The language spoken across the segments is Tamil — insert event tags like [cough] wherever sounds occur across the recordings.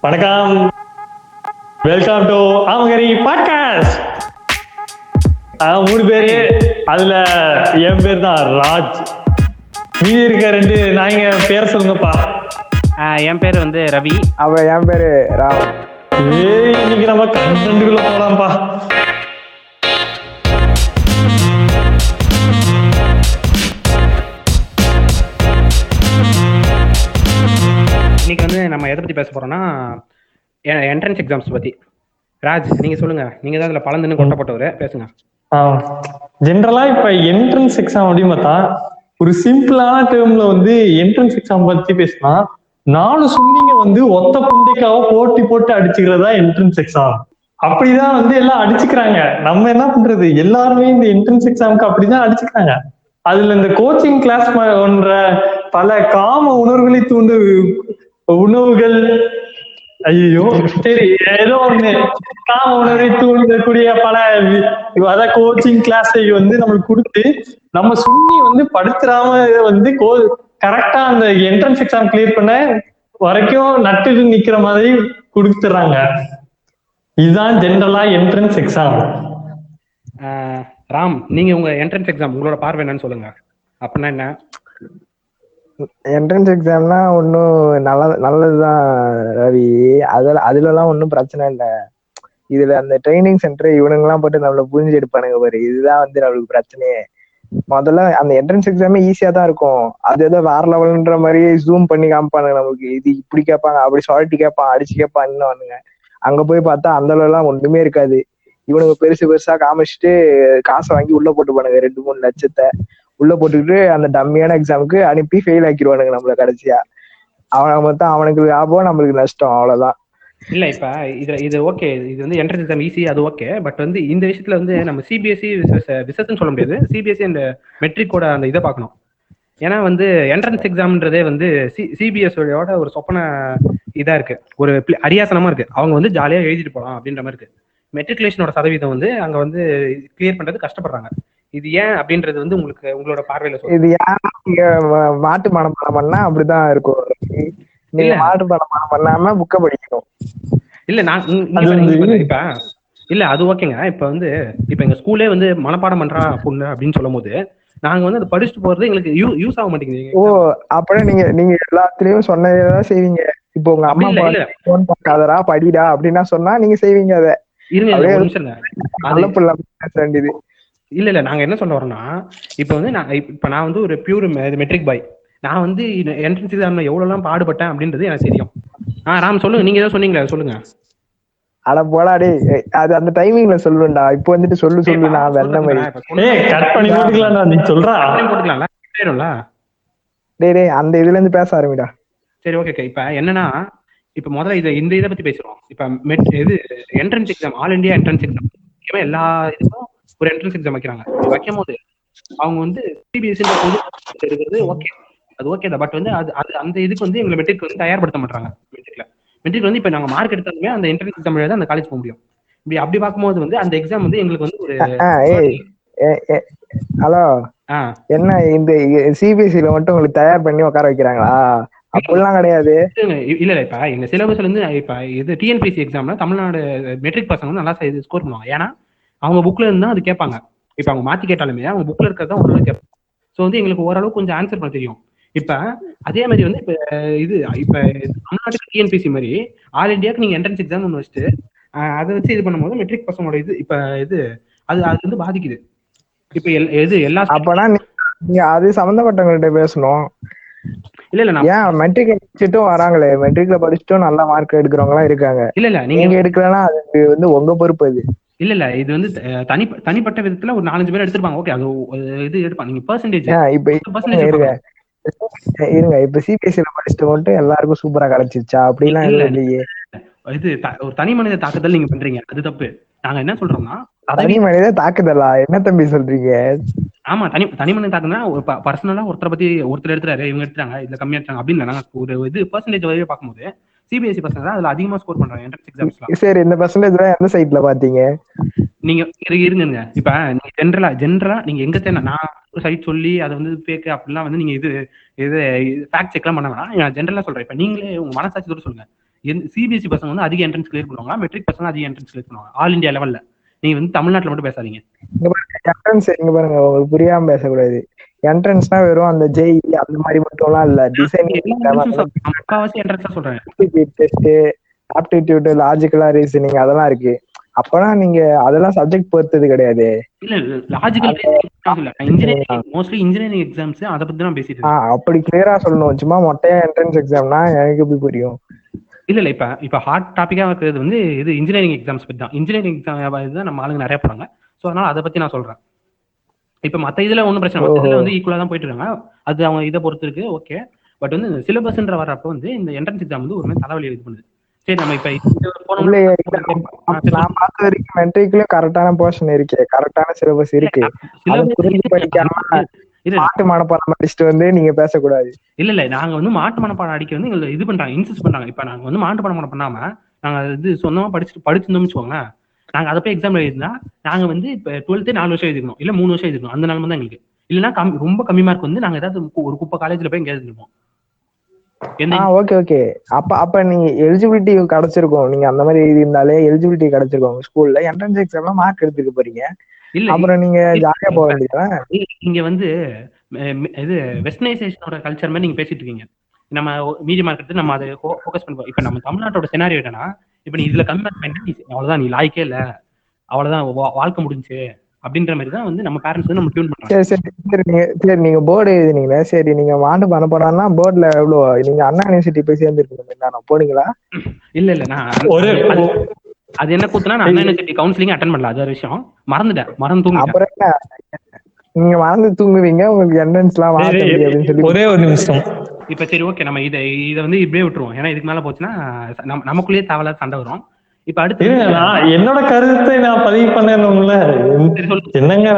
வணக்கம். வெல்கம் டு ஆமகரி பாட்காஸ்ட் மூணு பேரு. அதுல என் பேர் தான் ராஜ். மீதி இருக்க ரெண்டு நாய்ங்க பேர் சொல்லுங்கப்பா. ஆஹ் என் பேர் வந்து ரவி. அவ என் பேரு ராம் ஏய் இன்னைக்கு நம்ம கண்டென்ட்டுக்குள்ள போலாம்ப்பா. இன்னைக்கு வந்து நம்ம எதை பத்தி பேச போறோம்னா என்ட்ரன்ஸ் எக்ஸாம்ஸ் பத்தி. ராஜ் நீங்க சொல்லுங்க. நீங்க தான் அதுல பலந்துன்னு கொண்டப்பட்டவர் பேசுங்க. ஜென்ரலா இப்ப என்ட்ரன்ஸ் எக்ஸாம் அப்படின்னு பார்த்தா ஒரு சிம்பிளான டேர்ம்ல வந்து என்ட்ரன்ஸ் எக்ஸாம் பத்தி பேசினா நாலு சுண்டிங்க வந்து ஒத்த புண்டைக்காக போட்டி போட்டு அடிச்சுக்கிறதா என்ட்ரன்ஸ் எக்ஸாம் அப்படிதான் வந்து எல்லாம் அடிச்சுக்கிறாங்க. நம்ம என்ன பண்றது? எல்லாருமே இந்த என்ட்ரன்ஸ் எக்ஸாமுக்கு அப்படிதான் அடிச்சுக்கிறாங்க. அதுல இந்த கோச்சிங் கிளாஸ் போன்ற பல காம உணர்வுகளை தூண்டு உணவுகள். ஐயோ சரி ஏதோ ஒண்ணு. காம உணர்வை தூண்டக்கூடிய பல அதான் கோச்சிங் கிளாஸை வந்து நம்மளுக்கு கொடுத்து நம்ம சுண்ணி வந்து படுத்துறாம வந்து கோ கரெக்டா அந்த என்ட்ரன்ஸ் எக்ஸாம் கிளியர் பண்ண வரைக்கும் நட்டு நிக்கிற மாதிரி கொடுத்துறாங்க இதுதான் ஜென்ரலா என்ட்ரன்ஸ் எக்ஸாம் ஆஹ் ராம் நீங்க உங்க என்ட்ரன்ஸ் எக்ஸாம் உங்களோட பார்வை என்னன்னு சொல்லுங்க. அப்படின்னா என்ன? என்ட்ரன்ஸ் எக்ஸாம்னா ஒன்றும் நல்ல நல்லதுதான் ரவி. அதில் அதுலலாம் ஒன்றும் பிரச்சனை இல்லை. இதுல அந்த ட்ரைனிங் சென்டர் இவனுங்கெல்லாம் போட்டு நம்மள புரிஞ்சு எடுப்பானுங்க பாரு. இதுதான் வந்து நம்மளுக்கு பிரச்சனையே. முதல்ல அந்த என்ட்ரன்ஸ் எக்ஸாமே ஈஸியா தான் இருக்கும். அது ஏதோ வேற லெவல்ன்ற மாதிரி ஜூம் பண்ணி காமிப்பானுங்க நமக்கு. இது இப்படி கேட்பாங்க அப்படி சொல்லிட்டு கேட்பான் அடிச்சு கேட்பான் வானுங்க அங்க போய் பார்த்தா அந்த அளவுலாம் ஒண்ணுமே இருக்காது. இவனுங்க பெருசு பெருசா காமிச்சிட்டு காசை வாங்கி உள்ள போட்டுப்பானுங்க ரெண்டு மூணு லட்சத்தை. உள்ள போட்டுக்கிட்டு அந்த டம்மியான எக்ஸாமுக்கு அனுப்பி ஃபெயில் ஆக்கிடுவானுங்க நம்மள கடைசியா. அவன் மொத்தம் அவனுக்கு லாபம் நம்மளுக்கு நஷ்டம் அவ்வளவுதான். இல்ல இப்ப இது இது ஓகே இது வந்து என்ட்ரன்ஸ் எக்ஸாம் ஈஸி அது ஓகே பட் வந்து இந்த விஷயத்துல வந்து நம்ம சிபிஎஸ்சி விசஸ்ன்னு uh, சொல்ல முடியாது. சிபிஎஸ்சி அந்த மெட்ரிக்கோட அந்த இதை பார்க்கணும். ஏன்னா வந்து என்ட்ரன்ஸ் எக்ஸாம்ன்றதே வந்து சி சிபிஎஸ்சியோட ஒரு சொப்பன இதா இருக்கு. ஒரு அரியாசனமா இருக்கு. அவங்க வந்து ஜாலியா எழுதிட்டு போகலாம் அப்படின்ற மாதிரி இருக்கு. மெட்ரிகுலேஷனோட சதவீதம் வந்து அங்க வந்து கிளியர் பண்றது கஷ்டப்படுறாங்க. இது ஏன் அப்படின்றது வந்து உங்களுக்கு உங்களோட பார்வையில இது யாரா நீங்க மாட்டு மனப்பாடம் பண்ணா அப்படிதான் இருக்கும். நீங்க. மாட்டு மனப்பாடம் பண்ணாம புக்க படிக்கணும். இல்ல நான் இப்ப இல்ல அது ஓகேங்க. இப்ப வந்து இப்ப எங்க ஸ்கூலே வந்து மனப்பாடம் பண்றா பொண்ணு அப்படின்னு சொல்லும் போது நாங்க வந்து அதை படிச்சுட்டு போறது எங்களுக்கு யூஸ் ஆக மாட்டேங்குது. ஓ அப்படியே நீங்க நீங்க எல்லாத்துலயும் சொன்னதான் செய்வீங்க. இப்போ உங்க அம்மா அப்பா போன் பார்க்காதடா படிடா அப்படின்னா சொன்னா நீங்க செய்வீங்க அத. இருங்க இல்ல இல்ல நாங்க என்ன சொல்ல வரோம்னா இப்ப வந்து நான் இப்ப நான் வந்து ஒரு பியூர் மெட்ரிக் பாய் நான் வந்து என்ட்ரன்ஸ் எக்ஸாம்ல எவ்வளவு எல்லாம் பாடுபட்டேன் அப்படின்றது எனக்கு தெரியும். ஆ ராம் சொல்லுங்க. நீங்க ஏதோ சொன்னீங்களே சொல்லுங்க. அட போடா டேய். அது அந்த டைமிங்ல சொல்லுவேன்டா இப்போ வந்துட்டு சொல்லு சொல்லு. நான் வெண்ண மாதிரி கட் பண்ணி போட்டுக்கலாம்டா. நீ சொல்றா. அப்படியே போட்டுக்கலாம்ல. சரிங்களா டேய் டேய் அந்த இதுல இருந்து பேச ஆரம்பிடா. சரி ஓகே ஓகே இப்ப என்னன்னா இப்ப முதல்ல இதை இந்த இதை பத்தி பேசுறோம். இப்ப மெட் இது entrance exam all India entrance exam முக்கியமா எல்லா இதுக்கும் ஒரு என்ட்ரன்ஸ் எக்ஸாம் வைக்கிறாங்க. வைக்கும் போது அவங்க வந்து சிபிஎஸ்சி எடுக்கிறது ஓகே அது ஓகே தான். பட் வந்து அது அது அந்த இதுக்கு வந்து எங்களை மெட்ரிக் வந்து தயார்படுத்த மாட்டாங்க மெட்ரிக்ல மெட்ரிக் வந்து இப்ப நாங்க மார்க் எடுத்தாலுமே அந்த என்ட்ரன்ஸ் எக்ஸாம் எழுத அந்த காலேஜ் போக முடியும். இப்படி அப்படி பார்க்கும்போது வந்து அந்த எக்ஸாம் வந்து எங்களுக்கு வந்து ஒரு ஹலோ. என்ன இந்த சிபிஎஸ்சில மட்டும் உங்களுக்கு தயார் பண்ணி உட்கார வைக்கிறாங்களா? அப்படிலாம் கிடையாது. இல்ல இல்ல, இப்ப எங்க சிலபஸ்ல இருந்து இப்ப இது டிஎன்பிசி எக்ஸாம்ல தமிழ்நாடு மெட்ரிக் பசங்க வந்து நல்லா ஸ்கோர் பண்ணுவாங்க. ஏன்னா அவங்க புக்ல இருந்து அது கேட்பாங்க. இப்ப அவங்க மாத்தி கேட்டாலுமே அவங்க புக்ல இருக்கிறதா ஓரளவு கேட்பாங்க. ஸோ வந்து எங்களுக்கு ஓரளவு கொஞ்சம் ஆன்சர் பண்ண தெரியும். இப்ப அதே மாதிரி வந்து இப்ப இது இப்ப தமிழ்நாட்டுக்கு டிஎன்பிசி மாதிரி ஆல் இந்தியாவுக்கு நீங்க என்ட்ரன்ஸ் எக்ஸாம் ஒன்று வச்சுட்டு அதை வச்சு இது பண்ணும்போது மெட்ரிக் பசங்களோட இது இப்ப இது அது அது வந்து பாதிக்குது. இப்ப இது எல்லா அப்பனா நீங்க அது சம்பந்தப்பட்டவங்கள்ட்ட பேசணும். இல்ல இல்ல நான் ஏன் மெட்ரிக் படிச்சுட்டும் வராங்களே மெட்ரிக்ல படிச்சுட்டும் நல்ல மார்க் எடுக்கிறவங்க எல்லாம் இருக்காங்க. இல்ல இல்ல நீங்க நீங்க எடுக்கலன்னா அது வந்து உங்க பொறுப்பு அது. இல்ல இல்ல இது வந்து தனி தனிப்பட்ட விதத்துல ஒரு நாலஞ்சு பேர் எடுத்திருப்பாங்க. ஓகே அது இது எடுப்பாங்க. நீங்க பெர்சன்டேஜ் இப்ப இருங்க இருங்க. இப்ப சிபிஎஸ்சில படிச்சுட்டு மட்டும் எல்லாருக்கும் சூப்பரா கிடைச்சிருச்சா? அப்படிலாம் இல்ல. எதுவும் இல்லையே. இது ஒரு தனி மனித தாக்குதல் நீங்க பண்றீங்க. அது தப்பு. நாங்க என்ன சொல்றோம்னா தனி மனித தாக்குதலா? என்ன தம்பி சொல்றீங்க? ஆமா தனி தனி மனித தாக்குதல்னா ஒரு பர்சனலா ஒருத்தரை பத்தி ஒருத்தர் எடுத்துறாரு இவங்க எடுத்துறாங்க இதுல கம்மியா எடுத்தாங்க அப்படின்னு இல்ல. நாங்க ஒரு இது பெர்சன்டேஜ் வரையும் பார்க்கும்போது சிபிஎஸ்சி பசங்க தான் அதுல அதிகமா ஸ்கோர் பண்றாங்க என்ட்ரன்ஸ் எக்ஸாம்ஸ்லாம் சரி இந்த பர்சன்டேஜ் எந்த சைட்ல பாத்தீங்க? நீங்க இரு- இருங்க இப்ப நீங்க ஜென்ரலா ஜென்ரலா நீங்க எங்க தேவை நான் சைட் சொல்லி அதை வந்து ஃபேக் அப்படிலாம் வந்து நீங்க இது இது ஃபேக்ட் செக்லாம் பண்ண வேணாம். நான் ஜென்ரலா சொல்றேன். இப்ப நீங்களே உங்க மனசாட்சியோட சொல்லுங்க. சிபிஎஸ்சி பசங்க வந்து அதிக என்ட்ரன்ஸ் கிளியர் பண்ணுவாங்க மெட்ரிக் பசங்க அதிக என்ட்ரன்ஸ் கிளியர் பண்ணுவாங்க ஆல் இந்தியா லெவல்ல நீங்க வந்து தமிழ்நாட்டுல மட்டும் பேசாதீங்க. என்ட்ரன்ஸ் இங்க பாருங்க உங்களுக்கு புரியாம பேசக்கூடாது. என்ட்ரன்ஸ்னா வெறும் அந்த ஜெய் அந்த மாதிரி மட்டும்லாம் இல்ல. டிசைனிங் டெஸ்ட் ஆப்டிடியூட் லாஜிக்கலா ரீசனிங் அதெல்லாம் இருக்கு. அப்பனா நீங்க அதெல்லாம் சப்ஜெக்ட் பொறுத்தது கிடையாது. இல்ல லாஜிக்கல் இல்ல. இன்ஜினியரிங் மோஸ்ட்லி இன்ஜினியரிங் எக்ஸாம்ஸ் அதை பத்தி தான் பேசிட்டு இருக்கேன். ஆஹ் அப்படி கிளியரா சொல்லணும். சும்மா மொட்டையா என்ட்ரன்ஸ் எக்ஸாம்னா எனக்கு எப்படி புரியும்? இல்ல இல்ல இப்ப இப்ப ஹாட் டாபிக்கா இருக்கிறது வந்து இது இன்ஜினியரிங் எக்ஸாம்ஸ் பத்தி தான் இன்ஜினியரிங் எக்ஸாம் இதுதான் நம்ம ஆளுங்க நிறைய போறாங்க. சோ அதனால அதை பத்தி நான் சொல்றேன். இப்ப மத்த இதுல ஒண்ணும் பிரச்சனை. மத்த இதுல வந்து ஈக்குவலா தான் போயிட்டு இருக்காங்க. அது அவங்க இதை பொறுத்து இருக்கு. ஓகே பட் வந்து சிலபஸ்ன்ற வர்றப்ப வந்து இந்த என்ட்ரன்ஸ் எக்ஸாம் வந்து ஒரு தலைவலி இது பண்ணுது. சரி நம்ம இப்ப நான் பார்த்த வரைக்கும் மெட்ரிக்லயும் கரெக்டான போர்ஷன் இருக்கு. கரெக்டான சிலபஸ் இருக்கு. புரிஞ்சு. படிக்காம பாட்டு மனப்பாடம் படிச்சுட்டு வந்து நீங்க பேசக்கூடாது. இல்ல இல்ல. நாங்க வந்து மாட்டு மனப்பாடம் அடிக்க வந்து எங்களை இது பண்றாங்க. இன்சிஸ்ட் பண்றாங்க. இப்ப நாங்க வந்து மாட்டு மனப்பாடம் பண்ணாம நாங்க இது சொந்தமா படிச்சுட்டு படிச்சிருந்தோம்னு வச்சுக்கோங்களேன். நாங்க அதை போய் எக்ஸாம் எழுதினா நாங்க வந்து இப்ப டுவெல்த்து நாலு வருஷம் எழுதிக்கணும் இல்ல மூணு வருஷம் எழுதிக்கணும் அந்த நிலைமை தான் எங்களுக்கு. இல்லைன்னா கம் ரொம்ப கம்மி மார்க் வந்து நாங்க ஏதாவது ஒரு குப்பை காலேஜ்ல போய் எங்க எழுதிருப்போம். ஓகே ஓகே அப்ப அப்ப நீங்க எலிஜிபிலிட்டி கிடைச்சிருக்கும். நீங்க அந்த மாதிரி இருந்தாலே எலிஜிபிலிட்டி கிடைச்சிருக்கும் ஸ்கூல்ல என்ட்ரன்ஸ் எக்ஸாம்ல மார்க் எடுத்துக்க போறீங்க. இல்ல அப்புறம் நீங்க ஜாலியா போக வேண்டியதுதான்? இல்ல, இங்க வந்து இது வெஸ்டர்னைசேஷனோட கல்ச்சர் மாதிரி நீங்க பேசிட்டு இருக்கீங்க. நம்ம மீதி மார்க்கெட் நம்ம அதை ஃபோக்கஸ் பண்ணுவோம் இப்ப நம்ம தமிழ்நாட்டோட சினாரியோ என்னன்னா இப்ப நீ இதுல கம்மி பண்ணி நீ அவ்வளவுதான் நீ லாய்க்கே இல்ல. அவ்வளவுதான் வா- வாழ்க்கை முடிஞ்சுச்சு அப்படின்ற மாதிரி தான் வந்து நம்ம பேரண்ட்ஸ் வந்து நம்ம டியூன் பண்றாங்க. சரி சரி சரி நீங்க சரி நீங்க போர்டு எழுதினீங்களே சரி நீங்க மாண்டு பண்ண போனான்னா போர்டுல எவ்வளவு நீங்க அண்ணா யூனிவர்சிட்டி போய் சேர்ந்துருக்கீங்க நான் போனீங்களா? இல்ல இல்ல நான் ஒரு அது- என்ன கூத்துனா நான் அண்ணா யூனிவர்சிட்டி கவுன்சிலிங் அட்டன் பண்ணல அது ஒரு விஷயம். மறந்துட்டேன் மறந்து அப்புறம் என்ன? நீங்க மறந்து தூங்குவீங்க உங்களுக்கு என்ட்ரன்ஸ் எல்லாம் அப்படின்னு சொல்லி ஒரே ஒரு நிமிஷம். இப்ப சரி ஓகே நம்ம இதை இதை வந்து இப்படியே விட்டுருவோம். ஏன்னா இதுக்கு மேல போச்சுன்னா நம்ம நமக்குள்ளேயே தேவையில்லாத சண்டை வரும். இப்ப அடுத்து என்னோட கருத்தை நான் பதிவு பண்ணணும்ல. என்னங்க?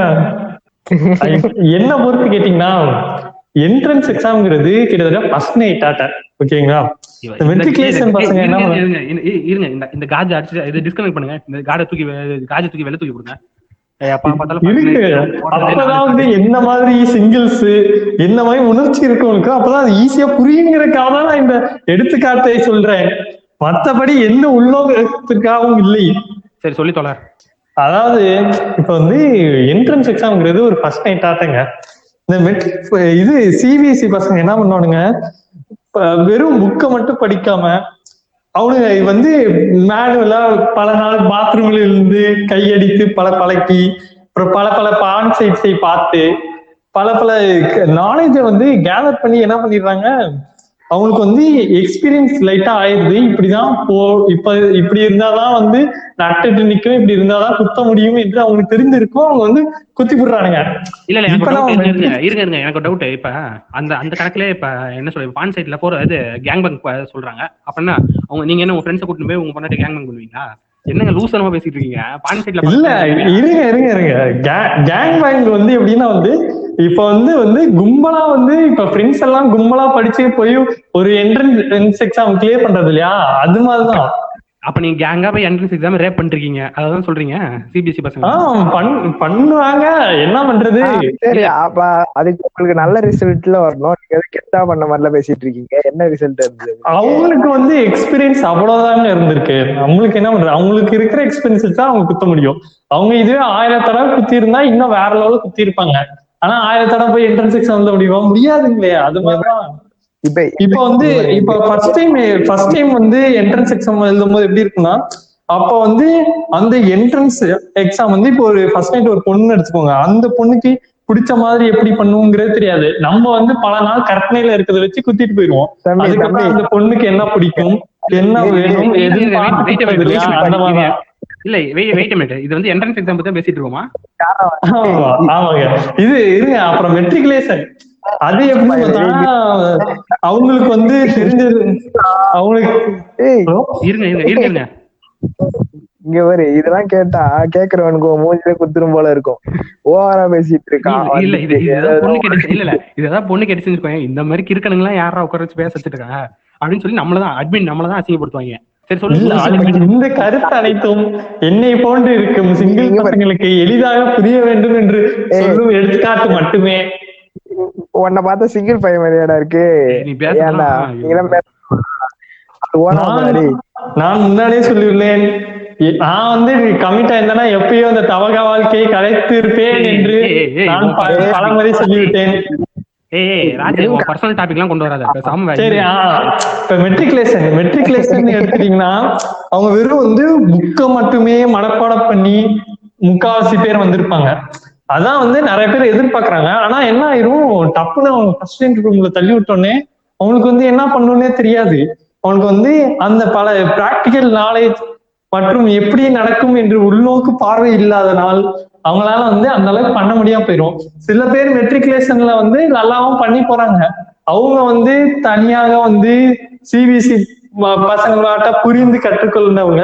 என்ன பொறுத்து கேட்டீங்கன்னா என்ட்ரன்ஸ் எக்ஸாம்ங்கிறது கிட்டத்தட்ட ஃபர்ஸ்ட் நைட் ஆட்ட. ஓகேங்களா? பசங்க என்ன இருங்க, இந்த இந்த காஜை அடிச்சு இது டிஸ்கனெக்ட் பண்ணுங்க. இந்த காடை தூக்கி காஜை தூக்கி வெளில தூக்கி கொடுங்க இருக்கு. அப்பதான் வந்து என்ன மாதிரி சிங்கிள்ஸ் என்ன மாதிரி உணர்ச்சி இருக்கவங்களுக்கு அப்பதான் அது ஈஸியா புரியுங்கிறதுக்காக தான் நான் இந்த எடுத்துக்காட்டை சொல்றேன். மத்தபடி எந்த உள்நோக்கத்திற்காகவும் இல்லை. சரி சொல்லி தொலை. அதாவது இப்ப வந்து என்ட்ரன்ஸ் எக்ஸாம்ங்கிறது ஒரு ஃபர்ஸ்ட் நைட் ஆட்டங்க. இந்த மெட்ரிக் இது சிபிஎஸ்சி பசங்க என்ன பண்ணுவானுங்க? வெறும் புக்கை மட்டும் படிக்காம அவனுங்க வந்து மேனுவலா பல நாள் பாத்ரூம்ல இருந்து கையடித்து பல பழக்கி அப்புறம் பல பல பான் சைட்ஸை பார்த்து பல பல நாலேஜை வந்து கேதர் பண்ணி என்ன பண்ணிடுறாங்க? அவங்களுக்கு வந்து எக்ஸ்பீரியன்ஸ் லைட்டா ஆயிடுது. இப்படிதான் போ இப்ப இப்படி இருந்தாதான் வந்து நட்டுட்டு நிக்கும் இப்படி இருந்தாதான் குத்த முடியும் என்று அவங்களுக்கு தெரிஞ்சிருக்கும் அவங்க வந்து குத்தி போடுறானுங்க இல்ல இல்ல எனக்கு இருங்க இருங்க எனக்கு டவுட் இப்ப அந்த அந்த கணக்குல இப்ப என்ன சொல்றது? பான் சைட்ல போற இது கேங் பேங்க் சொல்றாங்க. அப்படின்னா அவங்க நீங்க என்ன உங்க ஃப்ரெண்ட்ஸை கூட்டிட்டு போய் உங்க பொண்ணாட்டி கேங் பேங்க் பண்ணுவீங்களா? என்னங்க லூசனமா பேசிட்டு இருக்கீங்க? பான் சைட்ல இல்ல இருங்க இருங்க இருங்க. கேங் பேங் வந்து எப்படின்னா வந்து இப்ப வந்து வந்து கும்பலா வந்து இப்ப ஃப்ரெண்ட்ஸ் எல்லாம் கும்பலா படிச்சு போய் ஒரு என்ட்ரன்ஸ் எக்ஸாம் கிளியர் பண்றது இல்லையா? அது மாதிரிதான். அப்ப நீங்க கேங்கா போய் என்ட்ரன்ஸ் எக்ஸாம் ரேப் பண்ணிருக்கீங்க. அதான் சொல்றீங்க சிபிஎஸ்சி பசங்க? ஆஹ் பண் பண்ணுவாங்க. என்ன பண்றது? சரி அப்ப அதுக்கு உங்களுக்கு நல்ல ரிசல்ட்ல வரணும். நீங்க எதுவும் கெட்டா பண்ண மாதிரிலாம் பேசிட்டு இருக்கீங்க. என்ன ரிசல்ட் இருந்தது அவங்களுக்கு வந்து எக்ஸ்பீரியன்ஸ் அவ்வளவுதாங்க இருந்திருக்கு. நம்மளுக்கு என்ன பண்றது? அவங்களுக்கு இருக்கிற எக்ஸ்பீரியன்ஸ் தான் அவங்க குத்த முடியும். அவங்க இதுவே ஆயிரம் தடவை குத்தி இருந்தா இன்னும் வேற லெவலில் குத்தி இருப்பாங்க ஆனா ஆயிரம் தடவை போய் என்ட்ரன்ஸ் எக்ஸாம் எழுத முடியுமா? முடியாதுங்களே அது மாதிரிதான். இப்ப வந்து இப்ப ஃபர்ஸ்ட் டைம் ஃபர்ஸ்ட் டைம் வந்து என்ட்ரன்ஸ் எக்ஸாம் எழுதும் போது எப்படி இருக்குன்னா அப்ப வந்து அந்த என்ட்ரன்ஸ் எக்ஸாம் வந்து இப்போ ஒரு ஃபர்ஸ்ட் நைட் ஒரு பொண்ணு எடுத்துக்கோங்க. அந்த பொண்ணுக்கு பிடிச்ச மாதிரி எப்படி பண்ணுங்கிறது தெரியாது. நம்ம வந்து பல நாள் கற்பனையில இருக்கிறத வச்சு குத்திட்டு போயிருவோம் அதுக்கப்புறம் அந்த பொண்ணுக்கு என்ன பிடிக்கும் என்ன வேணும் எதுவும்? அந்த மாதிரிதான். இல்ல வெயிட் மினிட் இது வந்து என்ட்ரன்ஸ் எக்ஸாம் பத்தி பேசிட்டு இருக்கோமா? ஆமா, ஆமாங்க. இது இருங்க அப்புறம் மெட்ரிகுலேஷன் அது எப்படி அவங்களுக்கு வந்து தெரிஞ்சது. அவங்களுக்கு? இருங்க இருங்க இருங்க இருங்க. இங்க பாரு இதெல்லாம் கேட்டா கேக்குறவனுக்கு மூஞ்சில குத்துரும் போல இருக்கும். ஓவரா பேசிட்டு இருக்கான் இல்ல இது பொண்ணு கிடைச்சு இல்ல இல்ல. இது ஏதாவது பொண்ணு கிடைச்சுன்னு வச்சுக்கோங்க இந்த மாதிரி கிறுக்கணுங்களா யாரா உட்கார வச்சு பேச வச்சுட்டு இருக்காங்க அப்படின்னு சொல்லி நம்மளதான் அட்மின் நம்மளதான் அசிங்கப்படுத்துவாங்க. இந்த கருத்து அனைத்தும் என்னை போன்று இருக்கும் சிங்கிள் பசங்களுக்கு எளிதாக புரிய வேண்டும் என்று சொல்லும் எடுத்துக்காட்டு மட்டுமே. உன்னை பார்த்தா சிங்கிள் பையன் மாதிரியாடா இருக்கு. நான் முன்னாடியே சொல்லியுள்ளேன். நான் வந்து கமிட் ஆயிருந்தேன்னா எப்பயோ அந்த தவக வாழ்க்கையை கலைத்து இருப்பேன் என்று நான் பலமுறை சொல்லிவிட்டேன். எடுத்துட்டீங்கன்னா அவங்க வெறும் வந்து புக்கை மட்டுமே மனப்பாடம் பண்ணி முக்காவாசி பேர் வந்திருப்பாங்க. அதான் வந்து நிறைய பேர் எதிர்பார்க்கறாங்க. ஆனா என்ன ஆயிரும்? டப்புன்னு அவங்க ஃபர்ஸ்ட் ரூம்ல தள்ளி விட்டோன்னே அவங்களுக்கு வந்து என்ன பண்ணணும்னே தெரியாது. அவனுக்கு வந்து அந்த பல பிராக்டிக்கல் நாலேஜ் மற்றும் எப்படி நடக்கும் என்று உள்நோக்கு பார்வை இல்லாதனால் அவங்களால வந்து அந்த அளவுக்கு பண்ண முடியாம போயிரும். சில பேர் மெட்ரிகுலேஷன்ல வந்து நல்லாவும் பண்ணி போறாங்க. அவங்க வந்து தனியாக வந்து சிபிசி பசங்களாட்ட புரிந்து கற்றுக்கொண்டவங்க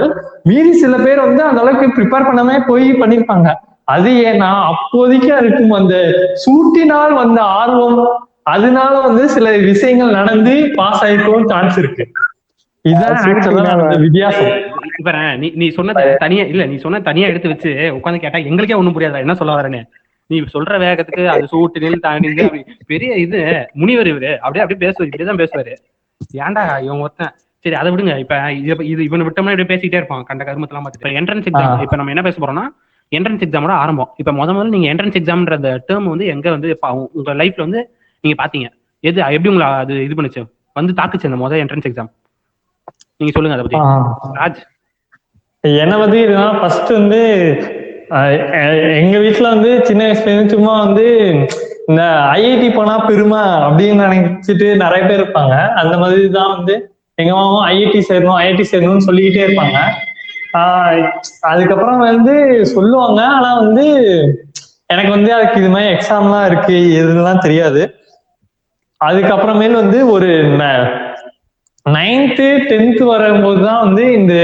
மீறி சில பேர் வந்து அந்த அளவுக்கு ப்ரிப்பேர் பண்ணாம போய் பண்ணிருப்பாங்க. அது ஏன்னா அப்போதைக்கு இருக்கும் அந்த சூட்டினால் வந்த ஆர்வம் அதனால வந்து சில விஷயங்கள் நடந்து பாஸ் ஆயிருக்கவும் சான்ஸ் இருக்கு. வித்தியாசம். நீ நீ சொன்னத தனியா இல்ல நீ சொன்ன தனியா எடுத்து வச்சு உட்காந்து கேட்டா எங்களுக்கே ஒண்ணும் புரியாதா என்ன சொல்ல வரேன்னு. நீ சொல்ற வேகத்துக்கு அது சூட்டு நெல் தாண்டி அப்படி. பெரிய இது முனிவர் இவரு. அப்படியே அப்படியே பேசுவாரு இப்படிதான் பேசுவாரு. ஏன்டா இவன் ஒருத்தன்? சரி அதை விடுங்க. இப்ப இது இது இவனை விட்டோம்னா இப்படியே பேசிக்கிட்டே இருப்பான் கண்ட கருமத்தெல்லாம் பார்த்து இப்ப என்ட்ரன்ஸ் எக்ஸாம். இப்ப நம்ம என்ன பேச போறோம்னா என்ட்ரன்ஸ் எக்ஸாமோட ஆரம்பம். இப்ப முத முதல்ல நீங்க என்ட்ரன்ஸ் எக்ஸாம்ன்ற அந்த டேர்ம் வந்து எங்க வந்து உங்க லைஃப்ல வந்து நீங்க பாத்தீங்க எது எப்படி உங்களை அது இது பண்ணுச்சு? வந்து தாக்குச்சு அந்த முதல் என்ட்ரன்ஸ் எக்ஸாம் நீங்க சொல்லுங்க அதை பத்தி. ராஜ். என்ன பத்தி இதுதான் ஃபர்ஸ்ட் வந்து எங்க வீட்ல வந்து சின்ன வயசுல இருந்து சும்மா வந்து இந்த ஐஐடி போனா பெருமை அப்படின்னு நினைச்சிட்டு நிறைய பேர் இருப்பாங்க. அந்த மாதிரி தான் வந்து எங்க மாமாவும் ஐஐடி சேரணும் ஐஐடி சேரணும்னு சொல்லிக்கிட்டே இருப்பாங்க. ஆஹ், அதுக்கப்புறம் வந்து சொல்லுவாங்க ஆனா வந்து எனக்கு வந்து அதுக்கு இது மாதிரி எக்ஸாம்லாம் இருக்கு எதுலாம் தெரியாது. அதுக்கப்புறமேல் வந்து ஒரு நைன்த்து டென்த் வரும்போது தான் வந்து இந்த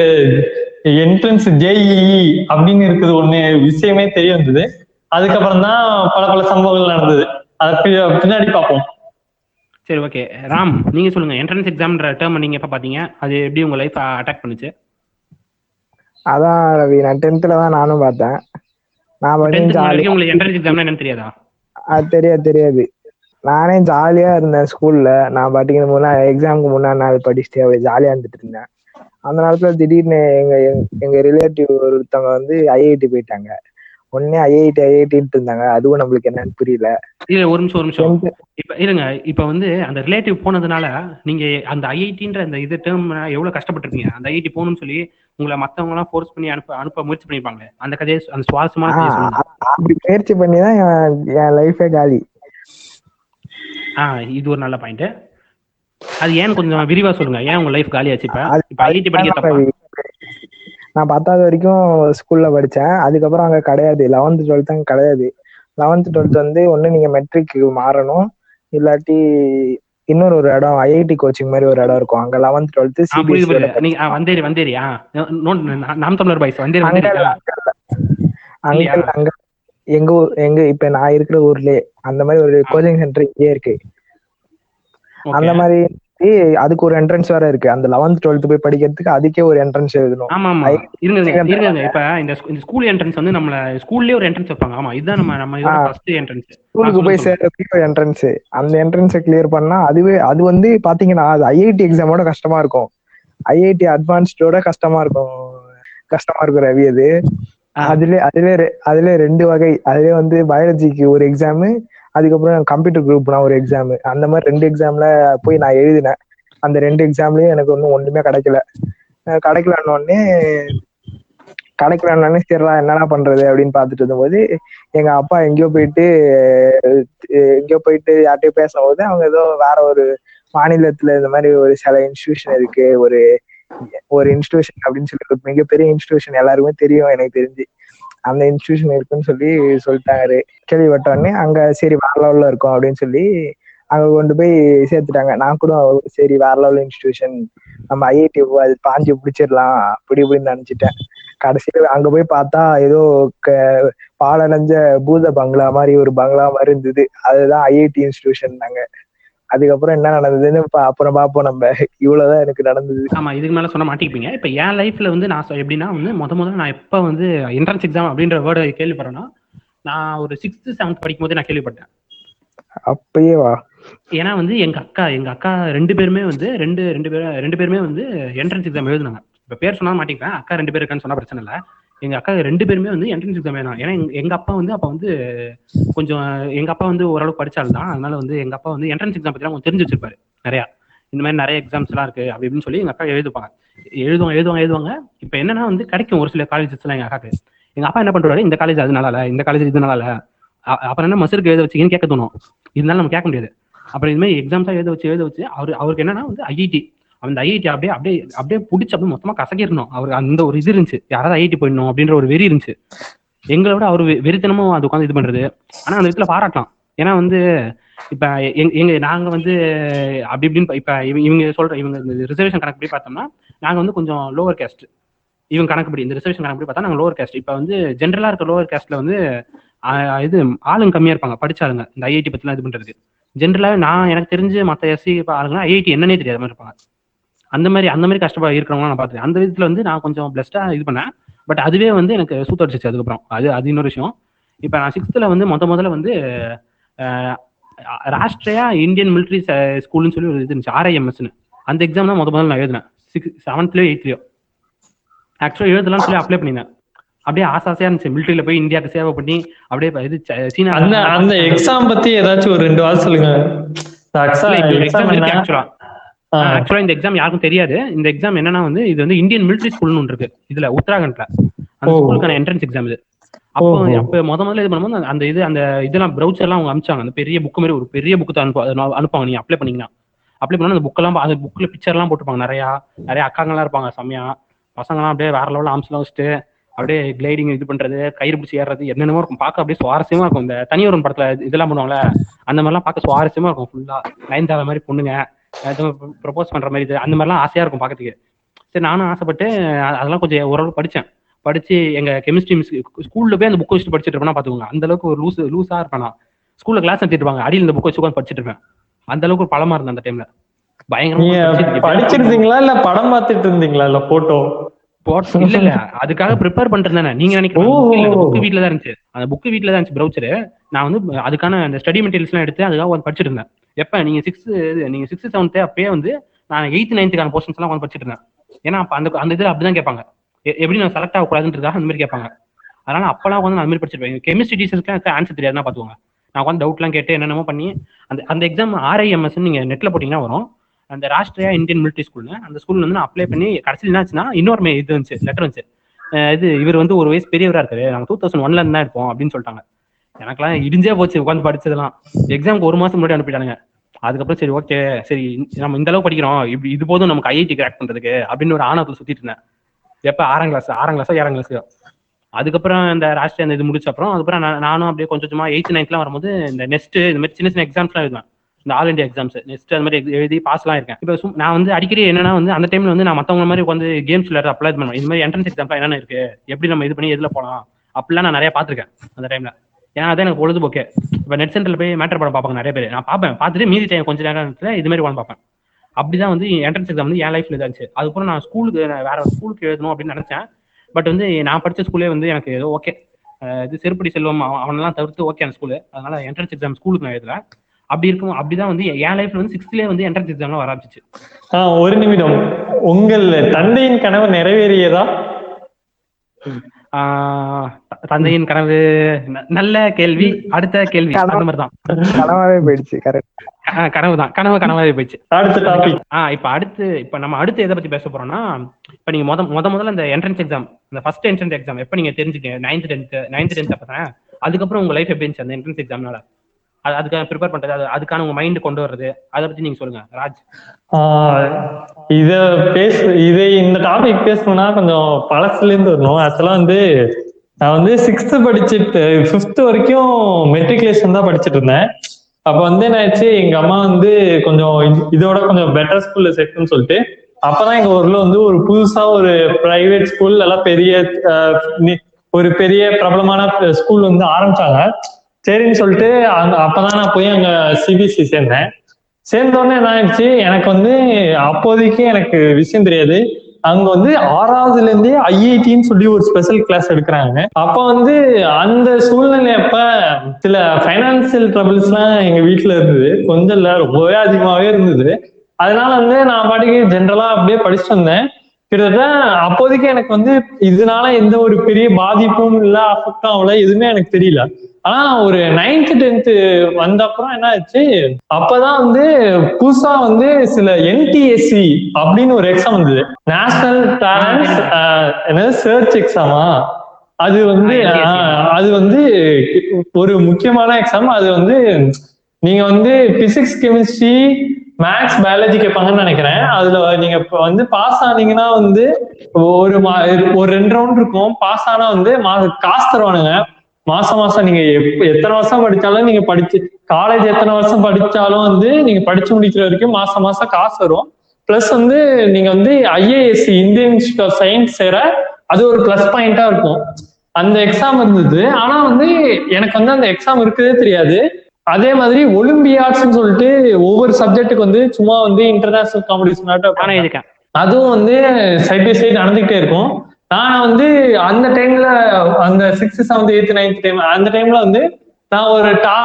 என்ட்ரன்ஸ் ஜேஇஇ அப்படின்னு இருக்குது ஒண்ணு விஷயமே தெரிய வந்தது. அதுக்கப்புறம் தான் பல பல சம்பவங்கள் நடந்தது. அதை பின்னாடி பார்ப்போம். சரி ஓகே ராம் நீங்க சொல்லுங்க. என்ட்ரன்ஸ் எக்ஸாம்ன்ற டேர்ம் நீங்க எப்ப பாத்தீங்க அது எப்படி உங்க லைஃப் அட்டாக் பண்ணுச்சு? அதான் ரவி நான் டென்த்ல தான் நானும் பார்த்தேன். நான் வரைக்கும் உங்களுக்கு என்ட்ரன்ஸ் எக்ஸாம்னா என்னன்னு தெரியாதா? அது தெரியாது தெரியாது. நானே ஜாலியா இருந்தேன் ஸ்கூல்ல நான் பாட்டுக்கு முன்னா எக்ஸாமுக்கு முன்னாடி நாள் படிச்சுட்டு அப்படியே ஜாலியா இருந்துட்டு இருந்தேன். அந்த நேரத்துல திடீர்னு எங்க எங்க- ரிலேட்டிவ் ஒருத்தவங்க வந்து ஐஐடி போயிட்டாங்க. உடனே ஐஐடி ஐஐடின்ட்டு இருந்தாங்க. அதுவும் நம்மளுக்கு என்னன்னு புரியல. இல்ல ஒரு நிமிஷம் ஒரு நிமிஷம். இப்ப இருங்க. இப்ப வந்து அந்த ரிலேட்டிவ் போனதுனால நீங்க அந்த ஐஐடின்ற அந்த இது டேர்ம் எவ்வளவு கஷ்டப்பட்டிருக்கீங்க? அந்த ஐஐடி போகணும்னு சொல்லி உங்களை மத்தவங்க எல்லாம் ஃபோர்ஸ் பண்ணி அனுப்ப அனுப்ப முயற்சி பண்ணிருப்பாங்க அந்த கதையை அந்த சுவாரஸ்யமா கதையை சொல்லுங்க. ஆஹ் அப்படி முயற்சி பண்ணி தான் என் என் லைஃபே காலி. ஆ இது ஒரு நல்ல பாயிண்ட் அது ஏன் கொஞ்சம் விரிவா சொல்லுங்க. ஏன் உங்க லைஃப் இப்ப? அது- இப்ப ஐஐடி படிக்க தப்பா? நான் பத்தாவது வரைக்கும் ஸ்கூல்ல படிச்சேன். அதுக்கப்புறம் அங்க கிடையாது. லெவன்த் டுவெல்த் அங்க கிடையாது. லெவன்த் டுவெல்த் வந்து ஒண்ணு நீங்க மெட்ரிக் மாறணும். இல்லாட்டி இன்னொரு ஒரு இடம் ஐஐடி கோச்சிங் மாதிரி ஒரு இடம் இருக்கும். அங்க லெவன்த் டுவெல்த் புரியுது நீங்க வந்தேரி வந்தேரி. நாம் தமிழர் பாய்ஸ் வந்தேரி. அங்க? அங்க எங்க ஊர் எங்க இப்ப நான் இருக்கிற ஊர்லயே அந்த மாதிரி ஒரு கோச்சிங் சென்டர் இங்கே இருக்கு. அந்த மாதிரி அதுக்கு ஒரு என்ட்ரன்ஸ் வேற இருக்கு. அந்த லெவன்த் டுவெல்த் போய் படிக்கிறதுக்கு அதுக்கே ஒரு என்ட்ரன்ஸ் எழுதணும். ஆமா ஆமா. இருங்க இப்ப இந்த ஸ்கூ- இந்த ஸ்கூல் என்ட்ரன்ஸ் வந்து நம்மள ஸ்கூல்லயே ஒரு என்ட்ரன்ஸ் வைப்பாங்க. ஆமா இதுதான் நம்ம நம்ம இதோட. ஃபர்ஸ்ட் என்ட்ரன்ஸ் ஸ்கூலுக்கு போய் சேர்றதுக்கு ஒரு என்ட்ரன்ஸ் அந்த என்ட்ரன்ஸை கிளியர் பண்ணா அதுவே அது வந்து பாத்தீங்கன்னா அது ஐஐடி எக்ஸாமோட கஷ்டமா இருக்கும். ஐஐடி அட்வான்ஸ்டோட கஷ்டமா இருக்கும். கஷ்டமா இருக்கும் ரவி அது. அதுல அதுல ரெ- அதுல ரெண்டு வகை. அதுல வந்து பயாலஜிக்கு ஒரு எக்ஸாமு அதுக்கப்புறம் கம்ப்யூட்டர் குரூப்னா ஒரு எக்ஸாம் அந்த மாதிரி ரெண்டு எக்ஸாம்ல போய் நான் எழுதினேன். அந்த ரெண்டு எக்ஸாம்லயும் எனக்கு ஒன்றும் ஒண்ணுமே கிடைக்கல. அஹ் கிடைக்கலன்ன உடனே கிடைக்கலன்னு சரிடா என்னடா பண்றது அப்படின்னு பார்த்துட்டு இருந்தபோது எங்க அப்பா எங்கேயோ போயிட்டு எங்கேயோ போயிட்டு யார்கிட்டயோ பேசும்போது அவங்க ஏதோ வேற ஒரு மாநிலத்துல இந்த மாதிரி ஒரு சில இன்ஸ்டியூஷன் இருக்கு ஒரு ஒரு இன்ஸ்டிடியூஷன் அப்படின்னு சொல்லி ஒரு மிகப்பெரிய இன்ஸ்டியூஷன் எல்லாருமே தெரியும் எனக்கு தெரிஞ்சு. அந்த இன்ஸ்டியூஷன் இருக்குன்னு சொல்லி சொல்லிட்டாரு. கேள்விப்பட்டோடனே அங்க சரி வேற லெவல்ல இருக்கும் அப்படின்னு சொல்லி அங்க கொண்டு போய் சேர்த்துட்டாங்க. நான் கூட சரி வேற லெவல் இன்ஸ்டியூஷன் நம்ம ஐஐடி அது பாஞ்சு பிடிச்சிடலாம் அப்படி இப்படின்னு நினைச்சிட்டேன். கடைசியில அங்க போய் பார்த்தா ஏதோ க- பாலடைஞ்ச பூத பங்களா மாதிரி ஒரு பங்களா மாதிரி இருந்தது. அதுதான் ஐஐடி இன்ஸ்டியூஷன் நாங்க அதுக்கப்புறம் என்ன நடந்ததுன்னு அப்புறம் பார்ப்போம் நம்ம. இவ்வளவுதான் எனக்கு நடந்தது. ஆமா இதுக்கு மேல சொன்ன மாட்டிப்பீங்க இப்ப என் லைஃப்ல வந்து நான் எப்படின்னா வந்து முத முதல்ல நான் எப்ப வந்து என்ட்ரன்ஸ் எக்ஸாம் அப்படின்ற வேர்டை கேள்விப்படுறேன்னா நான் ஒரு சிக்ஸ்த் செவன்த் படிக்கும் போது நான் கேள்விப்பட்டேன். அப்பயே வா. ஏன்னா வந்து எங்க அக்கா எங்க அக்கா ரெண்டு பேருமே வந்து ரெண்டு ரெண்டு பேரும் ரெண்டு பேருமே வந்து என்ட்ரன்ஸ் எக்ஸாம் எழுதுனாங்க. இப்ப பேர் சொன்னா மாட்டிப்பேன் அக்கா ரெண்டு பேர் இருக்கான்னு சொன்னா பிரச்சனை இல்ல. எங்க அக்கா ரெண்டு பேருமே வந்து என்ட்ரன்ஸ் எக்ஸாம் வேணும் ஏன்னா எங்க- அப்பா வந்து அப்ப வந்து கொஞ்சம் எங்க அப்பா வந்து ஓரளவுக்கு படிச்சால் தான். அதனால வந்து எங்க அப்பா வந்து என்ட்ரன்ஸ் எக்ஸாம் பத்தி கொஞ்சம் தெரிஞ்சு வச்சிருப்பாரு நிறையா. இந்த மாதிரி நிறைய எக்ஸாம்ஸ் எல்லாம் இருக்கு அப்படி இப்படின்னு சொல்லி எங்க அக்கா எழுதுப்பாங்க. எழுதுவாங்க எழுதுவாங்க எழுதுவாங்க. இப்ப என்னன்னா வந்து கிடைக்கும் ஒரு சில காலேஜஸ் எல்லாம் எங்க அக்காக்கு. எங்க அப்பா என்ன பண்றாரு இந்த காலேஜ் அது நல்லா இல்ல இந்த காலேஜ் இது நல்லா இல்ல. அப்புறம் என்ன மசருக்கு எழுத வச்சீங்கன்னு கேட்க தோணும். இதனால நம்ம கேட்க முடியாது. அப்புறம் இது மாதிரி எக்ஸாம்ஸா எழுத வச்சு எழுத வச்சு அவர் அவருக்கு என்னன்னா வந்து ஐஐடி அந்த ஐஐடி அப்படியே அப்படியே அப்படியே பிடிச்சி அப்படியே மொத்தமா கசக்கிடணும். அவர் அந்த ஒரு இது இருந்துச்சு. யாராவது ஐஐடி போயிடணும் அப்படின்ற ஒரு வெறி இருந்துச்சு. எங்களை விட அவர் வெறித்தனமும் அது உட்காந்து இது பண்றது. ஆனா அந்த விதத்துல பாராட்டலாம். ஏன்னா வந்து இப்ப எங்க நாங்க வந்து அப்படி இப்படின்னு இப்ப இவங்க இவங்க சொல்ற இவங்க ரிசர்வேஷன் கணக்குப்படி பார்த்தோம்னா நாங்க வந்து கொஞ்சம் லோவர் கேஸ்ட் இவங்க கணக்குப்படி இந்த ரிசர்வேஷன் கணக்குப்படி பார்த்தா நாங்க லோவர் கேஸ்ட் இப்ப வந்து ஜென்ரலா இருக்க லோவர் கேஸ்ட்ல வந்து இது ஆளுங்க கம்மியா இருப்பாங்க படிச்சாளுங்க இந்த ஐஐடி பத்திலாம் இது பண்றதுக்கு. ஜென்ரலா நான் எனக்கு தெரிஞ்சு மத்த எஸ்சி ஆளுங்க ஐஐடி என்னன்னே தெரியாத மாதிரி இருப்பாங்க. அந்த மாதிரி அந்த மாதிரி கஷ்டப்பட இருக்கிறவங்க நான் பார்த்துருக்கேன். அந்த விதத்துல வந்து நான் கொஞ்சம் பிளஸ்டா இது பண்ணேன். பட் அதுவே வந்து எனக்கு சூத்த அடிச்சிச்சு அதுக்கப்புறம். அது அது இன்னொரு விஷயம். இப்போ நான் சிக்ஸ்த்தில் வந்து முத முதல்ல வந்து ராஷ்ட்ரியா இந்தியன் மிலிட்ரி ஸ்கூல்னு சொல்லி ஒரு இது இருந்துச்சு ஆர்ஐஎம்எஸ்னு அந்த எக்ஸாம் தான் முத முதல்ல நான் எழுதினேன். சிக்ஸ் செவன்த்லயோ எயித்லயோ ஆக்சுவலாக எழுதலாம்னு சொல்லி அப்ளை பண்ணியிருந்தேன். அப்படியே ஆசை ஆசையா இருந்துச்சு மிலிட்ரியில போய் இந்தியாவுக்கு சேவை பண்ணி அப்படியே இது சீனா அந்த எக்ஸாம் பத்தி ஏதாச்சும் ஒரு ரெண்டு வாரம் சொல்லுங்க. ஆக்சுவலா ஆக்சுவலா இந்த எக்ஸாம் யாருக்கும் தெரியாது. இந்த எக்ஸாம் என்னன்னா வந்து இது வந்து இந்தியன் மிலிட்ரி ஸ்கூல்னு ஒன்று இருக்கு. இதுல உத்தராகண்ட்ல. அந்த. ஸ்கூலுக்கான என்ட்ரன்ஸ் எக்ஸாம் இது. அப்போ. அப்ப முத முதல்ல இது பண்ணும்போது அந்த- இது அந்த இதெல்லாம் ப்ரௌச்சர் எல்லாம் அவங்க அனுப்பிச்சாங்க. அந்த பெரிய புக் மாதிரி ஒரு பெரிய புக்கு நான் அனுப்புவாங்க. நீங்க அப்ளை பண்ணீங்கன்னா. அப்ளை பண்ணா அந்த புக்கெல்லாம் அந்த புக்ல பிக்சர் எல்லாம் போட்டுருப்பாங்க. நிறைய நிறைய அக்காங்கெல்லாம் இருப்பாங்க. செம்மையா. பசங்கலாம் அப்படியே வேற லெவலில் ஆம்ஸ்லாம் வச்சுட்டு அப்படியே கிளைடிங் இது பண்றது கயிறு பிடிச்சி ஏறுறது என்னென்னமோ இருக்கும். பார்க்க அப்படியே சுவாரஸ்யமா இருக்கும். இந்த தனியொரு படத்துல இதெல்லாம் பண்ணுவாங்கல்ல அந்த மாதிரிலாம் பார்க்க சுவாரஸ்யமா இருக்கும். ஃபுல்லா நயன்தாரா மாதிரி பொண்ணுங்க. ப்ரொபோஸ் பண்ற மாதிரி அந்த மாதிரிலாம் ஆசையா இருக்கும் பார்க்கறதுக்கு. சரி நானும் ஆசைப்பட்டு அதெல்லாம் கொஞ்சம் ஓரளவுக்கு படிச்சேன். படிச்சு எங்க கெமிஸ்ட்ரி மிஸ் ஸ்கூல்ல போய் அந்த புக் வச்சுட்டு படிச்சுட்டு இருப்பேன்னா பாத்துக்கோங்க அந்த அளவுக்கு ஒரு லூஸ் லூஸா இருப்பேன் நான். ஸ்கூல்ல கிளாஸ் நடத்திட்டு இருப்பாங்க. அடியில் இந்த புக் வச்சு உட்காந்து படிச்சுட்டு இருப்பேன். அந்த அளவுக்கு ஒரு பலமா இருந்தேன் அந்த டைம்ல பயங்கரமா. படிச்சிருந்தீங்களா? இல்ல படம் பார்த்துட்டு இருந்தீங்களா? இல்ல போட்டோ போட்- [laughs] இல்ல இல்ல அதுக்காக ப்ரிப்பேர் பண்ணிட்டு இருந்தேன். நீங்க. நினைக்கிறீங்க புக் வீட்ல தான் இருந்துச்சு. அந்த புக் வீட்ல தான் இருந்துச்சு ப்ரௌச்சர் நான் வந்து அதுக்கான அந்த ஸ்டடி மெட்டீரியல்ஸ் எல்லாம் எடுத்து அதுக்காக வந்து படிச்சிட்டு இருந்தேன். எப்ப? நீங்க சிக்ஸ்த் நீங்க சிக்ஸ்த் செவன்த் அப்பயே வந்து நான் எயித் நைன்த்துக்கான போர்ஷன்ஸ் எல்லாம் வந்து படிச்சிட்டு இருந்தேன். ஏன்னா அப்ப அந்த அந்த இதுல அப்படிதான் கேட்பாங்க. எப்படி நான் செலக்ட் ஆகக்கூடாதுன்றதுக்காக அந்த மாதிரி கேட்பாங்க. அதனால அப்பெல்லாம் வந்து நான் அந்த மாதிரி படிச்சிருப்பேன். கெமிஸ்ட்ரி டீச்சர்ஸ்க்கு ஆன்சர் தெரியாதுன்னா பாத்துக்கோங்க நான் வந்து டவுட்லாம் கேட்டு என்னென்னமோ பண்ணி அந்த அந்த எக்ஸாம் ஆர்ஐஎம்எஸ் நீங்க நெட்ல போட்டீங்கன்னா வரும். அந்த ராஷ்டிரியா இந்தியன் மிலிட்ரி ஸ்கூல்னு அந்த ஸ்கூல்ல வந்து நான் அப்ளை பண்ணி கடைசியில் என்ன ஆச்சுன்னா இன்னொரு இது வந்துச்சு லெட்டர் வந்துச்சு. இது இவர் வந்து ஒரு வயசு பெரியவரா இருக்காரு. நம்ம டூ தௌசண்ட் ஒன்ல இருந்தா இருப்போம் அப்படின்னு சொல்லிட்டாங்க. எனக்கெல்லாம் இடிஞ்சே போச்சு உட்காந்து படிச்சதெல்லாம். எக்ஸாம்க்கு ஒரு மாசம் முன்னாடி அனுப்பிட்டானுங்க. அதுக்கப்புறம் சரி ஓகே சரி நம்ம இந்த அளவு படிக்கிறோம். இப்படி இது போதும் நமக்கு ஐஐடி கிராக் பண்றதுக்கு அப்படின்னு ஒரு ஆணவத்தில் சுத்திட்டு இருந்தேன். எப்ப? ஆறாம் கிளாஸ் ஆறாம் கிளாஸோ ஏழாம் கிளாஸ் அதுக்கப்புறம் இந்த ராஷ்டிரிய அந்த இது முடிச்ச அப்புறம் அதுக்கப்புறம் நான் நானும் அப்படியே கொஞ்சம் கொஞ்சமா எயித் நைன்த்லாம் வரும்போது இந்த நெக்ஸ்ட் இந்த மாதிரி சின்ன சின்ன எக்ஸாம்ஸ்லாம் எழுதுவேன். இந்த ஆல் இண்டியா எக்ஸாம்ஸ் நெக்ஸ்ட் அந்த மாதிரி எழுதி பாஸ்லாம் இருக்கேன். இப்போ நான் வந்து அடிக்கடி என்னன்னா வந்து அந்த டைம்ல வந்து நான் மத்தவங்க மாதிரி வந்து கேம்ஸ் விளையாட அப்ளை பண்ணுவேன். இது மாதிரி என்ட்ரன்ஸ் எக்ஸாம்லாம் என்னென்ன இருக்கு? எப்படி நம்ம இது பண்ணி எதுல போலாம்? அப்படிலாம் நான் நிறைய பார்த்துருக்கேன் அந்த டைம்ல ஏன்னா அதான் எனக்கு பொழுதுபோக்கே. இப்போ நெட் சென்டர்ல போய் மேட்டர் படம் பார்ப்பாங்க நிறைய பேர். நான் பார்ப்பேன். பார்த்துட்டு மீதி டைம் கொஞ்சம் நேரத்துல இது மாதிரி உட்காந்து பார்ப்பேன். அப்படிதான் வந்து என்ட்ரன்ஸ் எக்ஸாம் வந்து என் லைஃப்ல இருந்துச்சு அதுக்கப்புறம் நான் ஸ்கூலுக்கு வேற ஸ்கூலுக்கு எழுதணும் அப்படின்னு நினைச்சேன். பட் வந்து நான் படிச்ச ஸ்கூலே வந்து எனக்கு ஏதோ ஓகே இது செருப்படி செல்வம் அவன் அவனெல்லாம் தவிர்த்து ஓகே அந்த ஸ்கூலு அதனால என்ட்ரன்ஸ் எக்ஸாம் ஸ்கூலுக்கு நான் எழுதல. அப்படி இருக்கும் அப்படிதான் வந்து என் லைஃப்ல வந்து சிக்ஸ்த்லேயே வந்து என்ட்ரன்ஸ் எக்ஸாம்லாம் வர ஆரம்பிச்சிச்சு. ஆஹ் ஒரு நிமிடம். உங்கள் தந்தையின் கனவு நிறைவேறியதா? ஆஹ் தந்தையின் கனவு நல்ல கேள்வி அடுத்த கேள்வி. அந்த மாதிரி தான் கனவாவே போயிடுச்சு கரெக்ட் கனவு தான் கனவு கனவாவே போயிடுச்சு. அடுத்த டாபிக் ஆ இப்ப அடுத்து இப்ப நம்ம அடுத்து எதை பத்தி பேச போறோம்னா இப்ப நீங்க முத முத முதல்ல இந்த என்ட்ரன்ஸ் எக்ஸாம் இந்த ஃபர்ஸ்ட் என்ட்ரன்ஸ் எக்ஸாம் எப்ப நீங்க தெரிஞ்சுக்கீங்க? நைன்த் டென்த் நைன்த் டென்த் அப்பதான்? அதுக்கப்புறம் உங்க லைஃப் எப்படி இருந்துச்சு அந்த என்ட்ரன்ஸ் எக்ஸாம்னால அதுக்காக ப்ரிப்பேர் பண்றது அது அதுக்கான உங்க மைண்ட் கொண்டு வர்றது அதை பத்தி நீங்க சொல்லுங்க ராஜ். ஆஹ் இத பேச இதை இந்த டாபிக் பேசணும்னா கொஞ்சம் பழசுல இருந்து வரணும். ஆக்சுவலா வந்து நான் வந்து சிக்ஸ்த் படிச்சுட்டு ஃபிஃப்த் வரைக்கும் மெட்ரிகுலேஷன் தான் படிச்சுட்டு இருந்தேன். அப்ப வந்து என்ன ஆயிடுச்சு எங்க அம்மா வந்து கொஞ்சம் இதோட கொஞ்சம் பெட்டர் ஸ்கூல்ல சேர்க்கணும்னு சொல்லிட்டு அப்பதான் எங்க ஊர்ல வந்து ஒரு புதுசா ஒரு பிரைவேட் ஸ்கூல் எல்லாம் பெரிய ஒரு பெரிய பிரபலமான ஸ்கூல் வந்து ஆரம்பிச்சாங்க. சரின்னு சொல்லிட்டு அங்க அப்பதான் நான் போய் அங்க சிபிஎஸ்சி சேர்ந்தேன். சேர்ந்த உடனே என்ன ஆயிடுச்சு? எனக்கு வந்து அப்போதைக்கு எனக்கு விஷயம் தெரியாது. அங்க வந்து ஆறாவதுல இருந்தே ஐஐடின்னு சொல்லி ஒரு ஸ்பெஷல் கிளாஸ் எடுக்கிறாங்க. அப்ப வந்து அந்த சூழ்நிலை அப்ப சில பைனான்சியல் ட்ரபிள்ஸ் எல்லாம் எங்க வீட்டுல இருந்தது. கொஞ்சம் இல்ல ரொம்பவே அதிகமாவே இருந்தது. அதனால வந்து நான் பாட்டுக்கு ஜென்ரலா அப்படியே படிச்சுட்டு வந்தேன். கிட்டத்தட்ட அப்போதைக்கு எனக்கு வந்து இதனால எந்த ஒரு பெரிய பாதிப்பும் இல்ல அஃபெக்டும் ஆகல எதுவுமே எனக்கு தெரியல. ஆனா ஒரு நைன்த் டென்த் வந்த அப்புறம் என்ன ஆச்சு? அப்பதான் வந்து புதுசா வந்து சில என்டிஎஸ்சி அப்படின்னு ஒரு எக்ஸாம் வந்தது. நேஷனல் டேலண்ட் என்னது? சர்ச் எக்ஸாமா அது வந்து அது வந்து ஒரு முக்கியமான எக்ஸாம் அது வந்து நீங்க வந்து பிசிக்ஸ் கெமிஸ்ட்ரி மேக்ஸ் பயாலஜி கேட்பாங்கன்னு நினைக்கிறேன். அதுல நீங்க வந்து பாஸ் ஆனீங்கன்னா வந்து ஒரு மா- ஒரு ரெண்டு ரவுண்ட் இருக்கும். பாஸ் ஆனா வந்து மா காசு தருவானுங்க. மாசம் மாசம் நீங்க எத்தனை வருஷம் படிச்சாலும் நீங்க படிச்சு காலேஜ் எத்தனை வருஷம் படிச்சாலும் வந்து நீங்க படிச்சு முடிக்கிற வரைக்கும் மாசம் மாசம் காசு வரும். பிளஸ் வந்து நீங்க வந்து IISc Indian Institute of Science சேர அது ஒரு பிளஸ் பாயிண்டா இருக்கும். அந்த எக்ஸாம் இருந்தது. ஆனா வந்து எனக்கு வந்து அந்த எக்ஸாம் இருக்குதே தெரியாது. அதே மாதிரி ஒலிம்பியாட்ஸ்னு சொல்லிட்டு ஒவ்வொரு சப்ஜெக்ட்டுக்கு வந்து சும்மா வந்து இன்டர்நேஷனல் காம்படிஷன் இருக்கேன் அதுவும் வந்து சைட் பை சைடு நடந்துகிட்டே இருக்கும். நான் வந்து அந்த டைம்ல அந்த sixth seventh eighth ninth time அந்த டைம்ல வந்து நான் ஒரு டா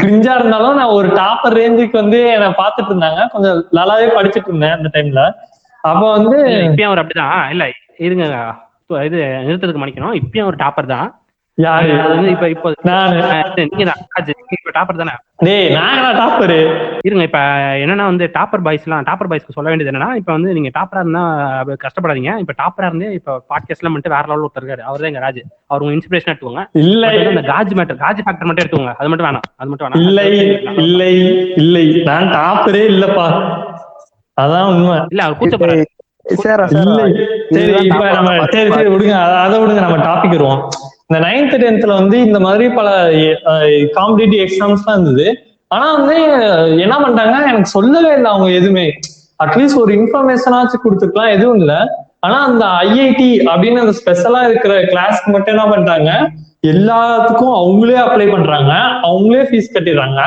கிரிஞ்சா இருந்தாலும் நான் ஒரு டாப்பர் ரேஞ்சுக்கு வந்து என்னை பார்த்துட்டு இருந்தாங்க. கொஞ்சம் நல்லாவே படிச்சுட்டு இருந்தேன் அந்த டைம்ல அப்ப வந்து இப்பயும் அவர் அப்படிதான். இல்ல இருங்க இது நிறுத்தத்துக்கு மன்னிக்கணும். இப்பயும் ஒரு டாப்பர் தான். யாரு? அது வந்து இப்ப இப்போ நீங்க ராஜ், இப்ப டாப்பர் தானே? டேய் நாங்களா டாப்பரு இருங்க இப்ப என்னன்னா வந்து டாப்பர் பாய்ஸ்லாம் டாப்பர் பாய்ஸ்க்கு சொல்ல வேண்டியது என்னன்னா இப்ப வந்து நீங்க டாப்பரா இருந்தா கஷ்டப்படாதீங்க. இப்ப டாப்பரா இருந்து இப்ப பாட்காஸ்ட்ல மட்டும் வேற லெவல் ஒருத்தர் இருக்காரு. அவர் தான் எங்க ராஜ். அவர் உங்க இன்ஸ்பிரேஷன் எடுத்துக்கோங்க. இல்லை. அந்த காஜ் மேட்டர் காஜ் ஃபேக்டர் மட்டும் எடுத்துக்கோங்க. அது மட்டும் வேணாம். அது மட்டும் வேணாம். இல்லை இல்லை இல்லை. நான் டாப்பரே இல்லப்பா. அதான் உண்மை. இல்ல அவர் கூச்சப்படுறாரு. சார் இப்ப நம்ம சரி சரி விடுங்க. அத- அதை விடுங்க. நம்ம டாபிக் வருவோம். இந்த நைன்த் டென்த்ல வந்து இந்த மாதிரி பல காம்படிட்டிவ் எக்ஸாம்ஸ் தான் இருந்தது. ஆனா வந்து என்ன பண்ணிட்டாங்க எனக்கு சொல்லவே இல்லை அவங்க எதுவுமே. அட்லீஸ்ட் ஒரு இன்ஃபர்மேஷனாச்சும் கொடுத்துருக்கலாம் எதுவும் இல்ல. ஆனா அந்த ஐஐடி அப்படின்னு அந்த ஸ்பெஷலா இருக்கிற கிளாஸ்க்கு மட்டும் என்ன பண்றாங்க எல்லாத்துக்கும் அவங்களே அப்ளை பண்றாங்க அவங்களே ஃபீஸ் கட்டிடுறாங்க.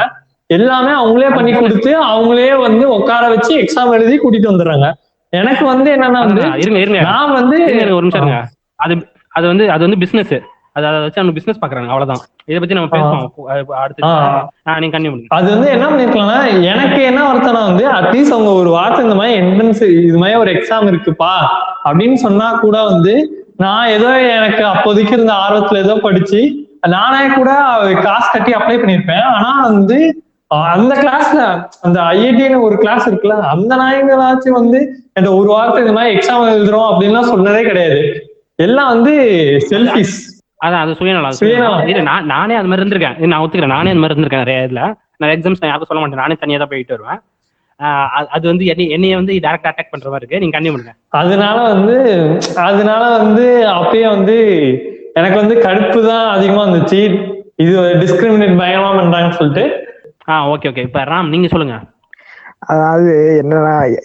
எல்லாமே அவங்களே பண்ணி கொடுத்து அவங்களே வந்து உட்கார வச்சு எக்ஸாம் எழுதி கூட்டிட்டு வந்துடுறாங்க. எனக்கு வந்து என்னன்னா வந்து நான் வந்து ஒரு நிமிஷம் அது அது வந்து அது வந்து பிசினஸ் அது வச்சு அவங்க பிசினஸ் பாக்குறாங்க. அவ்வளவுதான். இதை பத்தி நம்ம பேசுவோம். அடுத்து நீங்க பண்ணுங்க. அது வந்து என்ன பண்ணிருக்கலாம்னா எனக்கு என்ன வருத்தம்னா வந்து அட்லீஸ்ட் அவங்க ஒரு வார்த்தை இந்த மாதிரி என்ட்ரன்ஸ் இது மாதிரி ஒரு எக்ஸாம் இருக்குப்பா. அப்படின்னு சொன்னா கூட வந்து நான் ஏதோ எனக்கு அப்போதைக்கு இருந்த ஆர்வத்துல ஏதோ படிச்சு நானே கூட காசு கட்டி அப்ளை பண்ணிருப்பேன் ஆனா வந்து அந்த கிளாஸ்ல அந்த ஐஐடின்னு ஒரு கிளாஸ் இருக்குல்ல அந்த நாயங்களாச்சும் வந்து இந்த ஒரு வாரத்தை இந்த மாதிரி எக்ஸாம் எழுதுறோம் அப்படின்லாம் சொன்னதே கிடையாது. எல்லாம் வந்து செல்ஃபிஸ் அதான் அது சுயநலம். இல்ல நான் நானே அது மாதிரி இருந்திருக்கேன். நான் ஒத்துக்கிறேன். நானே அது மாதிரி இருந்திருக்கேன் நிறைய இதுல. நான் எக்ஸாம்ஸ் நான் யாருக்கும் சொல்ல மாட்டேன். நானே தனியா தான் போயிட்டு வருவேன். அது- அது வந்து என்னை என்னைய வந்து டைரக்ட் அட்டாக் பண்ற மாதிரி இருக்கு. நீங்க கண்டிப்பா பண்ணுங்க. அதனால வந்து அதனால வந்து அப்பயே வந்து எனக்கு வந்து கடுப்பு தான் அதிகமா இருந்துச்சு. இது டிஸ்கிரிமினேட் பயங்கரமா பண்றாங்கன்னு சொல்லிட்டு. ஆ ஓகே ஓகே இப்ப ராம் நீங்க சொல்லுங்க. அதாவது என்னன்னா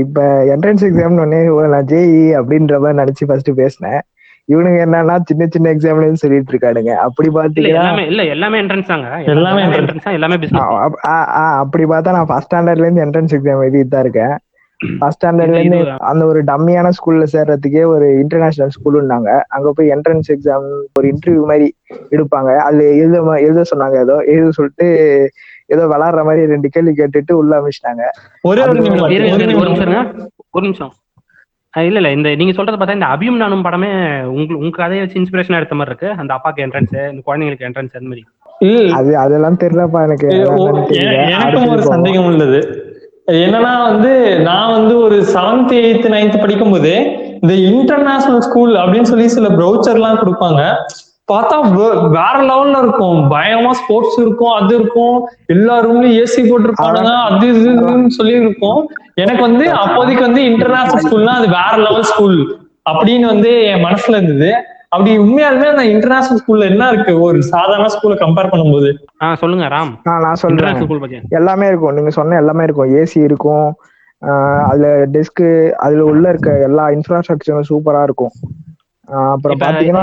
இப்ப என்ட்ரன்ஸ் எக்ஸாம்னு ஒன்னே ஓ, நான் ஜேஇ அப்படின்ற மாதிரி நினைச்சு ஃபர்ஸ்ட் பேசினேன். இவனுங்க என்னன்னா சின்ன சின்ன எக்ஸாம்லயும் சொல்லிட்டு இருக்கானுங்க. அப்படி இல்ல பாத்தீங்கன்னா எல்லாமே இல்ல எல்லாமே என்ட்ரன்ஸ் தாங்க. எல்லாமே. என்ட்ரன்ஸ் எல்லாமே அப்படி பார்த்தா நான் ஃபர்ஸ்ட் ஸ்டாண்டர்ட்ல இருந்து என்ட்ரன்ஸ் எக்ஸாம் எழுதிட்டு தான் இருக்கேன். ஃபர்ஸ்ட் ஸ்டாண்டர்ட்ல இருந்து அந்த ஒரு டம்மியான ஸ்கூல்ல சேர்றதுக்கே ஒரு இன்டர்நேஷனல் ஸ்கூலுன்னாங்க அங்க போய் என்ட்ரன்ஸ் எக்ஸாம் ஒரு இன்டர்வியூ மாதிரி எடுப்பாங்க. அதுல எழுத எழுத சொன்னாங்க ஏதோ. எழுத சொல்லிட்டு ஏதோ விளாடுற மாதிரி ரெண்டு கேள்வி கேட்டுட்டு உள்ள அமைச்சிட்டாங்க. ஒரே நிமிஷம். ஒரு நிமிஷம். இல்ல இல்ல. இந்த நீங்க சொல்றத பார்த்தா இந்த அபியும் நானும் படமே உங்க உங்க கதையை வச்சு இன்ஸ்பிரேஷன் எடுத்த மாதிரி இருக்கு. அந்த அப்பாக்கு என்ட்ரன்ஸ் இந்த குழந்தைங்களுக்கு என்ட்ரன்ஸ் அந்த மாதிரி. இல்ல அது அதெல்லாம் தெரியலப்பா எனக்கு எனக்கும் ஒரு. சந்தேகம் உள்ளது. என்னன்னா வந்து நான் வந்து ஒரு செவன்த் எயித் நைன்த் படிக்கும்போது இந்த இன்டர்நேஷனல் ஸ்கூல் அப்படின்னு சொல்லி சில ப்ரௌச்சர் எல்லாம் கொடுப்பாங்க. பார்த்தா வே- வேற லெவல்ல இருக்கும். பயங்கரமா ஸ்போர்ட்ஸ் இருக்கும் அது இருக்கும். எல்லா ரூம்லயும் ஏசி போட்டிருப்பானுங்க அது இது இதுன்னு சொல்லி இருக்கும் எனக்கு வந்து அப்போதைக்கு வந்து இன்டர்நேஷனல் ஸ்கூல்னா அது வேற லெவல் ஸ்கூல் அப்படின்னு வந்து என் மனசுல இருந்தது. அப்படி உண்மையாலுமே அந்த இன்டர்நேஷனல் ஸ்கூல்ல என்ன இருக்கு? ஒரு சாதாரண ஸ்கூலை கம்பேர் பண்ணும்போது. ஆ சொல்லுங்க ராம். நான் சொல்றேன். இன்டர்நேஷனல் ஸ்கூல் பத்தி. எல்லாமே இருக்கும். நீங்க சொன்ன எல்லாமே இருக்கும். ஏசி இருக்கும். ஆஹ் அதுல டெஸ்க் அதுல உள்ள இருக்க எல்லா இன்ஃப்ராஸ்ட்ரக்சரும் சூப்பரா இருக்கும். ஆஹ் அப்புறம் பாத்தீங்கன்னா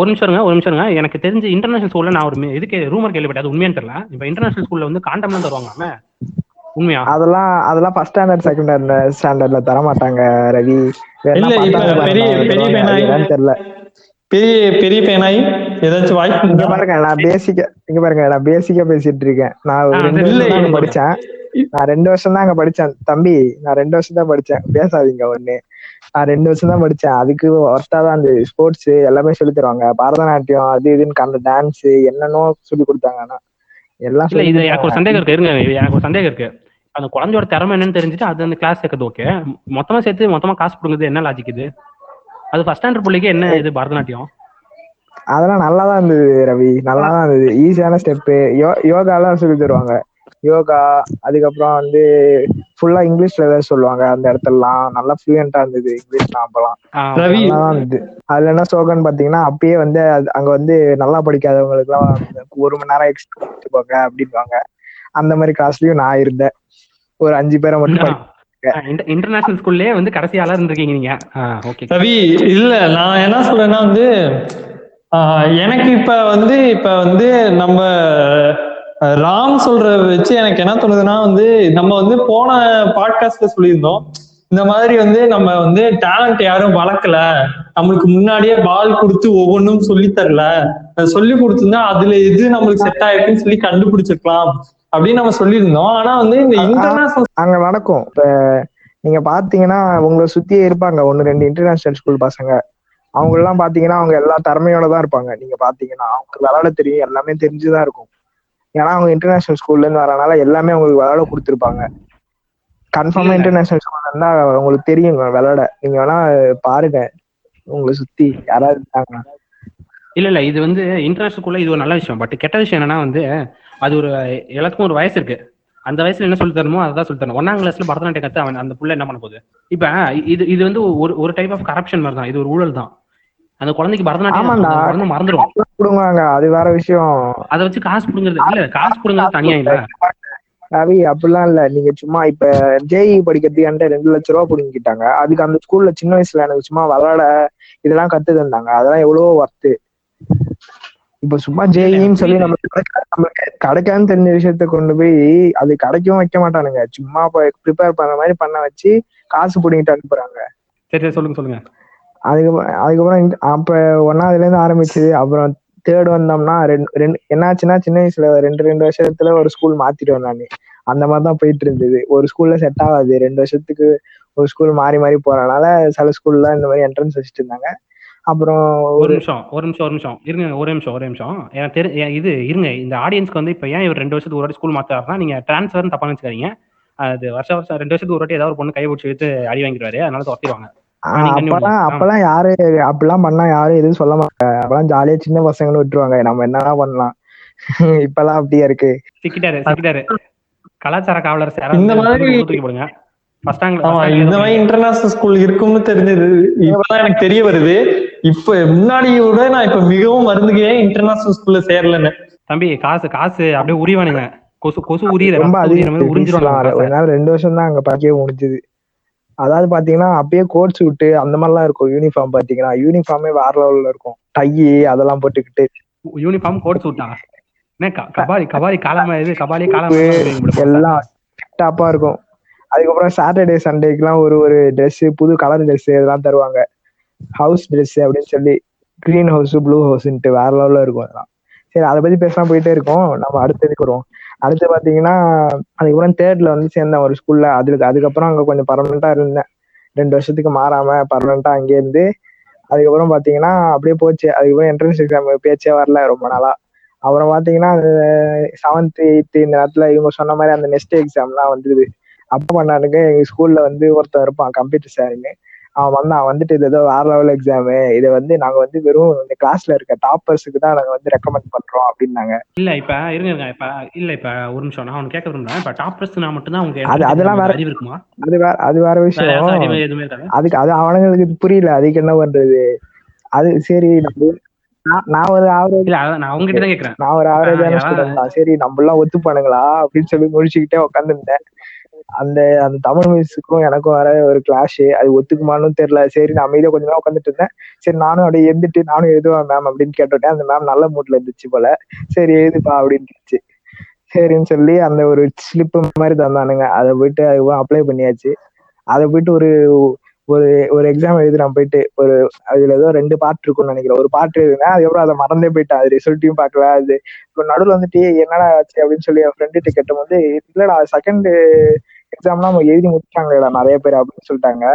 ஒரு நிமிஷம் இருங்க ஒரு நிமிஷம் இருங்க. எனக்கு தெரிஞ்ச இன்டர்நேஷனல் ஸ்கூல்ல நான் ஒரு இதுக்கு ரூமர் கேள்விப்பட்டேன். அது உண்மையான்னு தெரியல. இப்ப இன்டர்நேஷனல் ஸ்கூல்ல வந்து காண்டம்லாம் தருவாங்க உண்மையா? அதெல்லாம் அதெல்லாம் ஃபர்ஸ்ட் ஸ்டாண்டர்ட் செகண்ட் ஸ்டாண்டர்ட்ல தர மாட்டாங்க ரவி. தெரியல. பெரிய பெரிய பையனாய் ஏதாச்சும் வாய்ப்பு இங்க பாருங்க நான் பேசிக்கா இங்க பாருங்க நான் பேசிக்கா பேசிட்டு இருக்கேன். நான் ரெண்டு படிச்சேன். நான் ரெண்டு வருஷம் தான் அங்க படிச்சேன். தம்பி நான் ரெண்டு வருஷம் தான் படிச்சேன். பேசாதீங்க ஒண்ணு. நான் ரெண்டு வருஷம் தான் படிச்சேன். அதுக்கு ஒர்த்தா தான் அந்த ஸ்போர்ட்ஸ் எல்லாமே சொல்லி தருவாங்க. பரதநாட்டியம் அது இதுன்னு அந்த டான்ஸ் என்னென்னோ சொல்லி கொடுத்தாங்க ஆனா. எல்லாம் இது எனக்கு ஒரு சந்தேகம் இருக்கு. இருங்க எனக்கு ஒரு சந்தேகம் இருக்கு. அந்த குழந்தையோட திறமை என்னன்னு தெரிஞ்சுட்டு அது அந்த கிளாஸ் சேர்க்கறது ஓகே மொத்தமா சேர்த்து மொத்தமா காசு கொடுக்குறது என்ன லாஜிக் இது? அது ஃபர்ஸ்ட் ஸ்டாண்டர்ட் பிள்ளைக்கு என்ன இது பரதநாட்டியம்? அதெல்லாம் நல்லா தான் இருந்தது ரவி. நல்லா தான் இருந்தது ஈஸியான ஸ்டெப்பு யோ யோகாலாம் சொல்லி தருவாங்க. யோகா அதுக்கப்புறம் வந்து ஃபுல்லா இங்கிலீஷ்ல வேற சொல்லுவாங்க. அந்த இடத்துலலாம் நல்லா ஃப்ளூயண்டா இருந்தது இங்கிலீஷ்லாம் அப்பெல்லாம் தான் இருந்தது அதுல என்ன ஸ்லோகன் பாத்தீங்கன்னா அப்பயே வந்து அங்க வந்து நல்லா படிக்காதவங்களுக்கு எல்லாம் ஒரு மணி நேரம் எக்ஸ்ட்ரா போங்க அப்படின்வாங்க அந்த மாதிரி கிளாஸ்லயும் நான் இருந்தேன். ஒரு அஞ்சு பேரை மட்டும் இன்டர்நேஷனல் ஸ்கூல்லயே வந்து கடைசி ஆளா இருந்திருக்கீங்க நீங்க. ஓகே ரவி. இல்ல நான் என்ன சொல்றேன்னா வந்து எனக்கு இப்ப வந்து இப்ப வந்து நம்ம ராம் சொல்ற வச்சு எனக்கு என்ன தோணுதுன்னா வந்து நம்ம வந்து போன பாட்காஸ்ட்ல சொல்லியிருந்தோம். இந்த மாதிரி வந்து நம்ம வந்து டேலண்ட் யாரும் வளர்க்கல. நம்மளுக்கு முன்னாடியே பால் கொடுத்து ஒவ்வொன்றும் சொல்லி தரல. சொல்லி கொடுத்திருந்தா அதுல எது நம்மளுக்கு செட் ஆயிருக்குன்னு சொல்லி கண்டுபிடிச்சிருக்கலாம் அப்படின்னு நம்ம சொல்லியிருந்தோம். ஆனா வந்து இந்த இன்டர்நேஷனல் அங்க நடக்கும். இப்ப நீங்க பாத்தீங்கன்னா உங்களை சுத்தியே இருப்பாங்க. ஒன்னு ரெண்டு இன்டர்நேஷனல் ஸ்கூல் பசங்க. அவங்க எல்லாம் பாத்தீங்கன்னா அவங்க எல்லா திறமையோட தான் இருப்பாங்க. நீங்க பாத்தீங்கன்னா அவங்களுக்கு விளையாட தெரியும். எல்லாமே தெரிஞ்சுதான் இருக்கும். ஏன்னா அவங்க இன்டர்நேஷனல் ஸ்கூல்ல இருந்து வரனால எல்லாமே அவங்களுக்கு விளையாட கொடுத்துருப்பாங்க. கன்ஃபார்மா. இன்டர்நேஷனல் ஸ்கூல்ல இருந்தா உங்களுக்கு தெரியுங்க விளையாட. நீங்க வேணா பாருங்க உங்களை சுத்தி யாராவது இருக்காங்க இல்ல இல்ல இது வந்து இன்டர்நேஷனல் ஸ்கூல்ல இது ஒரு நல்ல விஷயம். பட் கெட்ட விஷயம் என்னன்னா வந்து அது ஒரு எல்லாத்துக்கும் ஒரு வயசு இருக்கு. அந்த வயசுல என்ன சொல்லி தரணுமோ அதான் சொல்லி தரணும். ஒன்னாம் கிளாஸ்ல பரதநாட்டியம் கத்து அவன் அந்த புள்ள என்ன பண்ண போகுது? இப்ப இது இது வந்து ஒரு ஒரு டைப் ஆஃப் கரப்ஷன் மாதிரி தான் இது ஒரு ஊழல் தான் அந்த குழந்தைக்கு பரதநாட்டியம் மறந்துடும் கொடுங்க அது வேற விஷயம். அதை வச்சு காசு புடுங்கிறது இல்ல காசு புடுங்கிறது தனியா இல்ல. ரவி அப்படிலாம் இல்ல. நீங்க சும்மா இப்ப ஜேஇ படிக்கிறதுக்கு என்கிட்ட ரெண்டு லட்ச ரூபா பிடிங்கிட்டாங்க அதுக்கு அந்த ஸ்கூல்ல சின்ன வயசுல எனக்கு சும்மா விளையாட இதெல்லாம் கத்து தந்தாங்க அதெல்லாம் எவ்வளவோ ஒர்த்து இப்ப சும்மா ஜேஇன்னு சொல்லி நம்மளுக்கு கிடைக்க- நம்மளுக்கு கிடைக்காதுன்னு தெரிஞ்ச விஷயத்த கொண்டு போய் அது கிடைக்கவும் வைக்க மாட்டானுங்க. சும்மா ப்ரிப்பேர் பண்ண மாதிரி பண்ண வச்சு காசு பிடிங்கிட்டு அனுப்புறாங்க. சரி சரி சொல்லுங்க சொல்லுங்க. அதுக்கப்புறம் அதுக்கப்புறம் அப்போ அப்ப ஒன்னாவதுல இருந்து ஆரம்பிச்சது. அப்புறம் தேர்ட் வந்தோம்னா ரெண்டு ரெண்டு என்னாச்சுன்னா சின்ன வயசுல ரெண்டு ரெண்டு வருஷத்துல ஒரு ஸ்கூல் மாத்திட்டோம் நானு. அந்த மாதிரி தான் போயிட்டு இருந்தது ஒரு ஸ்கூல்ல செட் ஆகாது. ரெண்டு வருஷத்துக்கு ஒரு ஸ்கூல் மாறி மாறி போறனால சில ஸ்கூல்ல இந்த மாதிரி என்ட்ரன்ஸ் வச்சுட்டு இருந்தாங்க. அப்புறம் ஒரு நிமிஷம் ஒரு நிமிஷம் ஒரு நிமிஷம். இருங்க ஒரு நிமிஷம் ஒரு நிமிஷம். எனக்கு தெரி ஏன் இது இருங்க. இந்த ஆடியன்ஸ்க்கு வந்து இப்போ ஏன் இவர் ரெண்டு வருஷத்துக்கு ஒரு வாட்டி ஸ்கூல் மாத்தாருன்னா நீங்க டிரான்ஸ்ஃபர்னு தப்பா நினைச்சுக்காதீங்க அது வருஷம் வருஷம் ரெண்டு வருஷத்துக்கு ஒரு வாட்டி ஏதாவது ஒரு பொண்ணு கை பிடிச்சி எடுத்து அடி வாங்கிடுவாரு. அதனால துரத்திடுவாங்க. அப்பெல்லாம். அப்பெல்லாம் யாரு அப்படிலாம் பண்ணா யாரும் எதுவும் சொல்ல மாட்டாங்க. அப்பெல்லாம் ஜாலியா சின்ன பசங்கன்னு விட்டுருவாங்க. நம்ம என்னன்னா பண்ணலாம்? [laughs] இப்பெல்லாம் அப்படியா இருக்கு. சிக்கிட்டாரு சிக்கிட்டாரு. கலாச்சார காவலர் இந்த மாதிரி- தூக்கி போடுங்க. ஃபர்ஸ்ட் ஆமா இந்த மாதிரி இன்டர்நேஷனல் ஸ்கூல் இருக்கும்னு தெரிஞ்சது. இப்பதான் எனக்கு தெரிய வருது. இப்ப முன்னாடி விட நான் இப்ப மிகவும் வருந்துகிறேன் இன்டர்நேஷனல் ஸ்கூல்ல சேரலன்னு. தம்பி காசு காசு அப்படியே உரிவானுங்க கொசு கொசு உரியிற ரொம்ப அதிகம் நாள் ரெண்டு வருஷம் தான் அங்க படிக்கவே முடிஞ்சது. அதாவது பாத்தீங்கன்னா அப்பயே கோட் சூட்டு அந்த மாதிரிலாம் இருக்கும் யூனிஃபார்ம் பாத்தீங்கன்னா. யூனிஃபார்மே வேற லெவல்ல இருக்கும். டை அதெல்லாம் போட்டுக்கிட்டு. யூனிஃபார்ம் கோட் சூட்டா கபாலி கபாலி காலாம இது கபாலி காலாம எல்லாம் டாப்பா இருக்கும். அதுக்கப்புறம் சாட்டர்டே சண்டேக்குலாம் ஒரு ஒரு Dress புது கலர் Dress இதெல்லாம் தருவாங்க. ஹவுஸ் Dress அப்படின்னு சொல்லி கிரீன் ஹவுஸ் ப்ளூ ஹவுஸ்ன்ட்டு வேற லெவல்ல இருக்கும் அதெல்லாம். சரி அதை பத்தி பேசாம போயிட்டே இருக்கோம். நம்ம அடுத்ததுக்கு வருவோம். அடுத்து பாத்தீங்கன்னா அதுக்கப்புறம் தேர்ட்ல வந்து சேர்ந்தேன் ஒரு ஸ்கூல்ல அதுக்கு அதுக்கப்புறம் அங்க கொஞ்சம் பர்மனண்டா இருந்தேன். ரெண்டு வருஷத்துக்கு மாறாம பர்மனண்டா அங்கே இருந்து அதுக்கப்புறம் பாத்தீங்கன்னா அப்படியே போச்சு. அதுக்கப்புறம் என்ட்ரன்ஸ் எக்ஸாம் பேச்சே வரல ரொம்ப நாளா. அப்புறம் பாத்தீங்கன்னா செவன்த் எயித்து இந்த நேரத்துல இவங்க சொன்ன மாதிரி அந்த நெக்ஸ்ட் எக்ஸாம்லாம் வந்துருது அப்ப பண்ணானுங்க எங்க ஸ்கூல்ல வந்து ஒருத்தன் இருப்பான் கம்ப்யூட்டர் சாருன்னு அவன் வந்தான். வந்துட்டு இது ஏதோ வேற லெவல் எக்ஸாமு இதை வந்து நாங்க வந்து வெறும் இந்த கிளாஸ்ல இருக்க டாப்பர்ஸுக்கு தான் நாங்க வந்து ரெக்கமெண்ட் பண்றோம் அப்படின்னாங்க. இல்ல இப்ப இருங்க இருங்க. இப்ப இல்ல இப்ப ஒரு நிமிஷம். நான் கேட்க விரும்புறேன் இப்ப டாப்பர்ஸ் நான் மட்டும் தான் உங்க அது- அதெல்லாம் வேற- இருக்குமா? அது வேற அது வேற விஷயம். அதுக்கு அது அவனுங்களுக்கு புரியல. அதுக்கு என்ன பண்றது? அது சரி நான் ஒரு ஆவரேஜ் நான் ஒரு ஆவரேஜான சரி நம்ம எல்லாம் ஒத்துப்பானுங்களா? அப்படின்னு சொல்லி முடிச்சுக்கிட்டே உட்காந்துருந்தேன் அந்த அந்த தமிழ் மிஸ்ஸுக்கும் எனக்கும் வர ஒரு கிளாஷ் அது ஒத்துக்குமான்னு தெரியல. சரி நான் அமைதியா கொஞ்ச நேரம் உட்காந்துட்டு இருந்தேன். சரி நானும் அப்படியே எழுந்துட்டு நானும் எழுதுவேன் மேம் அப்படின்னு கேட்டுவிட்டேன் அந்த மேம் நல்ல மூட்ல இருந்துச்சு போல. சரி எழுதுப்பா அப்படின்னு சரின்னு சொல்லி அந்த ஒரு ஸ்லிப் மாதிரி தந்தானுங்க. அதை போயிட்டு அதுவும் அப்ளை பண்ணியாச்சு. அதை போயிட்டு ஒரு ஒரு ஒரு எக்ஸாம் எழுதி நான் போயிட்டு. ஒரு அதுல ஏதோ ரெண்டு பார்ட் இருக்கும்னு நினைக்கிறேன். ஒரு பார்ட் எழுதுனா அதுக்கப்புறம் அதை மறந்தே போயிட்டேன். அது ரிசல்ட்டையும் பார்க்கல. அது இப்போ நடுவில் வந்துட்டு என்னடா ஆச்சு? அப்படின்னு சொல்லி என் ஃப்ரெண்டு கேட்டோம் போது இல்லடா செகண்ட் எக்ஸாம்லாம் அவங்க எழுதி முடிச்சாங்களேடா நிறைய பேர் அப்படின்னு சொல்லிட்டாங்க.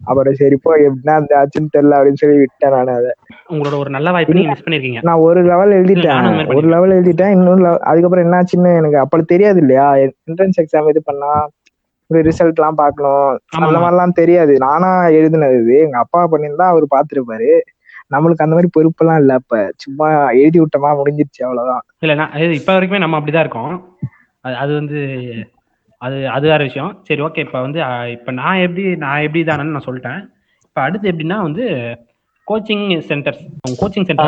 அப்புறம் சரி இப்போ எப்படின்னா அந்த ஆச்சுன்னு தெரியல அப்படின்னு சொல்லி விட்டேன் நான் அதை. உங்களோட ஒரு நல்ல வாய்ப்பு நீங்க மிஸ் பண்ணிருக்கீங்க. நான் ஒரு லெவல் எழுதிட்டேன். ஒரு லெவல் எழுதிட்டேன். இன்னொரு அதுக்கப்புறம் என்னாச்சுன்னு எனக்கு அப்படி தெரியாது இல்லையா? என்ட்ரன்ஸ் எக்ஸாம் இது பண்ணா ரிசல்ட் எல்லாம் பார்க்கணும். ஆமா, அந்த. மாதிரிலாம் தெரியாது. நானா எழுதினது எங்க அப்பா பண்ணியிருந்தா அவர் பார்த்திருப்பாரு. நம்மளுக்கு அந்த மாதிரி பொறுப்பெல்லாம் இல்ல அப்ப. சும்மா எழுதி விட்டோமா முடிஞ்சிருச்சு அவ்வளவுதான். இல்ல நான் இப்ப வரைக்குமே நம்ம அப்படிதான் இருக்கோம். அது வந்து அது அது வேற விஷயம். சரி ஓகே இப்ப வந்து இப்ப நான் எப்படி நான் எப்படி தானேன்னு நான் சொல்லிட்டேன். இப்ப அடுத்து எப்படின்னா வந்து கோச்சிங் சென்டர்ஸ் கோச்சிங் சென்டர்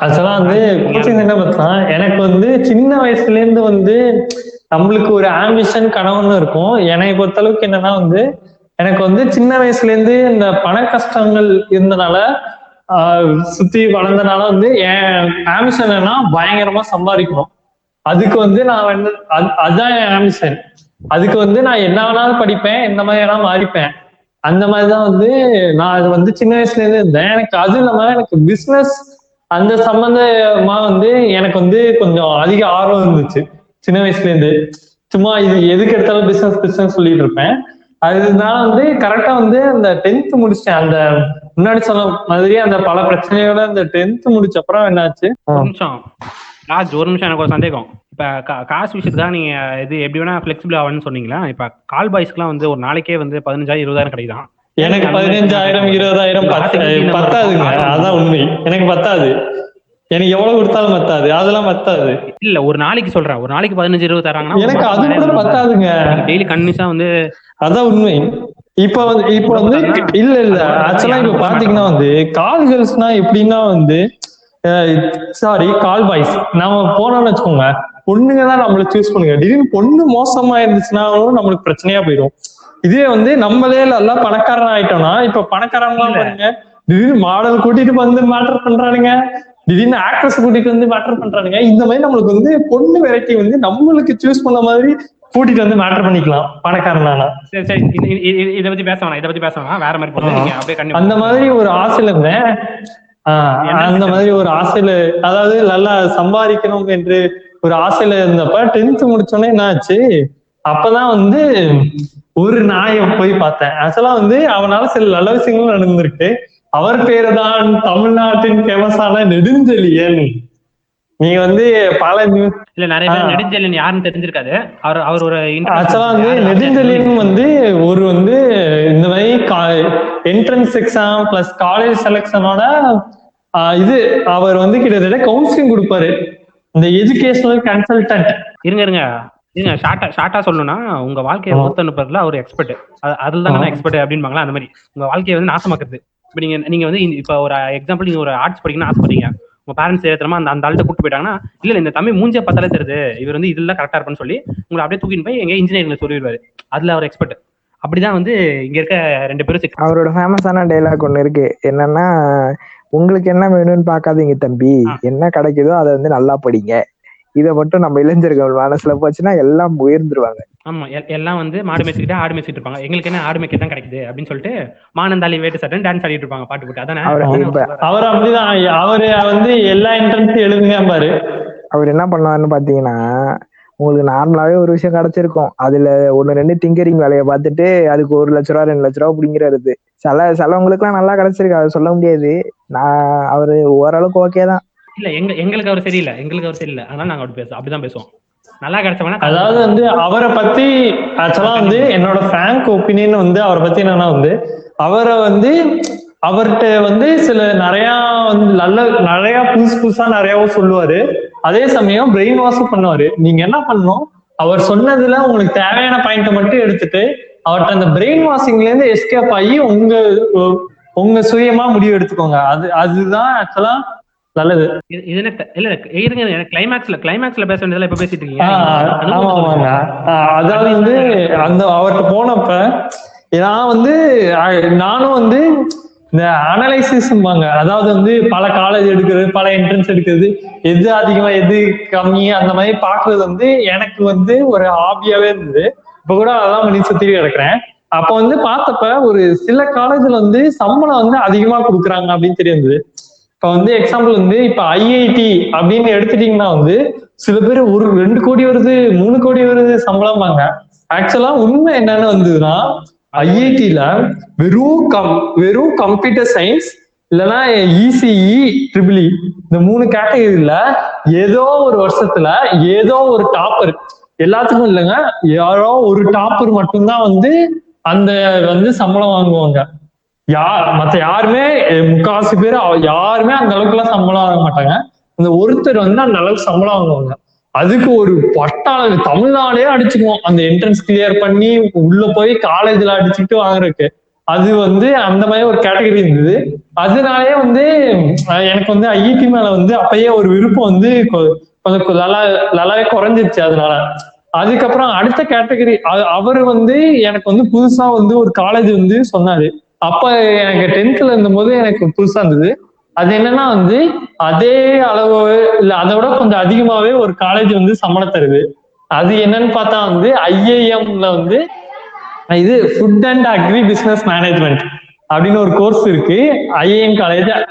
ஆக்சுவலா வந்து கோச்சிங் என்ன பார்த்தா எனக்கு வந்து சின்ன வயசுல இருந்து வந்து நம்மளுக்கு ஒரு ஆம்பிஷன் கனவுன்னு இருக்கும். என்னை பொறுத்த அளவுக்கு என்னன்னா வந்து எனக்கு வந்து சின்ன வயசுல இருந்து இந்த பண கஷ்டங்கள் இருந்தனால சுத்தி வளர்ந்தனால வந்து என் ஆம்பிஷன் என்னன்னா பயங்கரமா சம்பாதிக்கணும். அதுக்கு வந்து நான் வந்து அது- அதுதான் என் ஆம்பிஷன் அதுக்கு வந்து நான் என்ன வேணாலும் படிப்பேன் இந்த மாதிரி வேணாலும் மாறிப்பேன். அந்த மாதிரிதான் வந்து நான் அது வந்து சின்ன வயசுல இருந்து இருந்தேன். எனக்கு அது இல்லாம எனக்கு பிசினஸ் அந்த சம்பந்தமா வந்து எனக்கு வந்து கொஞ்சம் அதிக ஆர்வம் இருந்துச்சு. சின்ன வயசுல இருந்து. சும்மா இது எதுக்கு எடுத்தாலும் பிசினஸ் பிசினஸ் சொல்லிட்டு இருப்பேன். அதனால வந்து கரெக்டா வந்து அந்த டென்த் முடிச்சேன் அந்த முன்னாடி சொன்ன மாதிரி அந்த பல பிரச்சனையோட அந்த டென்த் முடிச்ச அப்புறம் என்னாச்சு? ராஜ் ஒரு நிமிஷம் எனக்கு ஒரு சந்தேகம். இப்ப காசு விஷயத்துக்கு நீங்க இது எப்படி வேணா பிளெக்சிபிள் ஆகணும்னு சொன்னீங்களா? இப்ப கால் பாய்ஸ்க்குலாம் வந்து ஒரு நாளைக்கே வந்து பதினஞ்சாயிரம் இருபதாயிரம் கிடைக்குதான் எனக்கு பதினஞ்சாயிரம் இருபதாயிரம் பத்து பத்தாதுங்க. அதான் உண்மை. எனக்கு பத்தாது. எனக்கு எவ்வளவு கொடுத்தாலும் பத்தாது. அதெல்லாம் பத்தாது. இல்ல ஒரு நாளைக்கு சொல்றேன். ஒரு நாளைக்கு பதினஞ்சு இருபது தராங்கன்னா எனக்கு அது கூட பத்தாதுங்க. டெய்லி கன்னிஸா வந்து அதான் உண்மை. இப்ப வந்து இப்ப வந்து இல்ல இல்ல. ஆக்சுவலா இப்ப பாத்தீங்கன்னா வந்து கால் கேர்ள்ஸ்னா எப்படின்னா வந்து சாரி கால் பாய்ஸ் நாம போனோம்னு வச்சுக்கோங்க. பொண்ணுங்க தான் நம்மள சூஸ் பண்ணுங்க. திடீர்னு பொண்ணு மோசமா இருந்துச்சுனாலும் நம்மளுக்கு பிரச்சனையா போயிடும். இதே வந்து நம்மளே எல்லாம் பணக்காரன் ஆயிட்டோம்னா இப்ப பணக்காரன்லாம். பாருங்க திடீர்னு மாடல் கூட்டிட்டு வந்து மேட்டர் பண்றானுங்க. திடீர்னு ஆக்ட்ரஸ் கூட்டிட்டு வந்து மேட்டர் பண்றானுங்க. இந்த மாதிரி நம்மளுக்கு வந்து பொண்ணு வெரைட்டி வந்து நம்மளுக்கு சூஸ் பண்ண மாதிரி கூட்டிட்டு வந்து மேட்டர் பண்ணிக்கலாம் பணக்காரனானா. சரி சரி. இது- பத்தி பேச வேணாம். இதை பத்தி பேச வேணாம். வேற மாதிரி அந்த மாதிரி ஒரு ஆசையில இருந்தேன். அந்த மாதிரி ஒரு ஆசையில அதாவது நல்லா சம்பாதிக்கணும் என்று ஒரு ஆசையில இருந்தப்ப டென்த் முடிச்சோடனே என்ன ஆச்சு அப்பதான் வந்து ஒரு நாயை போய் பார்த்தேன். ஆக்சுவலா வந்து அவனால சில நல்ல விஷயங்களும் நடந்திருக்கு. அவர் பேரு தான் தமிழ்நாட்டின் ஃபேமஸான நெடுஞ்செழியன். நீங்க வந்து பல நியூஸ் இல்ல நிறைய. நெடுஞ்செழியன் யாருன்னு தெரிஞ்சிருக்காது. அவர் அவர் ஒரு ஆக்சுவலா வந்து நெடுஞ்செழியன் வந்து ஒரு வந்து இந்த மாதிரி என்ட்ரன்ஸ் எக்ஸாம் பிளஸ் காலேஜ் செலக்ஷனோட இது அவர் வந்து கிட்டத்தட்ட கவுன்சிலிங் கொடுப்பாரு. இந்த எஜுகேஷனல் கன்சல்டன்ட் இருங்க இருங்க. இருங்க ஷார்ட்டா ஷார்ட்டா சொல்லணும்னா உங்க வாழ்க்கையை ஆ. ஒருத்த அனுப்புறதுல அவர் எக்ஸ்பர்ட் அதுல தான் ஆ. எக்ஸ்பர்ட் அப்படின்பாங்களா அந்த மாதிரி. உங்க வாழ்க்கையை வந்து நாசமாக்குறது. இப்ப நீங்க நீங்க வந்து இப்ப ஒரு எக்ஸாம்பிள் நீங்க ஒரு ஆர்ட்ஸ் படிக்கணும்னு ஆசைப்படுறீங்க. உங்க பேரண்ட்ஸ் ஏத்தரமா அந்த அந்த ஆள்கிட்ட கூட்டு போயிட்டாங்கன்னா இல்ல இந்த தம்பி மூஞ்சே பார்த்தாலே தெரியுது. இவர் வந்து இதெல்லாம் கரெக்டா இருப்பான்னு சொல்லி உங்களை அப்படியே தூக்கிட்டு போய் எங்க இன்ஜினியரிங்ல சொல்லிடுவாரு. அதுல அவர் எக்ஸ்பர்ட் அப்படிதான் வந்து இங்க இருக்க ரெண்டு பேரும் அவரோட ஃபேமஸான டைலாக் ஒண்ணு இருக்கு. என்னன்னா உங்களுக்கு என்ன வேணும்னு பார்க்காதீங்க தம்பி. என்ன கிடைக்குதோ அதை வந்து நல்லா படிங்க. இதை மட்டும் நம்ம இளைஞர்கள் மனசுல போச்சுன்னா எல்லாம் உயர்ந்துருவாங்க. ஆமா எல்- எல்லாம் வந்து மாடு மேய்ச்சிக்கிட்டு ஆடு மேய்ச்சிட்டு இருப்பாங்க. எங்களுக்கு என்ன ஆடு மேய்க்க தான் கிடைக்குது? அப்படின்னு சொல்லிட்டு மானந்தாளி வேட்டு சட்டன் டான்ஸ் ஆடிட்டு இருப்பாங்க பாட்டு போட்டு. அதானே? அவர் அப்படிதான். அவரு வந்து எல்லா என்ட்ரன்ஸ் எழுதுங்க பாரு. அவர் என்ன பண்ணுவாருன்னு பாத்தீங்கன்னா உங்களுக்கு நார்மலாவே ஒரு விஷயம் கிடைச்சிருக்கும். அதுல ஒண்ணு ரெண்டு டிங்கரிங் வேலையை பார்த்துட்டு அதுக்கு ஒரு லட்ச ரூபா ரெண்டு லட்ச ரூபா பிடிங்கிறது சில சிலவங்களுக்கு எல்லாம் நல்லா கிடைச்சிருக்கு. அதை சொல்ல முடியாது. நான் அவரு ஓரளவுக்கு ஓகே தான். இல்ல எங்க எங்களுக்கு அவர் சரியில்லை. எங்களுக்கு அவர் சரியில்லை. அதனால நாங்க அப்படி பேசுவோம் அப்படிதான் பேசுவோம். நல்லா கிடைச்சவனா அதாவது வந்து அவரை பத்தி ஆக்சுவலா வந்து என்னோட ஃப்ராங்க் ஒப்பீனியன் வந்து அவரை பத்தி என்னன்னா வந்து அவரை வந்து அவர்கிட்ட வந்து சில நிறைய வந்து நல்ல நிறைய புதுசு புதுசா நிறையவும் சொல்லுவாரு. அதே சமயம் பிரெயின் வாஷும் பண்ணுவாரு. நீங்க என்ன பண்ணணும்? அவர் சொன்னதுல உங்களுக்கு தேவையான பாயிண்ட்டை மட்டும் எடுத்துட்டு அவர்கிட்ட அந்த பிரெயின் வாஷிங்ல இருந்து எஸ்கேப் ஆகி உங்க உங்க சுயமா முடிவு எடுத்துக்கோங்க. அது அதுதான் ஆக்சுவலா நல்லது. இல்ல இல்ல, இருங்க கிளைமேக்ஸ்ல கிளைமேக்ஸ்ல பேச வேண்டியதுல இப்ப பேசிட்டு இருக்கீங்க. ஆமா ஆமாங்க. அதாவது வந்து அந்த அவர்கிட்ட போனப்ப நான் வந்து நானும் வந்து இந்த அனலைசிஸ்பாங்க அதாவது வந்து பல காலேஜ் எடுக்கிறது பல என்ட்ரன்ஸ் எடுக்கிறது எது அதிகமா எது கம்மி அந்த மாதிரி பாக்குறது வந்து எனக்கு வந்து ஒரு ஹாபியாவே இருந்தது. இப்ப கூட அதான் பண்ணி சுத்தி கிடக்குறேன். அப்ப வந்து பார்த்தப்ப ஒரு சில காலேஜ்ல வந்து சம்பளம் வந்து அதிகமா கொடுக்குறாங்க அப்படின்னு தெரியுது இப்ப வந்து எக்ஸாம்பிள் வந்து இப்ப ஐஐடி அப்படின்னு எடுத்துட்டீங்கன்னா வந்து சில பேர் ஒரு ரெண்டு கோடி வருது மூணு கோடி வருது சம்பளம்பாங்க. ஆக்சுவலா உண்மை என்னன்னு வந்ததுன்னா ஐஐடில வெறும் கம் வெறும் கம்ப்யூட்டர் சயின்ஸ் இல்லைன்னா இசிஇ ட்ரிபிள் e, இந்த மூணு கேட்டகரியில ஏதோ ஒரு வருஷத்துல ஏதோ ஒரு டாப்பர் எல்லாத்துக்கும் இல்லைங்க யாரோ ஒரு டாப்பர் மட்டும்தான் வந்து அந்த வந்து சம்பளம் வாங்குவாங்க. யார் மத்த யாருமே அஹ், முக்காவாசி பேர் யாருமே அந்த அளவுக்கு எல்லாம் சம்பளம் வாங்க மாட்டாங்க. இந்த ஒருத்தர் வந்து அந்த அளவுக்கு சம்பளம் வாங்குவாங்க. அதுக்கு ஒரு பட்டாள தமிழ்நாடே அடிச்சுக்குவோம். அந்த என்ட்ரன்ஸ் கிளியர் பண்ணி உள்ள போய் காலேஜ்ல அடிச்சுக்கிட்டு வாங்குறதுக்கு. அது வந்து அந்த மாதிரி ஒரு கேட்டகரி இருந்தது. அதனாலே வந்து எனக்கு வந்து ஐஐடி மேல வந்து அப்பயே ஒரு விருப்பம் வந்து கொ- கொஞ்சம் நல்லா நல்லாவே குறைஞ்சிருச்சு அதனால. அதுக்கப்புறம் அடுத்த கேட்டகரி அவர் வந்து எனக்கு வந்து புதுசா வந்து ஒரு காலேஜ் வந்து சொன்னாரு. அப்ப எனக்கு டென்த்ல இருந்தபோது எனக்கு புதுசா இருந்தது. அது என்னன்னா வந்து அதே அளவு இல்ல அதை விட கொஞ்சம் அதிகமாவே ஒரு காலேஜ் வந்து சம்பளம் தருது. அது என்னன்னு பார்த்தா வந்து ஐஏஎம்ல வந்து இது food and agri business management அப்படின்னு ஒரு கோர்ஸ் இருக்கு. ஐஏஎம் காலேஜ்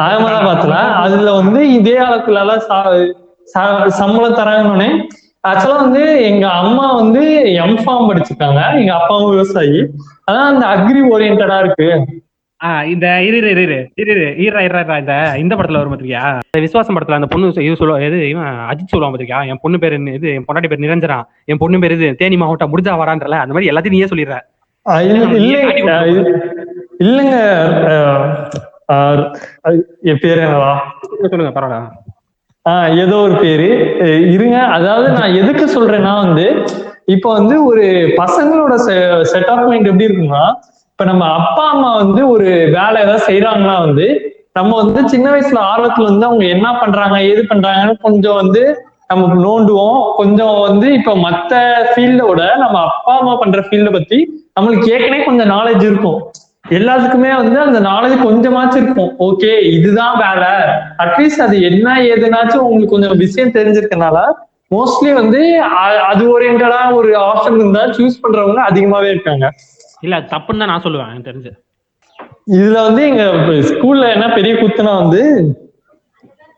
அகமதாபாத்ல. அதுல வந்து இதே அளவுக்குல சா- சா- சம்பளம் தராங்கன்னு ஆக்சுவலா வந்து எங்க அம்மா வந்து எம்ஃபார்ம் படிச்சிருக்காங்க. எங்க அப்பாவும் விவசாயி. அதான் அந்த அக்ரி ஓரியன்டா இருக்கு. இந்த இரு இரு இரு இரு இரு ஈரா ஈரா இந்த இந்த படத்துல வரும் பாத்திரியா விசுவாசம் படத்துல அந்த பொண்ணு இது சொல்லுவா இவன் அஜித் சொல்லுவான் பாத்திரியா என் பொண்ணு பேரு இது என் பொண்டாட்டி பேர் நிரஞ்சனா என் பொண்ணு பேரு இது தேனி மாவட்டம் முடிஞ்சா வரான்றல அந்த மாதிரி எல்லாத்தையும் நீயே சொல்லிடுற. இல்லைங்க என் பேர் என்னவா? சொல்லுங்க பரவாயில்ல. ஆஹ் ஏதோ ஒரு பேரு. இருங்க அதாவது நான் எதுக்கு சொல்றேன்னா வந்து இப்போ வந்து ஒரு பசங்களோட செட் ஆஃப் மைண்ட் எப்படி இருக்குன்னா இப்ப நம்ம அப்பா அம்மா வந்து ஒரு வேலை ஏதாவது செய்யறாங்கன்னா வந்து நம்ம வந்து சின்ன வயசுல ஆர்வத்துல வந்து அவங்க என்ன பண்றாங்க ஏது பண்றாங்கன்னு கொஞ்சம் வந்து நம்ம நோண்டுவோம். கொஞ்சம் வந்து இப்ப மத்த ஃபீல்டோட நம்ம அப்பா அம்மா பண்ற ஃபீல்ட பத்தி நம்மளுக்கு ஏற்கனவே கொஞ்சம் நாலேஜ் இருக்கும். எல்லாத்துக்குமே வந்து அந்த நாலேஜ் கொஞ்சமாச்சும் இருக்கும். ஓகே இதுதான் வேலை. அட்லீஸ்ட் அது என்ன ஏதுனாச்சும் உங்களுக்கு கொஞ்சம் விஷயம் தெரிஞ்சிருக்கனால மோஸ்ட்லி வந்து அ- அது ஓரியன்டா ஒரு ஆப்ஷன் இருந்தா சூஸ் பண்றவங்க அதிகமாவே இருக்காங்க. இல்ல அது தப்புன்னு தான் நான் சொல்லுவேன் எனக்கு தெரிஞ்சு. இதுல வந்து எங்க ஸ்கூல்ல என்ன பெரிய குத்துனா வந்து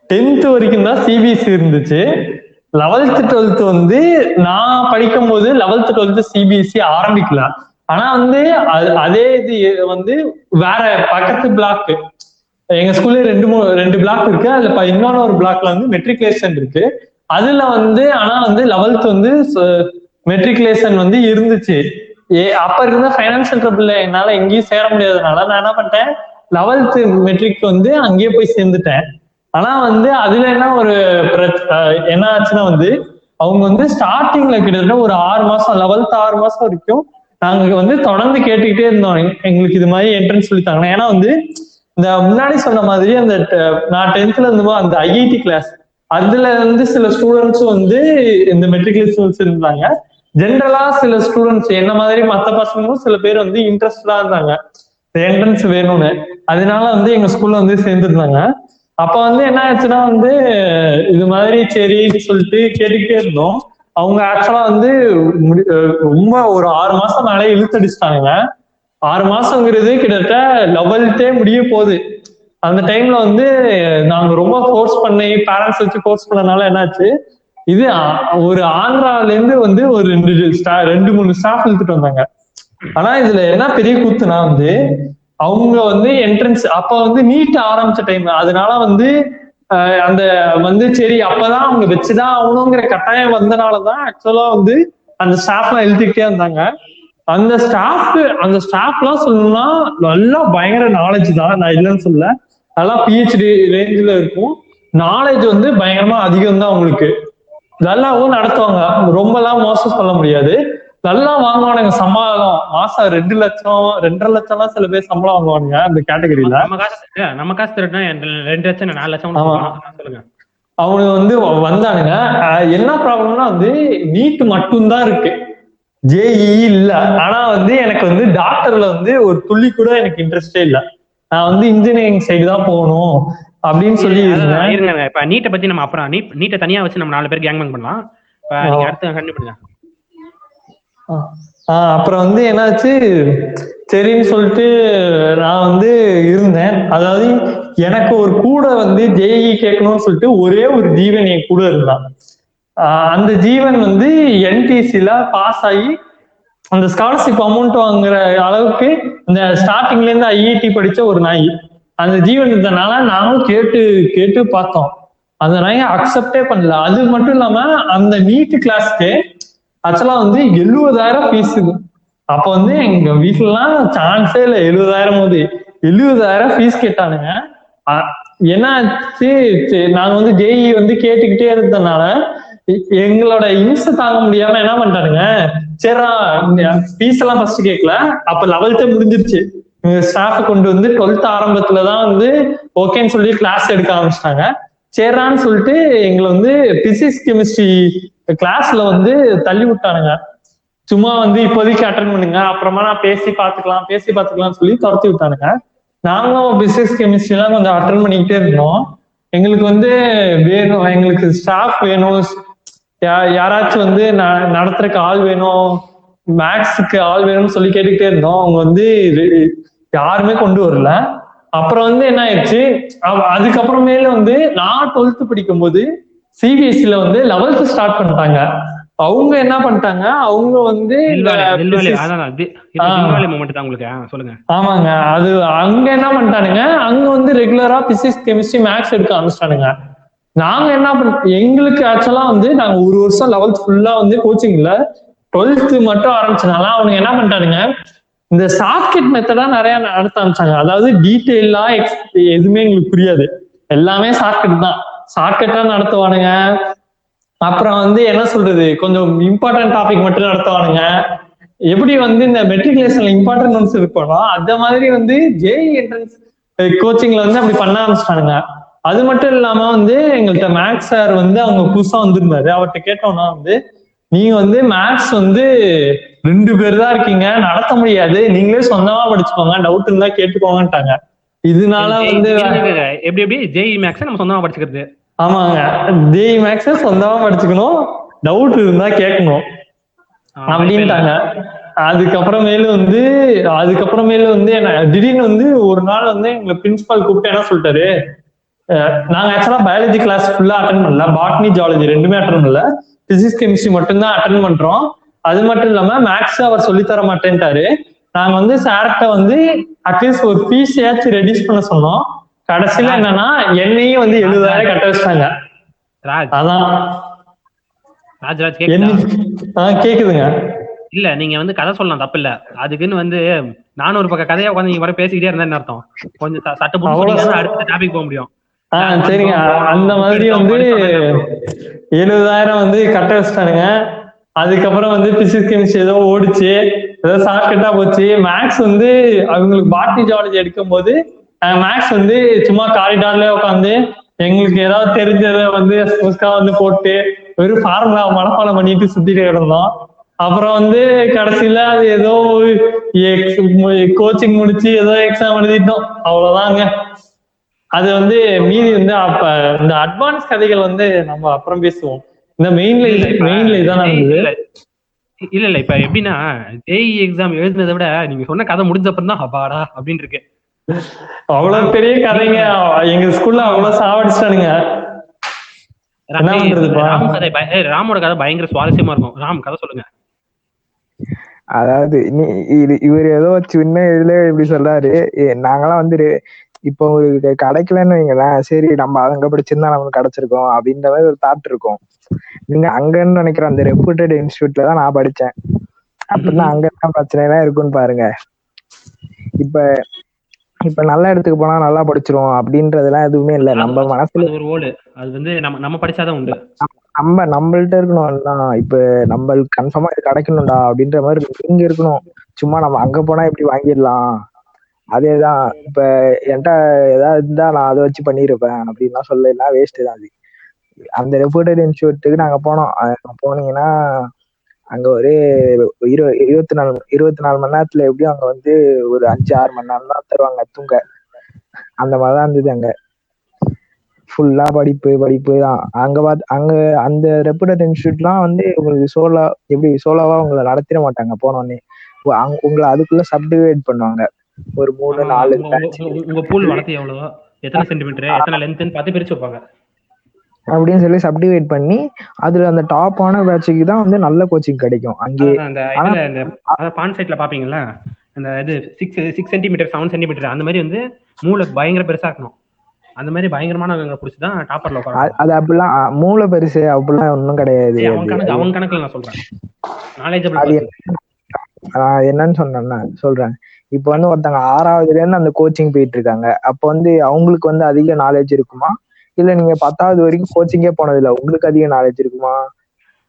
டென்த் வரைக்கும் தான் சிபிஎஸ்சி இருந்துச்சு. லெவல்த் டுவெல்த் வந்து நான் படிக்கும் போது லெவல்த் டுவெல்த் சிபிஎஸ்சி ஆரம்பிக்கல. ஆனா வந்து அதே இது வந்து வேற பக்கத்து பிளாக் எங்க ஸ்கூல்ல ரெண்டு மூணு ரெண்டு பிளாக் இருக்கு. அதுல இன்னொன்னு ஒரு பிளாக்ல வந்து மெட்ரிகுலேஷன் இருக்கு. அதுல வந்து ஆனா வந்து லெவல்த் வந்து மெட்ரிகுலேஷன் வந்து இருந்துச்சு. ஏ அப்ப இருந்த ஃபைனான்சியல் ட்ரபிள்ல என்னால எங்கேயும் சேர முடியாதனால நான் என்ன பண்ணிட்டேன்? லெவல்த் மெட்ரிக் வந்து அங்கேயே போய் சேர்ந்துட்டேன். ஆனா வந்து அதுல என்ன ஒரு என்ன ஆச்சுன்னா வந்து அவங்க வந்து ஸ்டார்டிங்ல கிட்டத்தட்ட ஒரு ஆறு மாசம் லெவல்த் ஆறு மாசம் வரைக்கும் நாங்க வந்து தொடர்ந்து கேட்டுக்கிட்டே இருந்தோம். எங்களுக்கு இது மாதிரி என்ட்ரன்ஸ் சொல்லித்தாங்க ஏன்னா வந்து இந்த முன்னாடி சொன்ன மாதிரி அந்த நான் டென்த்ல இருந்தபோது அந்த ஐஐடி கிளாஸ் அதுல வந்து சில ஸ்டூடெண்ட்ஸும் வந்து இந்த மெட்ரிகுலேஷன்ஸ் இருந்தாங்க. ஜென்ரலா சில ஸ்டூடெண்ட்ஸ் என்ன மாதிரி மத்த பசங்களும் சில பேர் வந்து இன்ட்ரெஸ்டடா இருந்தாங்க. என்ட்ரன்ஸ் வேணும்னு. அதனால வந்து எங்க ஸ்கூல்ல வந்து சேர்ந்துருந்தாங்க. அப்ப வந்து என்ன ஆச்சுன்னா வந்து இது மாதிரி சரி சொல்லிட்டு கேட்டுக்கிட்டே இருந்தோம். அவங்க ஆக்சுவலா வந்து முடி- ரொம்ப ஒரு ஆறு மாசம் மேலே இழுத்தடிச்சிட்டாங்க ஆறு மாசங்கிறது கிட்டத்தட்ட லெவல்த்தே முடிய போகுது. அந்த டைம்ல வந்து நாங்க ரொம்ப ஃபோர்ஸ் பண்ணி பேரண்ட்ஸ் வச்சு ஃபோர்ஸ் பண்ணனால என்னாச்சு? இது ஒரு ஆந்திரால இருந்து வந்து ஒரு ரெண்டு ஸ்டா- ரெண்டு மூணு ஸ்டாஃப் இழுத்துட்டு வந்தாங்க. ஆனா இதுல என்ன பெரிய கூத்துனா வந்து அவங்க வந்து என்ட்ரன்ஸ் அப்ப வந்து நீட் ஆரம்பிச்ச டைம் அதனால வந்து அந்த வந்து சரி அப்பதான் அவங்க வச்சுதான் ஆகணுங்கிற கட்டாயம் வந்தனாலதான் ஆக்சுவலா வந்து அந்த ஸ்டாஃப்லாம் எழுதிக்கிட்டே இருந்தாங்க அந்த ஸ்டாஃப் அந்த ஸ்டாஃப்லாம் சொல்லணும்னா நல்லா பயங்கர நாலேஜ் தான். நான் இல்லைன்னு சொல்ல நல்லா பிஹெச்டி ரேஞ்சில் இருக்கும். நாலேஜ் வந்து பயங்கரமா அதிகம் தான் அவங்களுக்கு. நல்லாவும் நடத்துவாங்க. ரொம்பலாம் மோசம் சொல்ல முடியாது. நல்லா வாங்குவானுங்க சம்பளம். மாசம் ரெண்டு லட்சம் ரெண்டரை லட்சம்லாம் சில பேர் சம்பளம் வாங்குவானுங்க அந்த கேட்டகரியில. நம்ம காசு நம்ம காசு திருடினா ரெண்டு லட்சம் நாலு லட்சம். சொல்லுங்க அவனுங்க வந்து வந்தானுங்க. என்ன ப்ராப்ளம்னா வந்து நீட் மட்டும்தான் இருக்கு. ஜேஇ இல்ல. ஆனா வந்து எனக்கு வந்து டாக்டர்ல வந்து ஒரு துள்ளி கூட எனக்கு இன்ட்ரெஸ்டே இல்ல. நான் வந்து இன்ஜினியரிங் சைடு தான் போகணும். அப்படின்னு சொல்லி இருங்க. இப்ப நீட்டை பத்தி நம்ம அப்புறம் நீட் நீட்டை தனியா வச்சு நம்ம நாலு பேர் கேங் பண்ணலாம். இப்ப நீங்க. அடுத்து கண்டிப்பா ஆஹ் அப்புறம் வந்து என்னாச்சு? சரின்னு சொல்லிட்டு நான் வந்து இருந்தேன். அதாவது எனக்கு ஒரு கூட வந்து ஜேஇ கேட்கணும்னு சொல்லிட்டு ஒரே ஒரு ஜீவன் என் கூட இருந்தான். அந்த ஜீவன் வந்து என்டிசில பாஸ் ஆகி அந்த ஸ்காலர்ஷிப் அமௌண்ட் வாங்குற அளவுக்கு இந்த ஸ்டார்டிங்ல இருந்து ஐஐடி படிச்ச ஒரு நாய். அந்த ஜீவன் இருந்தனால நாங்களும் கேட்டு கேட்டு பார்த்தோம். அந்த நாயை அக்செப்டே பண்ணல. அது மட்டும் இல்லாம அந்த நீட் கிளாஸ்க்கு ஆக்சுவலா வந்து எழுபதாயிரம் ஃபீஸ் அப்ப வந்து எங்க வீட்டுலலாம் சான்ஸே இல்லை. எழுபதாயிரம் போது எழுபதாயிரம் ஃபீஸ் கேட்டானுங்க. அ- என்ன ஆச்சு சரி, நாங்க வந்து ஜேஇ வந்து கேட்டுக்கிட்டே இருந்ததுனால எங்களோட இம்சை தாங்க முடியாம என்ன பண்ணிட்டானுங்க? சரிடா ஃபீஸ் எல்லாம் ஃபர்ஸ்ட் கேட்கல அப்ப லெவல்த்தே முடிஞ்சிருச்சு. ஸ்டாஃப் கொண்டு வந்து டுவெல்த் ஆரம்பத்துல தான் வந்து ஓகேன்னு சொல்லி கிளாஸ் எடுக்க ஆரம்பிச்சிட்டாங்க. சரிடான்னு சொல்லிட்டு எங்களை வந்து பிசிக்ஸ் கெமிஸ்ட்ரி கிளாஸ்ல வந்து தள்ளி விட்டானுங்க. சும்மா வந்து இப்போதைக்கு அட்டன் பண்ணுங்க. அப்புறமா நான் பேசி பார்த்துக்கலாம் பேசி பார்த்துக்கலாம்னு சொல்லி துரத்தி விட்டானுங்க. நாங்களும் பிசிக்ஸ் கெமிஸ்ட்ரி எல்லாம் கொஞ்சம் அட்டன் பண்ணிக்கிட்டே இருந்தோம். எங்களுக்கு வந்து வேணும் எங்களுக்கு ஸ்டாஃப் வேணும். யா- யாராச்சும் வந்து ந- நடத்துறதுக்கு ஆள் வேணும் மேக்ஸுக்கு ஆள் வேணும்னு சொல்லி கேட்டுக்கிட்டே இருந்தோம். அவங்க வந்து யாருமே கொண்டு வரல. அப்புறம் வந்து என்ன ஆயிடுச்சு? அதுக்கப்புறமேல வந்து நான் டுவெல்த் படிக்கும்போது சிபிஎஸ்சில வந்து லெவல்த் ஸ்டார்ட் பண்ணிட்டாங்க. அவங்க என்ன பண்ணிட்டாங்க? அவங்க வந்து ஆமாங்க. அது அங்க என்ன பண்ணிட்டானுங்க? அங்க வந்து ரெகுலரா பிசிக்ஸ் கெமிஸ்ட்ரி மேக்ஸ் எடுக்க ஆரம்பிச்சிட்டானுங்க. நாங்க என்ன பண்ண எங்களுக்கு ஆக்சுவலா வந்து நாங்க ஒரு வருஷம் லெவல்த் ஃபுல்லா வந்து கோச்சிங்ல டுவெல்த் மட்டும் ஆரம்பிச்சனால அவனுங்க என்ன பண்ணிட்டானுங்க? இந்த ஷார்ட்கட் மெத்தடா நிறைய நடத்த ஆரம்பிச்சாங்க. அதாவது டீட்டெயிலா எதுவுமே எங்களுக்கு புரியாது. எல்லாமே ஷார்ட்கட் தான். ஷார்ட்கட்டா நடத்துவானுங்க. அப்புறம் வந்து என்ன சொல்றது? கொஞ்சம் இம்பார்ட்டன்ட் டாபிக் மட்டும் நடத்துவானுங்க. எப்படி வந்து இந்த மெட்ரிகுலேஷன்ல இம்பார்ட்டன்ட் ஒன்ஸ் இருப்பானோ அந்த மாதிரி வந்து ஜேஇ என்ட்ரன்ஸ் கோச்சிங்ல வந்து அப்படி பண்ண ஆரம்பிச்சிட்டானுங்க. அது மட்டும் இல்லாம வந்து எங்கள்கிட்ட மேக்ஸ் சார் வந்து அவங்க புதுசா வந்திருந்தாரு. அவர்கிட்ட கேட்டோம்னா வந்து நீங்க வந்து மேக்ஸ் வந்து ரெண்டு பேர் தான் இருக்கீங்க நடத்த முடியாது. நீங்களே சொந்தமா படிச்சுக்கோங்க டவுட் இருந்தா கேட்டுக்கோங்கன்ட்டாங்க. இதனால வந்து. எப்படி எப்படி? ஜேஇ மேக்ஸ் நம்ம சொந்தமா படிச்சுக்கிறது. ஆமாங்க. ஜேஇ மேக்ஸ் சொந்தமா படிச்சுக்கணும் டவுட் இருந்தா கேட்கணும். அப்படின்ட்டாங்க. அதுக்கப்புறமேலு வந்து அதுக்கப்புறமேலு வந்து என்ன திடீர்னு வந்து ஒரு நாள் வந்து எங்களை பிரின்சிபால் கூப்பிட்டு என்ன சொல்லிட்டாரு? நாங்க ஆக்சுவலா பயாலஜி கிளாஸ் ஃபுல்லா அட்டன் பண்ணல. பாட்னி ஜாலஜி ரெண்டுமே அட்டன் பண்ணல. பிசிக்ஸ் கெமிஸ்ட்ரி மட்டும்தான் அட்டன் பண்றோம். அது மட்டும் இல்லாம மேக்ஸ் அவர் சொல்லி தர மாட்டேன்ட்டாரு. நாங்க வந்து சார்கிட்ட வந்து அட்லீஸ்ட் ஒரு ஃபீஸ் ஏதாச்சும் ரெடியூஸ் பண்ண சொன்னோம். கடைசியில என்னன்னா என்னையும் வந்து எழுபதாயிரம் கட்ட வச்சிட்டாங்க. அதான். ராஜ்ராஜ் கேக்குதுங்க. இல்ல நீங்க வந்து கதை சொல்லலாம் தப்பு இல்ல அதுக்குன்னு வந்து நானும் ஒரு பக்கம் கதையா உட்காந்து நீங்க வர பேசிக்கிட்டே இருந்தேன்னு அர்த்தம்? கொஞ்சம் ச- சட்டை புடிச்சு அவ்வளவு சொன்னீங்கன்னா அடுத்த டாபிக் போக முடியும். சரிங்க. அந்த மாதிரி வந்து எழுபதாயிரம் வந்து கட்ட வச்சிட்டானுங்க. அதுக்கப்புறம் வந்து பிசிக்ஸ் கெமிஸ்ட்ரி ஏதோ ஓடிச்சு ஏதோ ஷார்ட்கட்டா போச்சு. மேக்ஸ் வந்து அவங்களுக்கு பாட்னி ஜாலஜி எடுக்கும் போது மேக்ஸ் வந்து சும்மா காரிடார்ல உட்காந்து எங்களுக்கு ஏதாவது தெரிஞ்சதை வந்து புதுசா வந்து போட்டு வெறும் ஃபார்முலா மனப்பாடம் பண்ணிட்டு சுத்திட்டு கிடந்தோம் அப்புறம் வந்து கடைசியில அது ஏதோ கோச்சிங் முடிச்சு ஏதோ எக்ஸாம் எழுதிட்டோம். அவ்வளவுதாங்க. அது வந்து மீதி வந்து அப்ப இந்த அட்வான்ஸ் கதைகள் வந்து நம்ம அப்புறம் பேசுவோம். இந்த மெயின்ல மெயின்ல இதான் நடந்தது. இல்ல இல்ல இல்ல இப்ப எப்படின்னா ஜேஇ எக்ஸாம் எழுதுனதை விட நீங்க சொன்ன கதை முடிஞ்ச அப்புறம் தான் அப்பாடா அப்படின்னு இருக்கு. அவ்வளவு பெரிய கதைங்க. எங்க ஸ்கூல்ல அவ்வளவு சாவடிச்சிட்டானுங்க. ராமோட கதை பயங்கர சுவாரஸ்யமா இருக்கும். ராம் கதை சொல்லுங்க. அதாவது நீ இது இவர் ஏதோ சின்ன இதுல இப்படி சொல்றாரு. ஏ, நாங்கெல்லாம் வந்து இப்போ உங்களுக்கு கிடைக்கலன்னு வைங்களேன் சரி நம்ம அங்க படிச்சிருந்தா நமக்கு கிடைச்சிருக்கோம் அப்படின்ற மாதிரி ஒரு தாட் இருக்கும். நீங்க அங்கன்னு நினைக்கிற அந்த ரெப்யூட்டட் இன்ஸ்டியூட்ல தான் நான் படிச்சேன். அப்படின்னா அங்க என்ன பிரச்சனை எல்லாம் இருக்குன்னு பாருங்க. இப்ப இப்ப நல்ல இடத்துக்கு போனா நல்லா படிச்சிருவோம் அப்படின்றதெல்லாம் எதுவுமே இல்ல. நம்ம மனசுல ஒரு ஓடு. அது வந்து நம்ம நம்ம படிச்சாதான் உண்டு. நம்ம நம்மள்ட்ட இருக்கணும் இப்ப நம்மளுக்கு கன்ஃபார்மா இது கிடைக்கணும்டா அப்படின்ற மாதிரி இங்க இருக்கணும். சும்மா நம்ம அங்க போனா எப்படி வாங்கிடலாம்? அதேதான். இப்ப என்கிட்ட ஏதாவது இருந்தா நான் அதை வச்சு பண்ணிருப்பேன் அப்படின்லாம் சொல்லலாம் வேஸ்ட் தான் அது. அந்த ரெப்யூட்டட் இன்ஸ்டியூட்டுக்கு நாங்க போனோம். போனீங்கன்னா அங்க ஒரு இரு இருபத்தி நாலு இருபத்தி நாலு மணி நேரத்துல எப்படியும் அங்க வந்து ஒரு அஞ்சு ஆறு மணி நேரம் தான் தருவாங்க தூங்க. அந்த மாதிரிதான் இருந்தது அங்க. ஃபுல்லா படிப்பு படிப்பு தான். அங்க பார்த்து அங்க அந்த ரெப்யூட்டட் இன்ஸ்டியூட்லாம் வந்து உங்களுக்கு சோலா எப்படி சோலோவா உங்களை நடத்திட மாட்டாங்க போனோடனே உங்களை அதுக்குள்ள சப்டிவைட் பண்ணுவாங்க. ஒரு மூணு நாலு உங்க- பூல் வளர்த்து எவ்வளவு? எத்தனை சென்டிமீட்டர் எத்தனை லென்த்னு பார்த்து பிரிச்சு வைப்பாங்க. அப்படின்னு சொல்லி சப்டிவைட் பண்ணி அதுல அந்த டாப்பான பேட்சுக்கு தான் வந்து நல்ல கோச்சிங் கிடைக்கும். அங்கே அந்த பான் சைட்ல பாப்பீங்கல்ல அந்த இது six six centimetre seven centimetre அந்த மாதிரி வந்து மூளை பயங்கர பெருசா இருக்கணும். அந்த மாதிரி பயங்கரமான பிடிச்சி தான் டாப்பர்ல அது அப்படிலாம் மூளை பெருசு அப்படிலாம் ஒன்றும் கிடையாது. அவன் கணக்கு அவன் கணக்குல நான் சொல்றேன். நான் என்னன்னு சொன்னேன்னா சொல்றேன். இப்போ வந்து ஒருத்தங்க ஆறாவதுல இருந்து அந்த கோச்சிங் போயிட்டு இருக்காங்க அப்போ வந்து அவங்களுக்கு வந்து அதிக நாலேஜ் இருக்குமா? இல்ல நீங்க பத்தாவது வரைக்கும் கோச்சிங்கே போனதில்ல உங்களுக்கு அதிக நாலேஜ் இருக்குமா?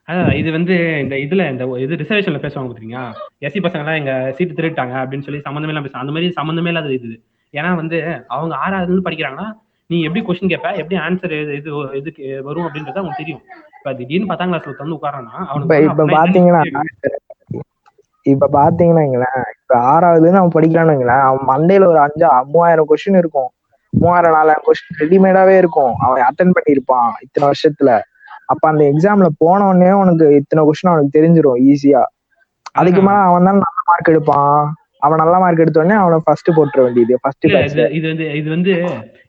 அதான் இது வந்து இந்த இதுல இந்த இது ரிசர்வேஷன்ல பேசுவாங்க பாத்தீங்களா? எஸ்சி பசங்க எல்லாம் எங்க சீட்டு திருட்டாங்க அப்படின்னு சொல்லி சம்மந்தமே எல்லாம் பேசுவாங்க. அந்த மாதிரி சம்மந்தமே இல்லாத இது ஏன்னா வந்து அவங்க ஆறாவதுல இருந்து படிக்கிறாங்கன்னா நீ எப்படி கொஸ்டின் கேட்ப? எப்படி ஆன்சர் இது இது இதுக்கு வரும் அப்படின்றது அவங்களுக்கு தெரியும். இப்ப திடீர்னு பத்தாம் கிளாஸ்ல வந்து உட்காரான்னா இப்ப [laughs] இப்ப பாத்தீங்கன்னா இப்ப பாத்தீங்கன்னா இப்ப ஆறாவதுல அவன் படிக்கிறான்னு வைங்களேன், அவன் மண்டையில ஒரு அஞ்சா மூவாயிரம் கொஸ்டின் இருக்கும். மூவாயிரம் நாலாயிரம் கொஸ்டின் ரெடிமேடாவே இருக்கும். அவன் அட்டன் பண்ணியிருப்பான் இத்தனை வருஷத்துல. அப்ப அந்த எக்ஸாம்ல போன உடனே உனக்கு இத்தனை கொஸ்டின் அவனுக்கு தெரிஞ்சிரும் ஈஸியா அதுக்கு மேல அவன் தான் நல்ல மார்க் எடுப்பான். அவன் நல்ல மார்க் எடுத்த உடனே அவனை ஃபர்ஸ்ட் போட்டுற வேண்டியது ஃபர்ஸ்ட் இது வந்து இது வந்து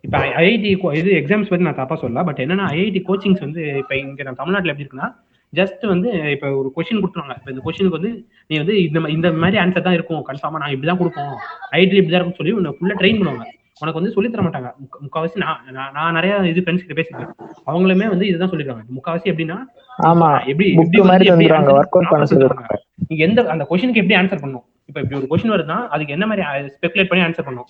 இப்ப ஐஐடி இது எக்ஸாம்ஸ் பத்தி நான் தப்பா சொல்லல பட் என்னன்னா ஐஐடி கோச்சிங்ஸ் வந்து இப்ப இங்க நம்ம தமிழ்நாட்டுல எப்படி இருக்குன்னா ஜஸ்ட் வந்து இப்ப ஒரு கொஸ்டின் கொடுத்துருவாங்க. இப்ப இந்த கொஸ்டினுக்கு வந்து நீ வந்து இந்த இந்த மாதிரி ஆன்சர் தான் இருக்கும். கன்ஃபார்மா நான் இப்படிதான் கொடுப்போம். ஐடி இப்படிதான் இருக்கும்னு சொல்லி உன்னை ஃபுல்லா ட்ரெயின் பண்ணுவாங்க. உனக்கு வந்து சொல்லி தர மாட்டாங்க. முக்க- முக்காவாசி நான் நான் நிறைய இது ஃப்ரெண்ட்ஸ் கிட்ட பேசிருக்கேன் அவங்களுமே வந்து இதுதான் சொல்லிருக்காங்க முக்காவாசி எப்படின்னா ஆமா. எப்படி வந்து நீங்க எந்த அந்த கொஸ்டினுக்கு எப்படி ஆன்சர் பண்ணும் இப்ப இப்படி ஒரு கொஸ்டின் வருதுன்னா அதுக்கு என்ன மாதிரி ஸ்பெகுலேட் பண்ணி ஆன்சர் பண்ணும்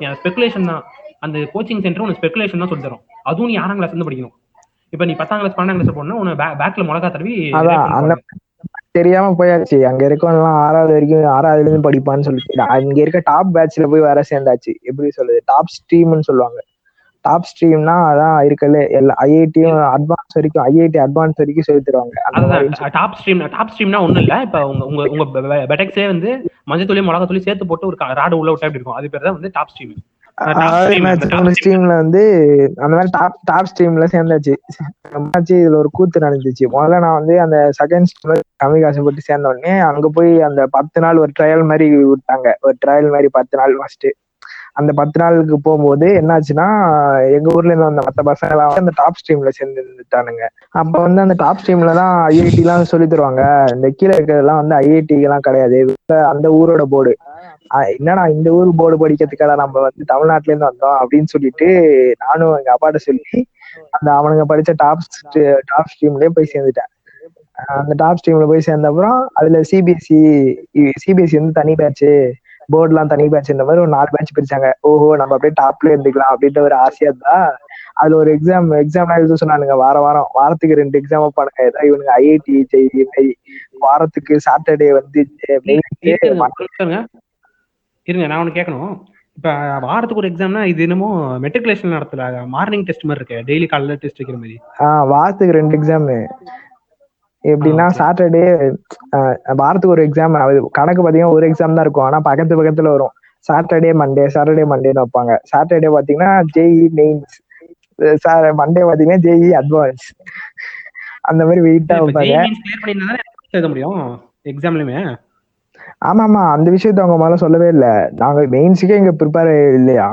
ஸ்பெகுலேஷன் தான். அந்த கோச்சிங் சென்டர் உனக்கு ஸ்பெகுலேஷன் தான் சொல்லி தரும். அதுவும் நீ ஆறாம் கிளாஸ் இருந்து படிக்கணும். இப்ப நீ பத்தாம் கிளாஸ் பன்னெண்டாம் கிளாஸ் போனா உன பேக்ல மிளகா தடவி அதான் அந்த தெரியாம போயாச்சு. அங்க இருக்கவன்லாம் ஆறாவது வரைக்கும் ஆறாவதுல இருந்து படிப்பான்னு சொல்லிட்டு அங்க இருக்க டாப் பேட்ச்ல போய் வர சேர்ந்தாச்சு. எப்படி சொல்றது? டாப் ஸ்ட்ரீம்னு சொல்லுவாங்க. டாப் ஸ்ட்ரீம்னா அதான் இருக்கல. எல்லா ஐஐடியும் அட்வான்ஸ் வரைக்கும் ஐஐடி அட்வான்ஸ் வரைக்கும் சொல்லி தருவாங்க. டாப் ஸ்ட்ரீம் டாப் ஸ்ட்ரீம்னா ஒண்ணும் இல்ல. இப்ப உங்க உங்க உங்க பெடெக்ஸே வந்து மஞ்சள் தூளி மிளகா தூளி சேர்த்து போட்டு ஒரு ராடு உள்ள விட்டா எப்படி இருக்கும்? அது பேர் தான் வந்து டாப் ஸ்ட்ரீம் மூணு ஸ்ட்ரீம்ல வந்து அந்த மாதிரி டாப் டாப் ஸ்ட்ரீம்ல சேர்ந்தாச்சு. என்னாச்சு இதுல ஒரு கூத்து நடந்துச்சு. முதல்ல நான் வந்து அந்த செகண்ட் ஸ்ட்ரீம்ல காசு போட்டு சேர்ந்த உடனே அங்க போய் அந்த பத்து நாள் ஒரு ட்ரையல் மாதிரி விட்டாங்க. ஒரு ட்ரையல் மாதிரி பத்து நாள் ஃபர்ஸ்ட் அந்த பத்து நாளுக்கு போகும்போது என்னாச்சுன்னா எங்க ஊர்ல இருந்து வந்த மத்த பசங்க எல்லாம் அந்த டாப் ஸ்ட்ரீம்ல சேர்ந்துட்டானுங்க அப்ப வந்து அந்த டாப் ஸ்ட்ரீம்ல தான் ஐஐடி எல்லாம் சொல்லி தருவாங்க. இந்த கீழே இருக்கிறதெல்லாம் வந்து ஐஐடி எல்லாம் கிடையாது. அந்த ஊரோட போர்டு என்னடா இந்த ஊர் போர்டு படிக்கிறதுக்காக நம்ம வந்து தமிழ்நாட்டுல இருந்து வந்தோம் அப்படின்னு சொல்லிட்டு நானும் எங்க அப்பாட்ட சொல்லி அந்த அவனுங்க படிச்ச டாப் டாப் ஸ்ட்ரீம்லயே போய் சேர்ந்துட்டேன். அந்த டாப் ஸ்ட்ரீம்ல போய் சேர்ந்த அப்புறம் அதுல சிபிஎஸ்சி சிபிஎஸ்சி வந்து தனி பேட்சு போர்டுலாம் தனி பேட்ச் இந்த மாதிரி ஒரு நாலு பேட்ச் பிரிச்சாங்க. ஓஹோ நம்ம அப்படியே டாப்ல இருந்துக்கலாம் அப்படின்ற ஒரு ஆசையா தான் அதுல ஒரு எக்ஸாம் எக்ஸாம்லாம் எழுத சொன்னானுங்க. வார வாரம் வாரத்துக்கு ரெண்டு எக்ஸாம் வைப்பானுங்க. ஏதாவது இவனுங்க ஐஐடி ஜெய் வாரத்துக்கு சாட்டர்டே வந்து இருங்க இருங்க நான் ஒண்ணு கேட்கணும் இப்ப வாரத்துக்கு ஒரு எக்ஸாம்னா இது என்னமோ மெட்ரிகுலேஷன் நடத்தல. மார்னிங் டெஸ்ட் மாதிரி இருக்கு. டெய்லி காலையில டெஸ்ட் வைக்கிற மாதிரி. ஆஹ் வாரத்துக்கு ரெண்டு எக்ஸாம் எப்படின்னா. சாட்டர்டே வாரத்துக்கு ஒரு எக்ஸாம் கணக்கு பாத்தீங்கன்னா ஒரு எக்ஸாம் தான் இருக்கும். ஆனா பக்கத்து பக்கத்துல வரும். சாட்டர்டே மண்டே சாட்டர்டே மண்டேன்னு வைப்பாங்க. சாட்டர்டே பாத்தீங்கன்னா ஜேஇ மெயின்ஸ் சார் மண்டே பாத்தீங்கன்னா ஜேஇ அட்வான்ஸ் அந்த மாதிரி வெயிட்டா வைப்பாங்க. எழுத முடியும் எக்ஸாம்லயுமே ஆமா ஆமா அந்த விஷயத்த அவங்க முதல்ல சொல்லவே இல்ல. நாங்க மெயின்ஸுக்கே இங்க ப்ரிப்பேர் இல்லையா?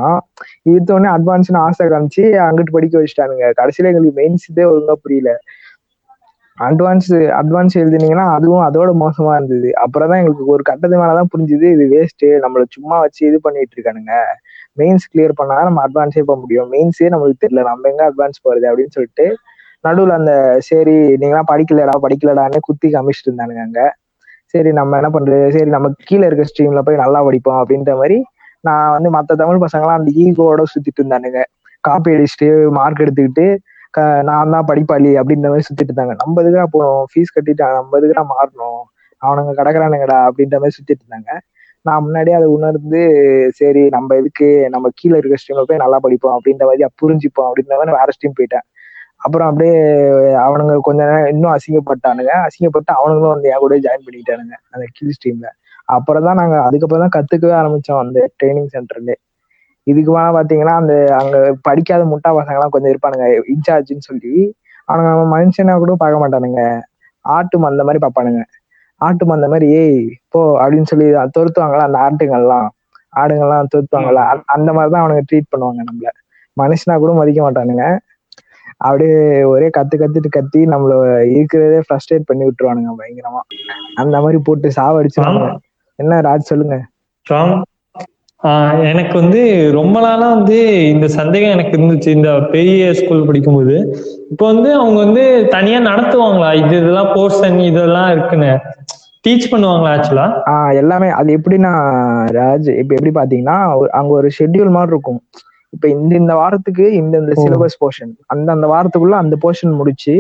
உடனே அட்வான்ஸ்னு ஆசை காமிச்சு அங்கிட்டு படிக்க வச்சுட்டானுங்க. கடைசியில எங்களுக்கு மெயின்ஸ் இதே ஒழுங்கா புரியல. அட்வான்ஸ் அட்வான்ஸ் எழுதினீங்கன்னா அதுவும் அதோட மோசமா இருந்தது. அப்புறம் தான் எங்களுக்கு ஒரு கட்டத்து மேலதான் புரிஞ்சுது இது வேஸ்ட் நம்மள சும்மா வச்சு இது பண்ணிட்டு இருக்கானுங்க. மெயின்ஸ் கிளியர் பண்ணா நம்ம அட்வான்ஸே போக முடியும். மெயின்ஸே நம்மளுக்கு தெரியல. நம்ம எங்க அட்வான்ஸ் போறது அப்படின்னு சொல்லிட்டு நடுவுல அந்த சரி நீங்களாம் படிக்கலடா படிக்கலடான்னு குத்தி காமிச்சிட்டு இருந்தானுங்க அங்க. சரி நம்ம என்ன பண்றது? சரி நம்ம கீழே இருக்க ஸ்ட்ரீம்ல போய் நல்லா படிப்போம் அப்படின்ற மாதிரி நான் வந்து மத்த தமிழ் பசங்களாம் அந்த ஈகோட சுத்திட்டு இருந்தானுங்க. காப்பி அடிச்சுட்டு மார்க் எடுத்துக்கிட்டு நான் தான் படிப்பாளி அப்படின்ற மாதிரி சுத்திட்டு இருந்தாங்க. நம்ம எதுக்குடா போனோம் ஃபீஸ் கட்டிட்டு நம்ம எதுக்குடா மாறணும். அவனுங்க கிடக்குறானுங்கடா அப்படின்ற மாதிரி சுத்திட்டு இருந்தாங்க. நான் முன்னாடியே அதை உணர்ந்து சரி நம்ம எதுக்கு நம்ம கீழே இருக்க ஸ்ட்ரீம்ல போய் நல்லா படிப்போம் அப்படின்ற மாதிரி புரிஞ்சுப்போம் அப்படின்ற மாதிரி வேற ஸ்ட்ரீம் போயிட்டேன். அப்புறம் அப்படியே அவனுங்க கொஞ்ச நேரம் இன்னும் அசிங்கப்பட்டானுங்க. அசிங்கப்பட்டு அவனுங்களும் வந்து என் கூட ஜாயின் பண்ணிக்கிட்டானுங்க அந்த கீழ் ஸ்ட்ரீம்ல அப்புறம் தான் நாங்க அதுக்கப்புறம் தான் கத்துக்கவே ஆரம்பிச்சோம் அந்த ட்ரைனிங் சென்டர்லேயே இதுக்கு மேல பாத்தீங்கன்னா அந்த அங்க படிக்காத முட்டா பசங்க எல்லாம் கொஞ்சம் இருப்பானுங்க இன்சார்ஜ்னு சொல்லி. அவனுங்க அவன் மனுஷனா கூட பார்க்க மாட்டானுங்க. ஆட்டு மந்த மாதிரி பார்ப்பானுங்க. ஆட்டு மந்த மாதிரி ஏய் போ அப்படின்னு சொல்லி துரத்துவாங்களா அந்த ஆட்டுங்கள்லாம். ஆடுங்கள்லாம் துரத்துவாங்கல்ல அந்த- அந்த மாதிரி தான் அவனுங்க ட்ரீட் பண்ணுவாங்க நம்மள. மனுஷனா கூட மதிக்க மாட்டானுங்க. அப்படியே ஒரே கத்து கத்துட்டு கத்தி நம்மள இருக்கிறதே ஃப்ரஸ்ட்ரேட் பண்ணி விட்டுருவானுங்க பயங்கரமா. அந்த மாதிரி போட்டு சாவடிச்சிருவாங்க என்ன ராஜ் சொல்லுங்க. எனக்கு வந்து ரொம்ப நாளா வந்து இந்த சந்தேகம் எனக்கு இருந்துச்சு. இந்த பெரிய ஸ்கூல் படிக்கும்போது. இப்போ வந்து அவங்க வந்து தனியா நடத்துவாங்களா? இது இதெல்லாம் போர்ஷன் இதெல்லாம் இருக்குன்னு. டீச் பண்ணுவாங்களா ஆக்சுவலா எல்லாமே. அது எப்படின்னா ராஜ் இப்ப எப்படி பாத்தீங்கன்னா அங்க ஒரு ஷெட்யூல் மாதிரி இருக்கும். இப்ப இந்த இந்த வாரத்துக்கு இந்த இந்த. சிலபஸ் போர்ஷன் அந்த அந்த வாரத்துக்குள்ள அந்த போர்ஷன் முடிச்சு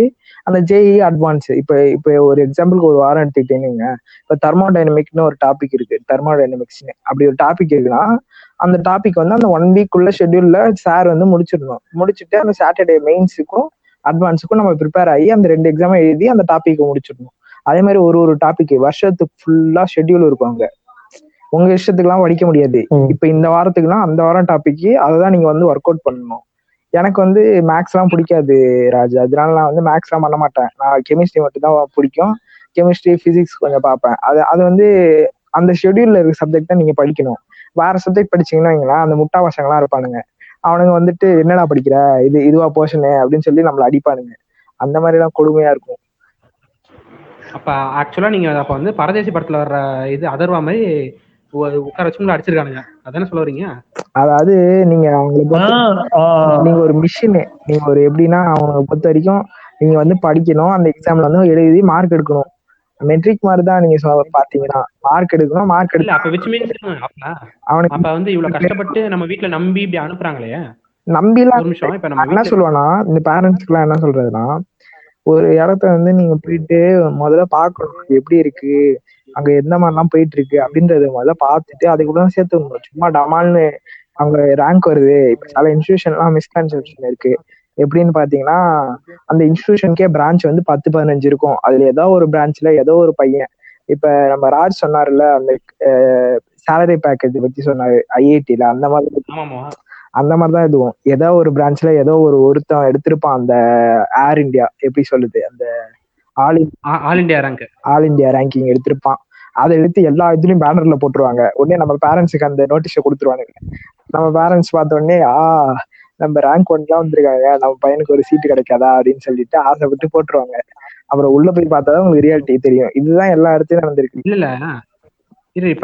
அந்த ஜேஇ அட்வான்ஸ் இப்ப இப்ப ஒரு எக்ஸாம்பிளுக்கு ஒரு வாரம் எடுத்துக்கிட்டீங்க இப்ப தெர்மோடைனமிக்னு ஒரு டாபிக் இருக்கு. தெர்மோடைனமிக்ஸ்னு அப்படி ஒரு டாபிக் இருக்குன்னா அந்த டாபிக் வந்து அந்த ஒன் வீக் உள்ள ஷெட்யூல்ல சார் வந்து முடிச்சிடணும். முடிச்சுட்டு அந்த சாட்டர்டே மெயின்ஸுக்கும் அட்வான்ஸுக்கும் நம்ம ப்ரிப்பேர் ஆகி அந்த ரெண்டு எக்ஸாம் எழுதி அந்த டாபிக் முடிச்சிடணும். அதே மாதிரி ஒரு ஒரு டாபிக் வருஷத்துக்கு ஃபுல்லா ஷெட்யூல் இருக்கும் அங்க. உங்க இஷ்டத்துக்குலாம் படிக்க முடியாது. இப்ப இந்த வாரத்துக்குலாம் அந்த வாரம் டாபிக் அததான் நீங்க வந்து ஒர்க் அவுட் பண்ணணும். எனக்கு வந்து மேக்ஸ் எல்லாம் பிடிக்காது ராஜ். அதனால நான் வந்து மேக்ஸ் எல்லாம் பண்ண மாட்டேன். நான் கெமிஸ்ட்ரி மட்டும் தான் பிடிக்கும். கெமிஸ்ட்ரி பிசிக்ஸ் கொஞ்சம் பார்ப்பேன். அது அது வந்து அந்த ஷெடியூல்ல இருக்க சப்ஜெக்ட் தான் நீங்க படிக்கணும். வேற சப்ஜெக்ட் படிச்சீங்கன்னா வைங்களேன், அந்த முட்டா பசங்களாம் இருப்பானுங்க. அவனுங்க வந்துட்டு என்னடா படிக்கிற? இது இதுவா போர்ஷனு அப்படின்னு சொல்லி நம்மள அடிப்பானுங்க. அந்த மாதிரி எல்லாம் கொடுமையா இருக்கும். அப்ப ஆக்சுவலா நீங்க அப்ப வந்து பரதேசி படத்துல வர்ற இது அதர்வா மாதிரி உட்கார வச்சு அடிச்சிருக்கானுங்க. அதானே சொல்ல வரீங்க அதாவது நீங்க அவங்களை பொறுத்த ஆஹ் ஆஹ் நீங்க ஒரு மிஷின் நீங்க ஒரு எப்படின்னா அவங்க பொறுத்த வரைக்கும் நீங்க வந்து படிக்கணும். அந்த எக்ஸாம்ல வந்து எழுதி மார்க் எடுக்கணும். மெட்ரிக் மாதிரி தான் நீங்க பாத்தீங்கன்னா மார்க் எடுக்கணும் மார்க் இல்ல எடுத்து அப்ப விச் மீன்ஸ் அவனுக்கு அப்ப வந்து இவ்வளவு கஷ்டப்பட்டு நம்ம வீட்ல நம்பி இப்படி அனுப்புறாங்களே. நம்பிலாம் ஒரு நிமிஷம் இப்ப நம்ம நான் என்ன சொல்லுவேன்னா இந்த பேரண்ட்ஸ்க்கு எல்லாம் என்ன சொல்றதுன்னா ஒரு இடத்த வந்து நீங்க போயிட்டு முதல்ல பார்க்கணும். இது எப்படி இருக்கு? அங்க எந்த மாதிரிலாம் போயிட்டு இருக்கு அப்படின்றத முதல்ல பார்த்துட்டு அதுக்குள்ள சேர்த்து விடணும் சும்மா டமால்னு அங்க ரேங்க் வருது. இப்ப சில இன்ஸ்டியூஷன்லாம் மிஸ்கன்செப்ஷன் இருக்கு. எப்படின்னு பாத்தீங்கன்னா அந்த இன்ஸ்டியூஷனுக்கே பிரான்ச் வந்து பத்து பதினஞ்சு இருக்கும். அதுல ஏதோ ஒரு பிரான்ச்ல ஏதோ ஒரு பையன். இப்ப நம்ம ராஜ் சொன்னார்ல அந்த சேலரி பேக்கேஜ் பத்தி சொன்னாரு ஐஐடில அந்த மாதிரி அந்த மாதிரி தான் இதுவும். ஏதோ ஒரு பிரான்ச்ல ஏதோ ஒரு ஒருத்தன் எடுத்திருப்பான் அந்த ஏர் இந்தியா எப்படி சொல்லுது அந்த all all India rank all India ranking எடுத்திருப்பான். அதை எடுத்து எல்லா இதுலயும் பேனர்ல போட்டுருவாங்க. உடனே நம்ம பேரண்ட்ஸுக்கு அந்த நோட்டீஸை கொடுத்துருவானுங்க. நம்ம பேரண்ட்ஸ் பார்த்த உடனே ஆ நம்ம ரேங்க் ஒன்லாம் வந்திருக்காங்க. நம்ம பையனுக்கு ஒரு சீட்டு கிடைக்காதா? அப்படின்னு சொல்லிட்டு ஆசைப்பட்டு போட்டுருவாங்க. அப்புறம் உள்ள போய் பார்த்தாதான் உங்களுக்கு ரியாலிட்டி தெரியும். இதுதான் எல்லா இடத்துலயும் நடந்திருக்கு. இல்ல இல்ல.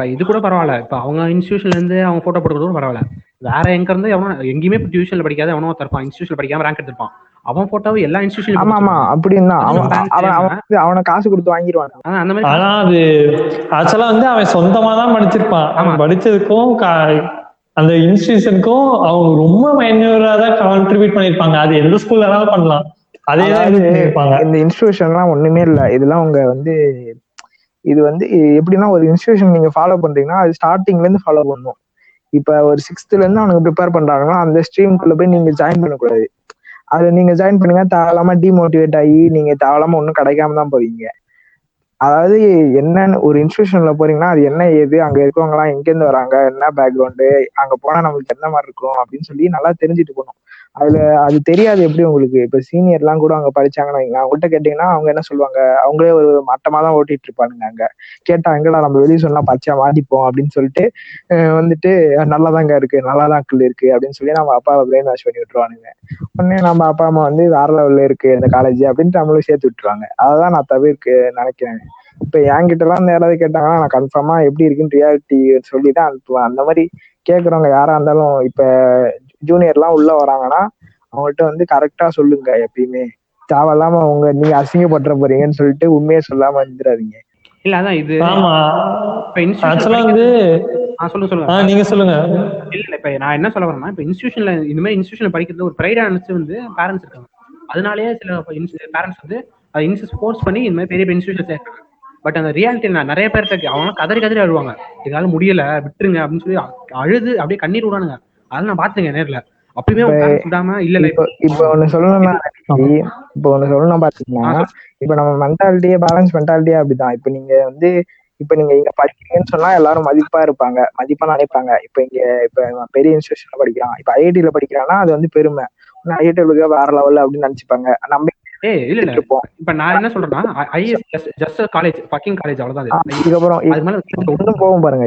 இது கூட பரவாயில்ல. இப்ப அவங்க இன்ஸ்டியூஷன்ல இருந்து அவங்க போட்டோ போட்டு கூட பரவாயில்ல. வேற எங்க இருந்து எவனோ எங்கேயுமே டியூஷன்ல படிக்காத எவனோ ஒருத்தன் இன்ஸ்டியூஷன் படிக்காம ரேங்க் எடுத்திருப்பான். அவன் போட்டோவை எல்லா இன்ஸ்டியூஷன் ஆமா ஆமா அப்படின்னு தான் அவன் அவன் அவன் வந்து அவனை காசு கொடுத்து வாங்கிடுவான் அந்த மாதிரி ஆனா அது ஆக்சுவலா வந்து அவன் சொந்தமா தான் படிச்சிருப்பான். அவன். படிச்சதுக்கும் கா- அந்த இன்ஸ்டிடியூஷனுக்கும் அவங்க ரொம்ப மைனூரா தான் கான்ட்ரிபியூட் பண்ணிருப்பாங்க அது எந்த ஸ்கூல்ல வேணாலும் பண்ணலாம். அதே இந்த இன்ஸ்டிடியூஷன்லாம் ஒண்ணுமே இல்ல. இதெல்லாம் உங்க வந்து இது வந்து எப்படின்னா ஒரு இன்ஸ்டிடியூஷன் நீங்க ஃபாலோ பண்றீங்கன்னா அது ஸ்டார்டிங்ல இருந்து ஃபாலோ பண்ணணும் இப்ப ஒரு சிக்ஸ்த்ல இருந்து அவனுக்கு ப்ரிப்பேர் பண்றாங்கன்னா அந்த ஸ்ட்ரீம்குள்ள போய் நீங்க ஜாயின் பண்ணக்கூடாது. அதுல நீங்க ஜாயின் பண்ணுங்க தேவையில்லாம டிமோட்டிவேட் ஆகி நீங்க தேவையில்லாம ஒன்றும் கிடைக்காம தான் போவீங்க. அதாவது என்னன்னு ஒரு இன்ஸ்டிடியூஷன்ல போறீங்கன்னா அது என்ன ஏது? அங்க இருக்கவங்க எல்லாம் எங்க இருந்து வராங்க? என்ன பேக்ரவுண்டு அங்க போனா நம்மளுக்கு எந்த மாதிரி இருக்கும்? அப்படின்னு சொல்லி நல்லா தெரிஞ்சுட்டு போகணும். அதுல அது தெரியாது எப்படி உங்களுக்கு. இப்ப சீனியர் எல்லாம் கூட அங்க படிச்சாங்கன்னா வைங்களேன், அவங்கள்ட்ட கேட்டீங்கன்னா அவங்க என்ன சொல்லுவாங்க? அவங்களே ஒரு மட்டமா தான் ஓட்டிட்டு இருப்பானுங்க அங்க. கேட்டா எங்கடா நம்ம வெளியே சொன்னா பச்சையா மாட்டிப்போம் அப்படின்னு சொல்லிட்டு வந்துட்டு நல்லாதாங்க இருக்கு நல்லாதான் இருக்கு அப்படின்னு சொல்லி நம்ம அப்பா பிரெயின் வாஷ் பண்ணி விட்டுருவானுங்க. உடனே நம்ம அப்பா அம்மா வந்து வேற லெவல்ல இருக்கு இந்த காலேஜ் அப்படின்ட்டு நம்மளும் சேர்த்து விட்டுருவாங்க. அதான் நான் தவிர்க்க நினைக்கிறேன். இப்ப என்கிட்ட எல்லாம் யாராவது கேட்டாங்கன்னா நான் கன்ஃபார்மா எப்படி இருக்குன்னு ரியாலிட்டி சொல்லி தான் அனுப்புவேன். அந்த மாதிரி கேக்குறவங்க யாரா இருந்தாலும் இப்ப ஜூனியர் எல்லாம் உள்ள வராங்கன்னா அவங்கள்ட்ட வந்து கரெக்டா சொல்லுங்க எப்பயுமே. தேவையில்லாம அவங்க நீங்க அசிங்கப்பட்டுற போறீங்கன்னு சொல்லிட்டு உண்மையை சொல்லாம இருந்துடாதீங்க. இல்ல அதான் இது. ஆமா. இப்ப ஆக்சுவலா வந்து சொல்லுங்க நீங்க சொல்லுங்க. இல்ல இல்ல இப்ப நான் என்ன சொல்ல வரேன்னா இப்ப இன்ஸ்டியூஷன்ல இந்த மாதிரி இன்ஸ்டியூஷன்ல படிக்கிறது ஒரு பிரைடா நினைச்சு வந்து பேரண்ட்ஸ் இருக்காங்க. அதனாலேயே சில பேரண்ட்ஸ் வந்து அதை இன்ஸ்டியூட் ஃபோர்ஸ் பண்ணி இந்த மாதிரி பெரிய பெரிய இன்ஸ்டியூஷன் சேர்க்காங்க பட் அந்த ரியாலிட்டி நான் நிறைய பேர்ட்ட அவங்க கதறி கதறி அழுவாங்க. இதனால முடியல விட்டுருங்க அப்படின்னு சொல்லி அழுது அப்படியே கண்ணீர் விடானுங்க அதெல்லாம் நான் பாத்துங்க நேர்ல. அப்பயுமே விடாம இல்ல இப்போ இப்போ ஒண்ணு சொல்லணும்னா இப்போ ஒண்ணு சொல்லணும் பாத்தீங்கன்னா இப்ப நம்ம மென்டாலிட்டியே பேலன்ஸ் மென்டாலிட்டியே அப்படிதான். இப்ப நீங்க வந்து இப்ப நீங்க இங்க படிக்கிறீங்கன்னு சொன்னா எல்லாரும் மதிப்பா இருப்பாங்க. மதிப்பா நினைப்பாங்க. இப்ப இங்க இப்ப பெரிய இன்ஸ்டியூஷன்ல படிக்கிறான் இப்ப ஐஐடில படிக்கிறான்னா அது வந்து பெருமை. ஐஐடி வேற லெவல்ல அப்படின்னு நினைச்சுப்பாங்க. நம்ம ஏய் இல்ல இல்ல. இருப்போம் இப்ப நான் என்ன சொல்றேன்னா ஐஎஸ் ஜஸ்ட் காலேஜ் ஃபக்கிங் காலேஜ் அவ்வளவுதான் அது. இதுக்கப்புறம் அது மேல ஒன்றும் போகும் பாருங்க.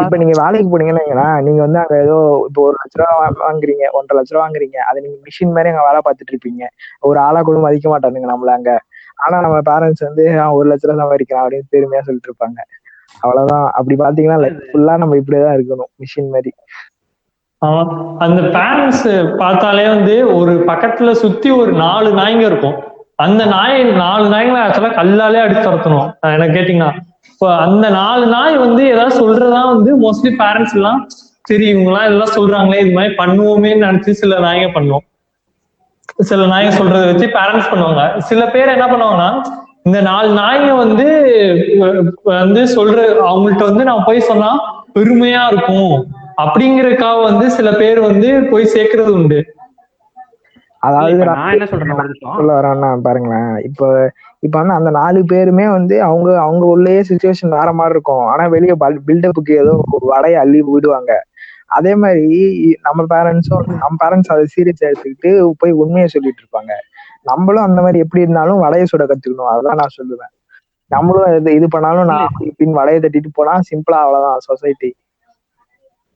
இப்ப நீங்க வேலைக்கு போனீங்கன்னு வைங்களேன், நீங்க வந்து அங்க ஏதோ இப்போ ஒரு லட்ச ரூபா வாங்குறீங்க ஒன்றரை லட்ச ரூபா வாங்குறீங்க அதை நீங்க மிஷின் மாதிரி அங்க வேலை பார்த்துட்டு இருப்பீங்க. ஒரு ஆளா கூட மதிக்க மாட்டானுங்க நம்மள அங்க. ஆனா நம்ம பேரண்ட்ஸ் வந்து "அவன் ஒரு லட்ச ரூபா சம்பாதிக்கிறான் அப்படின்னு பெருமையா சொல்லிட்டு இருப்பாங்க. அவ்வளவுதான். அப்படி பாத்தீங்கன்னா லைஃப் ஃபுல்லா நம்ம இப்படியேதான் இருக்கணும் மிஷின் மாதிரி. ஆமா. அந்த பேரண்ட்ஸ் பார்த்தாலே வந்து ஒரு பக்கத்துல சுத்தி ஒரு நாலு நாய்ங்க இருக்கும். அந்த நாய் நாலு நாய்களை ஆக்சுவலா கல்லாலே அடிச்சு துரத்தணும். எனக்கு கேட்டீங்கன்னா இப்போ அந்த நாலு நாய் வந்து ஏதாவது சொல்றதா வந்து மோஸ்ட்லி பேரண்ட்ஸ் எல்லாம் சரி இவங்க எல்லாம் இதெல்லாம் சொல்றாங்களே இது மாதிரி பண்ணுவோமேன்னு நினைச்சு சில நாய்ங்க பண்ணுவோம் சில நாய்ங்க சொல்றதை வச்சு பேரண்ட்ஸ் பண்ணுவாங்க. சில பேர் என்ன பண்ணுவாங்கன்னா இந்த நாலு நாய்ங்க வந்து வந்து சொல்ற அவங்கள்ட்ட வந்து நான் போய் சொன்னா பெருமையா இருக்கும். அப்படிங்கறதுக்காக வந்து சில பேர் வந்து போய் சேர்க்கறது உண்டு. அதாவது நான் என்ன சொல்ல வரேன்னா பாருங்களேன். இப்போ இப்ப வந்து அந்த நாலு பேருமே வந்து அவங்க அவங்க உள்ளேயே சுச்சுவேஷன் வேற மாதிரி இருக்கும். ஆனா வெளியே பில்டப்புக்கு ஏதோ வடைய அள்ளி விடுவாங்க. அதே மாதிரி நம்ம பேரண்ட்ஸும் நம்ம பேரண்ட்ஸ் அதை சீரியஸ் எடுத்துக்கிட்டு போய் உண்மையை சொல்லிட்டு இருப்பாங்க. நம்மளும் அந்த மாதிரி எப்படி இருந்தாலும் வடைய சுட கத்துக்கணும். அதுதான் நான் சொல்லுவேன். நம்மளும் இது இது பண்ணாலும் நான் பின் வடைய தட்டிட்டு போனா சிம்பிளா அவ்வளவுதான் சொசைட்டி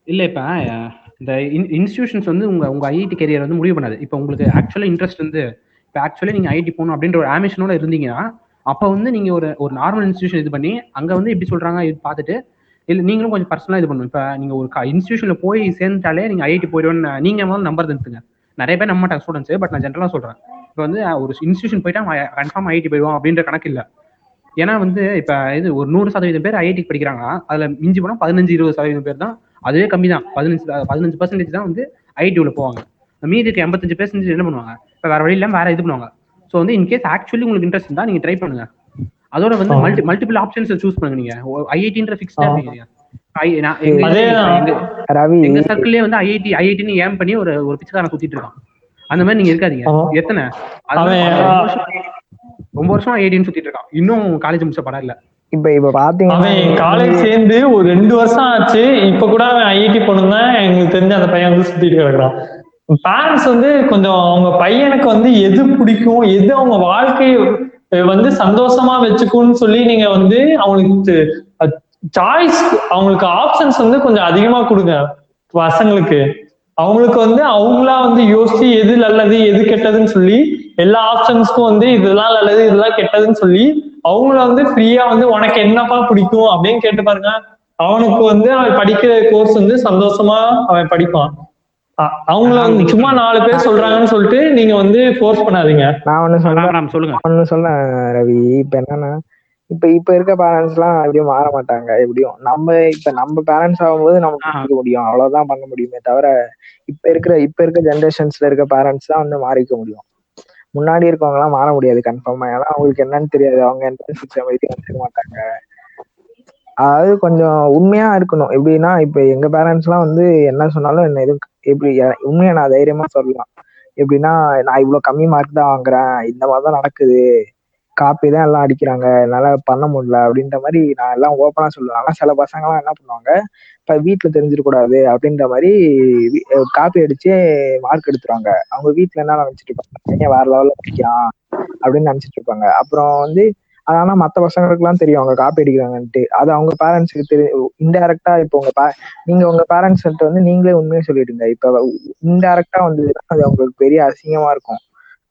இல்ல இப்ப இந்த இன்ஸ்டிடியூஷன்ஸ் வந்து உங்க உங்க ஐஐடி கெரியர் வந்து முடிவு பண்ணாது. இப்போ உங்களுக்கு ஆக்சுவலா இன்ட்ரெஸ்ட் வந்து இப்போ ஆக்சுவலி நீங்க ஐஐடி போகணும் அப்படின்ற ஒரு ஆம்பிஷனோட இருந்தீங்கன்னா அப்போ வந்து நீங்க ஒரு ஒரு நார்மல் இன்ஸ்டியூஷன் இது பண்ணி அங்க வந்து எப்படி சொல்றாங்க இது பார்த்துட்டு இல்ல நீங்களும் கொஞ்சம் பர்சனலா இது பண்ணணும். இப்போ நீங்க ஒரு இன்ஸ்டியூஷன்ல போய் சேர்ந்துட்டாலே நீங்க ஐஐடி போயிடுவோன்னு நீங்க முதல்ல நம்பர் எடுத்துங்க நிறைய பேர் நம்ப மாட்டாங்க ஸ்டூடெண்ட்ஸ் பட் நான் ஜென்ரலா சொல்றேன். இப்போ வந்து ஒரு இன்ஸ்டியூஷன் போயிட்டா கன்ஃபார்ம் ஐஐடி போயிடுவோம் அப்படின்ற கணக்கு இல்ல. ஏன்னா வந்து இப்ப இது ஒரு நூறு சதவீதம் பேர் ஐஐடி படிக்கிறாங்க. அதுல மிஞ்சி போனா பதினஞ்சு இருபது சதவீதம் பேர் தான் அதுவே கம்மி தான் பதினஞ்சு பதினஞ்சு பர்சன்டேஜ் தான் வந்து ஐடி உள்ள போவாங்க. மீதி இருக்க எண்பத்தஞ்சு பெர்சன்டேஜ் என்ன பண்ணுவாங்க? இப்போ வேற வழி இல்லாம வேற இது பண்ணுவாங்க. ஸோ வந்து இன்கேஸ் ஆக்சுவலி உங்களுக்கு இன்ட்ரெஸ்ட் இருந்தா நீங்க ட்ரை பண்ணுங்க. அதோட வந்து. மல்டி மல்டிபிள் ஆப்ஷன்ஸ் சூஸ் பண்ணுங்க நீங்க. ஐஐடின்ற ஃபிக்ஸ்டா ரவி. எங்க சர்க்கிள்லயே வந்து ஐஐடி ஐஐடின்னு ஏம் பண்ணி ஒரு ஒரு பிச்சைக்காரன் சுத்திட்டு இருக்கான். அந்த மாதிரி நீங்க இருக்காதீங்க. எத்தனை? ரொம்ப வருஷம் ஐஐடின்னு சுத்திட்டு இருக்கான். இன்னும் காலேஜ் முடிச்ச படம் இல்ல. இப்ப இப்ப பாத்தீங்கன்னா காலேஜ் சேர்ந்து ஒரு ரெண்டு வருஷம் ஆச்சு. இப்ப கூட அவன் ஐஐடி போனதுதான் எங்களுக்கு தெரிஞ்ச அந்த பையன் வந்து சுத்திட்டு கிடக்குறான். பேரண்ட்ஸ் வந்து கொஞ்சம் அவங்க பையனுக்கு வந்து எது பிடிக்கும் எது அவங்க வாழ்க்கை வந்து சந்தோஷமா வச்சுக்கும்னு சொல்லி நீங்க வந்து அவங்களுக்கு சாய்ஸ் அவங்களுக்கு ஆப்ஷன்ஸ் வந்து கொஞ்சம் அதிகமா கொடுங்க. பசங்களுக்கு. அவங்களுக்கு வந்து அவங்களா வந்து யோசிச்சு எது நல்லது எது கெட்டதுன்னு சொல்லி எல்லா ஆப்ஷன்ஸ்க்கும் வந்து இதெல்லாம் நல்லது இதெல்லாம் கெட்டதுன்னு சொல்லி அவங்கள வந்து ஃப்ரீயா வந்து உனக்கு என்னப்பா பிடிக்கும் அப்படின்னு கேட்டு பாருங்க. அவனுக்கு வந்து அவன் படிக்கிற கோர்ஸ் வந்து சந்தோஷமா அவன் படிப்பான். அவங்கள வந்து சும்மா நாலு பேர் சொல்றாங்கன்னு சொல்லிட்டு நீங்க வந்து ஃபோர்ஸ் பண்ணாதீங்க. நான் ஒண்ணு சொல்றேன். சொல்லுங்க. ஒண்ணு சொல்ல ரவி. இப்ப என்னன்னா இப்ப இப்ப இருக்க பேரண்ட்ஸ் எல்லாம் எப்படியும் மாற மாட்டாங்க. எப்படியும் நம்ம இப்ப நம்ம பேரண்ட்ஸ் ஆகும்போது நம்ம ஆ. மாறிக்க முடியும். அவ்வளவுதான் பண்ண முடியுமே தவிர இப்ப இருக்கிற இப்ப இருக்க ஜென்ரேஷன்ஸ்ல இருக்க பேரண்ட்ஸ் தான் வந்து மாறிக்க முடியும். முன்னாடி இருக்கவங்க எல்லாம் மாற முடியாது கன்ஃபார்மா ஏன்னா அவங்களுக்கு என்னன்னு தெரியாது. அவங்க என்ட்ரன்ஸ் எக்ஸாம் எழுதி வந்துருக்க மாட்டாங்க. அதாவது கொஞ்சம் உண்மையா இருக்கணும். எப்படின்னா இப்ப எங்க பேரண்ட்ஸ் எல்லாம் வந்து என்ன சொன்னாலும் என்ன எதுவும் எப்படி உண்மையா நான் தைரியமா சொல்லலாம். எப்படின்னா நான் இவ்வளவு கம்மி மார்க் தான் வாங்குறேன். இந்த மாதிரிதான் நடக்குது. காப்பி தான் எல்லாம் அடிக்கிறாங்க என்னால பண்ண முடியல அப்படின்ற மாதிரி நான் எல்லாம் ஓப்பனா சொல்லுவேன். ஆனா சில பசங்க எல்லாம் என்ன பண்ணுவாங்க இப்ப வீட்டுல தெரிஞ்சிடக்கூடாது அப்படின்ற மாதிரி காப்பி அடிச்சு மார்க் எடுத்துருவாங்க. அவங்க வீட்டுல என்ன நினைச்சிட்டு இருப்பாங்க பையன் வேற லெவல்ல படிக்கிறான் அப்படின்னு நினைச்சிட்டு இருப்பாங்க. அப்புறம் வந்து அது ஆனா மத்த பசங்களுக்கு எல்லாம் தெரியும் அவங்க காப்பி அடிக்கிறாங்கன்ட்டு. அது அவங்க பேரண்ட்ஸுக்கு தெரியும் இன்டைரக்டா இப்போ உங்க pa- நீங்க உங்க பேரண்ட்ஸ் வந்து நீங்களே உண்மையை சொல்லிடுங்க. இப்ப இன்டைரக்டா வந்து அது அவங்களுக்கு பெரிய அசிங்கமா இருக்கும்.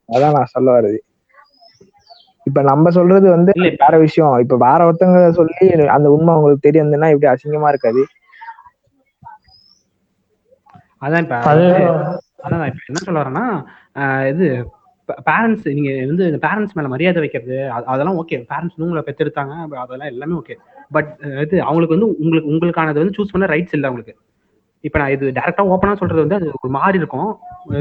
அதான் நான் சொல்ல வருது இப்ப நம்ம சொல்றது வந்து இல்ல வேற விஷயம். இப்ப வேற ஒருத்தவங்க சொல்லி அந்த உண்மை உங்களுக்கு தெரிய வந்ததுன்னா இப்படி அசிங்கமா இருக்காது. அதான் இப்ப அது அதான் இப்ப என்ன சொல்ல வரேன்னா ஆஹ் இது பேரண்ட்ஸ் நீங்க வந்து பேரண்ட்ஸ் மேல மரியாதை வைக்கிறது அது- அதெல்லாம் ஓகே பேரண்ட்ஸ் உங்களை பெற்றெடுத்தாங்க அதெல்லாம் எல்லாமே ஓகே பட் இது அவங்களுக்கு வந்து உங்களுக்கு உங்களுக்கானது வந்து சூஸ் பண்ண ரைட்ஸ் இல்லை அவங்களுக்கு. இப்ப நான் இது டேரக்டா ஓப்பனா சொல்றது வந்து அது ஒரு மாதிரி இருக்கும்.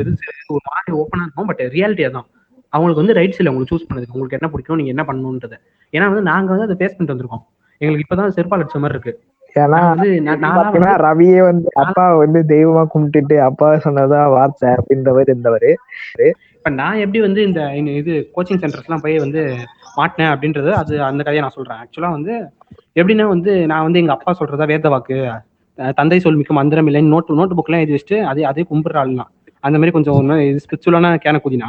இது ஒரு மாதிரி ஓப்பனா இருக்கும் பட் ரியாலிட்டி அதான். அவங்களுக்கு வந்து ரைட்ஸ் இல்லை. உங்களுக்கு சூஸ் பண்ணது உங்களுக்கு என்ன பிடிக்கும் நீங்க என்ன பண்ணணுன்றது ஏன்னா வந்து நாங்க வந்து அதை ஃபேஸ் பண்ணிட்டு வந்திருக்கோம். எங்களுக்கு இப்பதான் செருப்பால் அடிச்ச மாதிரி இருக்கு. ஏன்னா வந்து ரவியே வந்து அப்பா வந்து தெய்வமா கும்பிட்டுட்டு அப்பா சொன்னதா வார்த்தை அப்படின்றவர் இருந்தவர். இப்ப நான் எப்படி வந்து இந்த இது கோச்சிங் சென்டர்ஸ்லாம் போய் வந்து மாட்டினேன் அப்படின்றது அது அந்த கதையை நான் சொல்றேன். ஆக்சுவலா வந்து எப்படின்னா வந்து நான் வந்து எங்க அப்பா சொல்றதா வேத வாக்கு தந்தை சொல் மிக்க மந்திரம் இல்லைன்னு நோட்டு நோட்டு புக்லாம் எழுதி வச்சுட்டு அதே அதே கும்பிடுற ஆளுலாம் அந்த மாதிரி கொஞ்சம் மாதிரி ஸ்பிரிச்சுவலான கேன குதினா.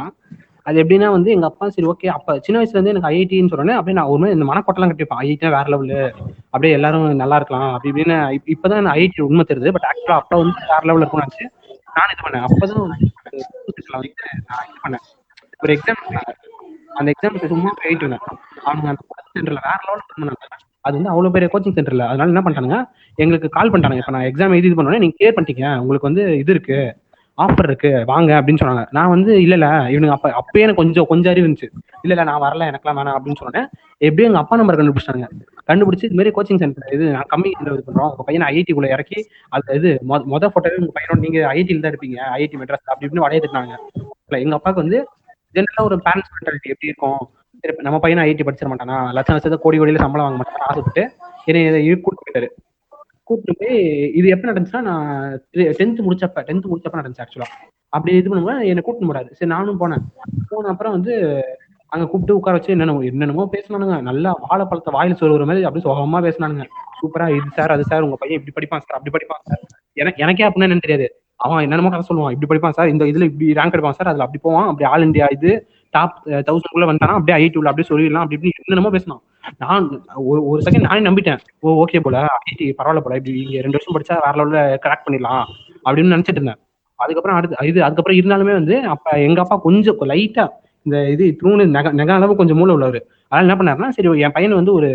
அது எப்படின்னா வந்து எங்க அப்பா சரி ஓகே அப்ப சின்ன வயசுல இருந்து எனக்கு ஐஐடின்னு சொன்னேன் அப்படியே நான் ஒரு இந்த மனக்கோட்டெல்லாம் கட்டிப்பேன் ஐஐடினா வேற லெவலு அப்படியே எல்லாரும் நல்லா இருக்கலாம். அப்படி இப்படின்னு இப்பதான் ஐஐடி உண்மை தெரியுது. பட் ஆக்சுவலா அப்பா வந்து வேற லெவலில் இருக்கும்னு நான் இது பண்ணேன். அப்பதான் நான் இது பண்ணேன். ஒரு எக்ஸாம் அந்த எக்ஸாமுக்கு சும்மா போயிட்டு இருந்தேன். அவங்க அந்த கோச்சிங் சென்டர்ல வேற லெவலில் பண்ணாங்க அது வந்து அவ்வளவு பெரிய கோச்சிங் சென்டர்ல அதனால என்ன பண்ணிட்டாங்க எங்களுக்கு கால் பண்ணிட்டாங்க இப்ப நான் எக்ஸாம் எழுதி இது பண்ணோன்னே நீங்க கிளியர் பண்ணிட்டீங்க. உங்களுக்கு வந்து இது இருக்கு. ஆஃபர் இருக்கு வாங்க அப்படின்னு சொன்னாங்க. நான் வந்து இல்ல இல்ல அப்ப அப்பயே எனக்கு கொஞ்சம் கொஞ்சம் அறிவு இருந்துச்சு. இல்ல இல்ல நான் வரல எனக்குலாம் வேணாம் அப்படின்னு சொன்னேன் எப்படியும் எங்க அப்பா நம்பர் கண்டுபிடிச்சாங்க கண்டுபிடிச்சு இது மாதிரி கோச்சிங் சென்டர் இது நான் கம்மி இது பண்றோம். உங்க பையனை ஐஐடி குள்ள இறக்கி அது இது மொ- மொத போட்டோவே உங்க பையனோட நீங்க ஐஐடியில் தான் இருப்பீங்க. ஐஐடி மெட்ராஸ் அப்படி இப்படின்னு வடைய திட்டினாங்க இல்ல, எங்க அப்பாவுக்கு வந்து ஜென்ரலா ஒரு பேரண்ட்ஸ் மென்டாலிட்டி எப்படி இருக்கும்? நம்ம பையனை ஐஐடி படிச்சிட மாட்டானா? லட்சம் லட்சத்தை கோடி கோடியில சம்பளம் வாங்க மாட்டானா? ஆசைப்பட்டு என்னை இதை கூட்டு போயிட்டாரு. கூப்பிட்டு போய் இது எப்ப நடந்துச்சுன்னா நான் டென்த் முடிச்சப்ப டென்த் முடிச்சப்ப நடந்துச்சு ஆக்சுவலா அப்படி இது பண்ணும்போது என்னை கூட்டிட்டு போறாரு. சரி நானும் போனேன். போன அப்புறம் வந்து அங்க கூப்பிட்டு உட்கார வச்சு என்னென்ன என்னென்னமோ பேசினானுங்க. நல்லா வாழைப்பழத்தை வாயில சொல்லுற மாதிரி அப்படியே சுகமா பேசினானுங்க. சூப்பரா இது சார் அது சார் உங்க பையன் இப்படி படிப்பான் சார் அப்படி படிப்பான் சார் எனக்கு எனக்கே அப்படின்னா என்னன்னு தெரியாது. அவன் என்னென்னமோ கதை சொல்லுவான். இப்படி படிப்பான் சார் இந்த இதுல இப்படி ரேங்க் எடுப்பான் சார் அதுல அப்படி போவான். அப்படி ஆல் இந்தியா இது டாப் தௌசண்ட் குள்ள வந்தானா அப்படியே ஐடி உள்ள அப்படியே சொல்லிடலாம். அப்படி இப்படி என்னென்னமோ பேசினான். நான் ஒரு ஒரு செகண்ட் நானே நம்பிட்டேன். ஓ ஓகே போல ஐடி பரவாயில்ல போல இப்படி இங்க ரெண்டு வருஷம் படிச்சா வேற லெவல்ல கிராக் பண்ணிடலாம் அப்படின்னு நினைச்சிட்டு இருந்தேன். அதுக்கப்புறம் அடுத்து இது அதுக்கப்புறம் இருந்தாலுமே வந்து அப்ப எங்க அப்பா கொஞ்சம் லைட்டா இந்த இது தூணு நெக நெக அளவு கொஞ்சம் மூளை உள்ளவர். அதனால என்ன பண்ணாருன்னா சரி என் பையன் வந்து ஒரு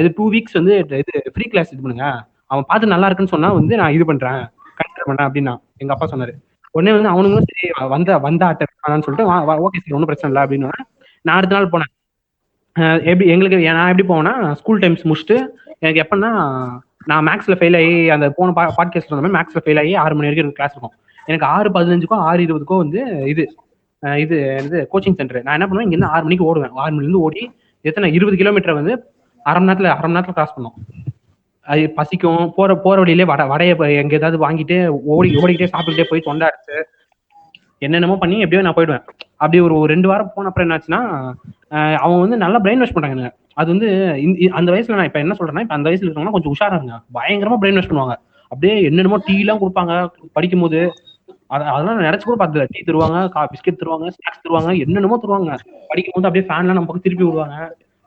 இது டூ வீக்ஸ் வந்து இது ஃப்ரீ கிளாஸ் இது பண்ணுங்க. அவன் பார்த்து நல்லா இருக்குன்னு சொன்னா வந்து நான் இது பண்றேன். கன்சிடர் பண்ணேன் அப்படின்னா எங்க அப்பா சொன்னாரு. உடனே வந்து அவனுங்களும் சரி வந்த வந்த ஆட்டன்னு சொல்லிட்டு ஓகே சரி ஒன்றும் பிரச்சனை இல்லை அப்படின்னு நான் அடுத்த நாள் போனேன். எப்படி எங்களுக்கு நான் எப்படி போவேன்னா ஸ்கூல் டைம்ஸ் முடிச்சுட்டு எனக்கு எப்படின்னா நான் மேக்ஸ்ல ஃபெயில் ஆகி அந்த போன பாட்காஸ்ட் வந்த மாதிரி மேக்ஸ்ல ஃபெயில் ஆகி ஆறு மணி வரைக்கும் கிளாஸ் இருக்கும். எனக்கு ஆறு பதினஞ்சுக்கும் ஆறு இருபதுக்கும் வந்து இது இது இது கோச்சிங் சென்டர் நான் என்ன பண்ணுவேன் இங்கேருந்து ஆறு மணிக்கு ஓடுவேன். ஆறு மணிலேருந்து ஓடி எத்தனை இருபது கிலோமீட்டர் வந்து அரை மணி நேரத்தில் அரை மணி நேரத்தில் கிராஸ் பண்ணோம். அது பசிக்கும். போற போற வழியிலே வடை வடையை எங்க ஏதாவது வாங்கிட்டு ஓடி ஓடிக்கிட்டே சாப்பிட்டுட்டே போய் தொண்டை அடிச்சு என்னென்னமோ பண்ணி எப்படியோ நான் போயிடுவேன். அப்படி ஒரு ஒரு ரெண்டு வாரம் போன அப்புறம் என்னாச்சுன்னா அவங்க வந்து நல்லா பிரெயின் வாஷ் பண்றாங்க அது வந்து இந்த- அந்த வயசுல நான் இப்ப என்ன சொல்றேன்னா இப்ப அந்த வயசுல இருக்கவங்க கொஞ்சம் உஷாரா இருங்க. பயங்கரமா பிரெயின் வாஷ் பண்ணுவாங்க. அப்படியே என்னென்னமோ டீ எல்லாம் கொடுப்பாங்க படிக்கும் போது அதெல்லாம் நினைச்சு கூட பார்த்தது டீ தருவாங்க கா பிஸ்கெட் தருவாங்க ஸ்நாக்ஸ் தருவாங்க என்னென்னமோ தருவாங்க. படிக்கும் போது அப்படியே ஃபேன்லாம் நம்ம பக்கம் திருப்பி விடுவாங்க.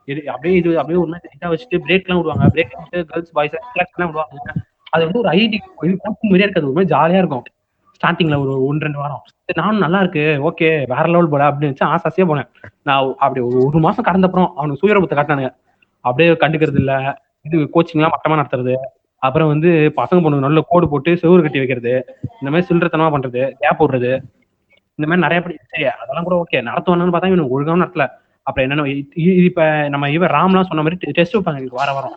இது அப்படியே இது அப்படியே ஒரு மாதிரி வச்சுட்டு பிரேக் எல்லாம் விடுவாங்க. பிரேக் வச்சுட்டு கேர்ள்ஸ் பாய்ஸ் எல்லாம் விடுவாங்க. அது வந்து ஒரு ஐடி இது கோச்சிங் மாதிரியே இருக்காது. ஒரு மாதிரி ஜாலியா இருக்கும். ஸ்டார்டிங்ல ஒரு ஒன்று ரெண்டு வாரம். நானும் நல்லா இருக்கு ஓகே வேற லெவல் போல அப்படின்னு வச்சு ஆசாசியா போனேன். நான் அப்படி ஒரு ஒரு மாசம் கடந்த அப்புறம் அவனுக்கு சுயரூபத்தை காட்டினானுங்க. அப்படியே கண்டுக்கிறது இல்ல. இது கோச்சிங்லாம் மட்டமா நடத்துறது. அப்புறம் வந்து பசங்க பொண்ணு நல்ல கோடு போட்டு செவ்வறு கட்டி வைக்கிறது. இந்த மாதிரி சில்லறத்தனமா பண்றது கேப் விடுறது இந்த மாதிரி நிறைய படி சரி அதெல்லாம் கூட ஓகே நடத்துவானு பார்த்தா இவனுக்கு ஒழுங்காவும் நடத்தல. அப்புறம் என்னென்ன இப்ப நம்ம இவன் ராம்லாம் சொன்ன மாதிரி டெஸ்ட் வைப்பாங்க வார வாரம்.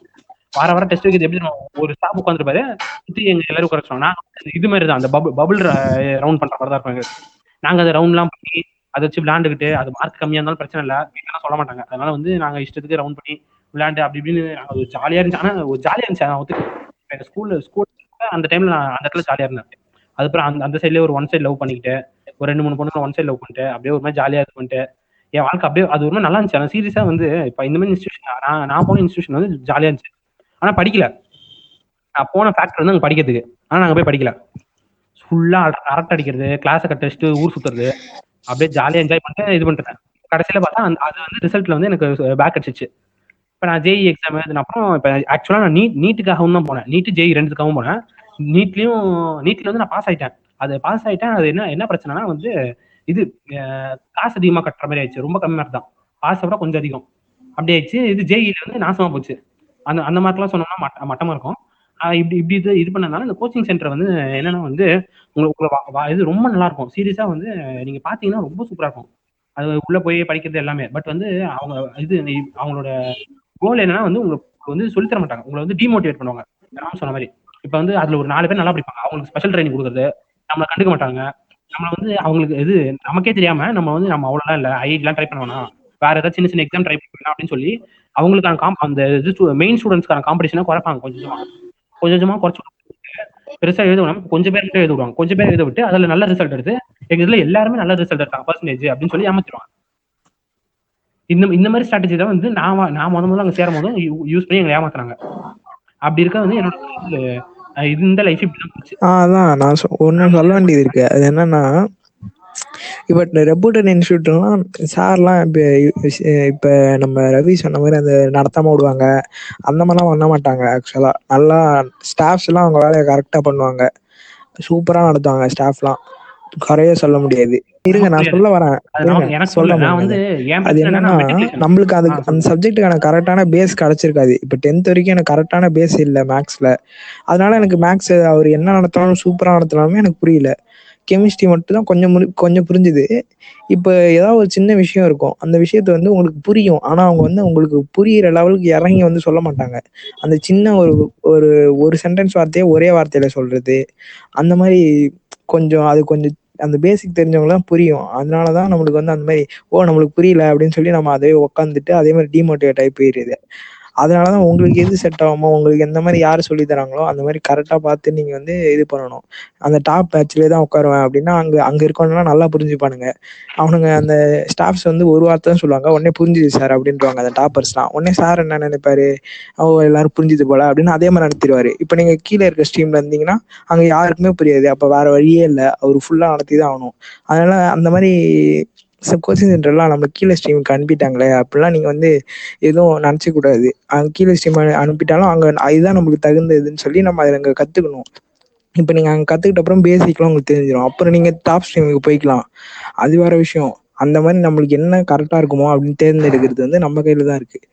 வார வாரம் டெஸ்ட் வைக்கிறது எப்படி ஒரு ஸ்டாப் உட்காந்துருப்பாரு சுற்றி எங்க எல்லாரும் உட்கார இது மாதிரி தான் அந்த பபுள் பபுள் ரவுண்ட் பண்ற மாதிரி தான் இருப்பாங்க நாங்க அதை ரவுண்ட்லாம் பண்ணி அதை வச்சு விளையாண்டுக்கிட்டு அது மார்க் கம்மியா இருந்தாலும் பிரச்சனை இல்லை வீட்டுலாம் சொல்ல மாட்டாங்க. அதனால வந்து நாங்க இஷ்டத்துக்கு ரவுண்ட் பண்ணி விளையாண்டு அப்படி இப்படின்னு அது ஜாலியா இருந்துச்சு. ஆனா ஒரு ஜாலியா இருந்துச்சு. நான் ஒத்துக்க எங்க ஸ்கூல்ல ஸ்கூல் அந்த டைம்ல நான் அந்த இடத்துல ஜாலியா இருந்தேன். அதுக்கப்புறம் அந்த அந்த சைட்லயே ஒரு ஒன் சைடு லவ் பண்ணிக்கிட்டு ஒரு ரெண்டு மூணு பொண்ணு ஒன் சைடு லவ் பண்ணிட்டு அப்படியே ஒரு மாதிரி ஜாலியா இது பண்ணிட்டு என் வாழ்க்கை அப்படியே அது ஒரு மாதிரி நல்லா இருந்துச்சு. ஆனால் சீரியஸா வந்து இப்போ இந்த மாதிரி இன்ஸ்டியூஷன் நான் நான் போன இன்ஸ்டியூஷன் வந்து ஜாலியா இருந்துச்சு. ஆனா படிக்கல. நான் போன ஃபேக்டர் வந்து அங்க படிக்கிறதுக்கு. ஆனா நாங்க போய் படிக்கல. ஃபுல்லா அரட்டை அடிக்கிறது கிளாஸை கட் அடிச்சுட்டு ஊர் சுத்துறது. அப்படியே ஜாலியா என்ஜாய் பண்ணிட்டு இது பண்ணிட்டேன் கடைசியில பார்த்தா அந்த- அது வந்து ரிசல்ட்ல வந்து எனக்கு பேக் அடிச்சிச்சு. இப்போ நான் ஜேஇ எக்ஸாம் எழுதின அப்புறம் இப்போ ஆக்சுவலாக நான் நீட் நீட்டுக்காகவும் தான் போனேன். நீட்டு ஜேஇ ரெண்டுக்காகவும் போனேன். நீட்லயும் நீட்ல வந்து நான் பாஸ் ஆயிட்டேன். அது பாஸ் ஆயிட்டேன். அது என்ன என்ன பிரச்சனைனா வந்து இது காசு அதிகமாக கட்டுற மாதிரி ஆயிடுச்சு. ரொம்ப கம்மியாக தான் பாஸை விட கொஞ்சம் அதிகம். அப்படி ஆயிடுச்சு. இது ஜேஇல வந்து நாசமா போச்சு. அந்த அந்த மாதிரிலாம் சொன்னோம்னா மட்ட மட்டமா இருக்கும். இப்படி இப்படி இது இது பண்ணனால இந்த கோச்சிங் சென்டர் வந்து என்னன்னா வந்து உங்களுக்கு உங்களை இது ரொம்ப நல்லா இருக்கும். சீரியஸா வந்து நீங்க பாத்தீங்கன்னா ரொம்ப சூப்பரா இருக்கும். அது உள்ள போய் படிக்கிறது எல்லாமே. பட் வந்து அவங்க இது அவங்களோட கோல் என்னன்னா வந்து உங்களுக்கு வந்து சொல்லித் தர மாட்டாங்க. உங்களை வந்து டிமோட்டிவேட் பண்ணுவாங்க. நான் சொன்ன மாதிரி. இப்போ வந்து அதுல ஒரு நாலு பேர் நல்லா படிப்பாங்க. அவங்களுக்கு ஸ்பெஷல் ட்ரைனிங் கொடுக்குறது நம்மளை கண்டுக்க மாட்டாங்க. நம்மளை வந்து அவங்களுக்கு இது நமக்கே தெரியாம நம்ம வந்து நம்ம அவ்வளோலாம் இல்லை. ஐடிலாம் ட்ரை பண்ண வேணாம். வேற ஏதாவது சின்ன சின்ன எக்ஸாம் ட்ரை பண்ணலாம் அப்படின்னு சொல்லி அவங்களுக்கான காம் அந்த இது மெயின் ஸ்டூடெண்ட்ஸ்க்கான காம்படிஷனை குறைப்பாங்க கொஞ்சம் கொஞ்சமா. கொஞ்சம் கொஞ்சமா குறைச்சு பெருசா எழுத கொஞ்சம் பேர் மட்டும் எழுதுவாங்க விடுவாங்க. கொஞ்சம் பேர் எழுத விட்டு அதுல நல்ல ரிசல்ட் எடுத்து எங்க இதுல எல்லாருமே நல்ல ரிசல்ட் எடுத்தாங்க. பர்சன்டேஜ் அப்படின்னு சொல்லி ஏமாத்திடுவாங்க இந்த இந்த மாதிரி ஸ்ட்ராட்டஜி தான் வந்து நான் நான் முத முதல்ல அங்க சேரும் போதும் யூஸ் பண்ணி எங்களை ஏமாத்துறாங்க. அப்படி இருக்க வந்து என்னோட இந்த லைஃப் இப்படி தான் போச்சு. அதான் நான் ஒன்று சொல்ல வேண்டியது இருக்கு. அது என்னன்னா இப்ப இந்த ரெப்யூட்டட் இன்ஸ்டியூட்லாம் சார்லாம் இப்ப இப்ப நம்ம ரவி சொன்ன மாதிரி அந்த நடத்தாம விடுவாங்க. அந்த மாதிரிலாம் பண்ண மாட்டாங்க ஆக்சுவலா நல்லா ஸ்டாஃப்ஸ் எல்லாம் அவங்க வேலையை கரெக்டா பண்ணுவாங்க. சூப்பரா நடத்துவாங்க ஸ்டாஃப்லாம் குறைய சொல்ல முடியாது. இருங்க நான் சொல்ல வரேன். சொல்ல அது என்னன்னா. நம்மளுக்கு அது ஆ, அந்த சப்ஜெக்ட்டுக்கான கரெக்டான பேஸ் கிடைச்சிருக்காது. இப்ப டென்த் வரைக்கும் எனக்கு கரெக்டான பேஸ் இல்ல மேக்ஸ்ல அதனால எனக்கு மேக்ஸ் அவர் என்ன நடத்தினாலும் சூப்பரா நடத்தினாலுமே எனக்கு புரியல. கெமிஸ்ட்ரி மட்டும் தான் கொஞ்சம் முறி- கொஞ்சம் புரிஞ்சுது. இப்போ ஏதாவது ஒரு சின்ன விஷயம் இருக்கும். அந்த விஷயத்த வந்து உங்களுக்கு புரியும். ஆனா அவங்க வந்து உங்களுக்கு புரியிற லெவலுக்கு இறங்கி வந்து சொல்ல மாட்டாங்க. அந்த சின்ன ஒரு ஒரு ஒரு சென்டென்ஸ் வார்த்தையை ஒரே வார்த்தையில சொல்றது. அந்த மாதிரி கொஞ்சம் அது கொஞ்சம் அந்த பேசிக் தெரிஞ்சவங்களாம் புரியும். அதனாலதான் நம்மளுக்கு வந்து அந்த மாதிரி ஓ நம்மளுக்கு புரியல அப்படின்னு சொல்லி நம்ம அதே உட்காந்துட்டு அதே மாதிரி டிமோட்டிவேட் ஆகி அதனால தான் உங்களுக்கு எது செட் ஆகுமோ உங்களுக்கு எந்த மாதிரி யார் சொல்லி தராங்களோ அந்த மாதிரி கரெக்டாக பார்த்து நீங்கள் வந்து இது பண்ணணும். அந்த டாப் பேட்ச்லேயே தான் உட்காருவேன் அப்படின்னா அங்கே அங்கே இருக்கவனா நல்லா புரிஞ்சுப்பானுங்க. அவனுங்க அந்த ஸ்டாஃப்ஸ் வந்து ஒரு வார்த்தை தான் சொல்லுவாங்க உடனே புரிஞ்சுது சார் அப்படின்றாங்க அந்த டாப்பர்ஸ்லாம் உடனே சார் என்ன நினைப்பாரு? ஓ எல்லாரும் புரிஞ்சுது போல அப்படின்னு அதே மாதிரி நடத்திடுவார். இப்போ நீங்கள் கீழே இருக்க ஸ்ட்ரீம்ல இருந்தீங்கன்னா அங்கே யாருக்குமே புரியாது. அப்போ வேற வழியே இல்லை. அவர் ஃபுல்லாக நடத்தி தான் ஆகணும். அதனால அந்த மாதிரி கோச்சிங் சென்டர்லாம் நம்ம கீழே ஸ்ட்ரீமுக்கு அனுப்பிட்டாங்களே அப்படிலாம் நீங்கள் வந்து எதுவும் நினச்சக்கூடாது. அங்கே கீழே ஸ்ட்ரீம் அனுப்பிட்டாலும் அங்கே இதுதான் நம்மளுக்கு தகுந்ததுன்னு சொல்லி நம்ம அதில் அங்கே கற்றுக்கணும் இப்போ நீங்கள் அங்கே கற்றுக்கிட்ட அப்புறம் பேசிக்லாம் உங்களுக்கு தெரிஞ்சிடும் அப்புறம் நீங்கள் டாப் ஸ்ட்ரீமுக்கு போய்க்கலாம். அது வேற விஷயம். அந்த மாதிரி நம்மளுக்கு என்ன கரெக்டாக இருக்குமோ அப்படின்னு தேர்ந்தெடுக்கிறது வந்து நம்ம கையில் தான் இருக்குது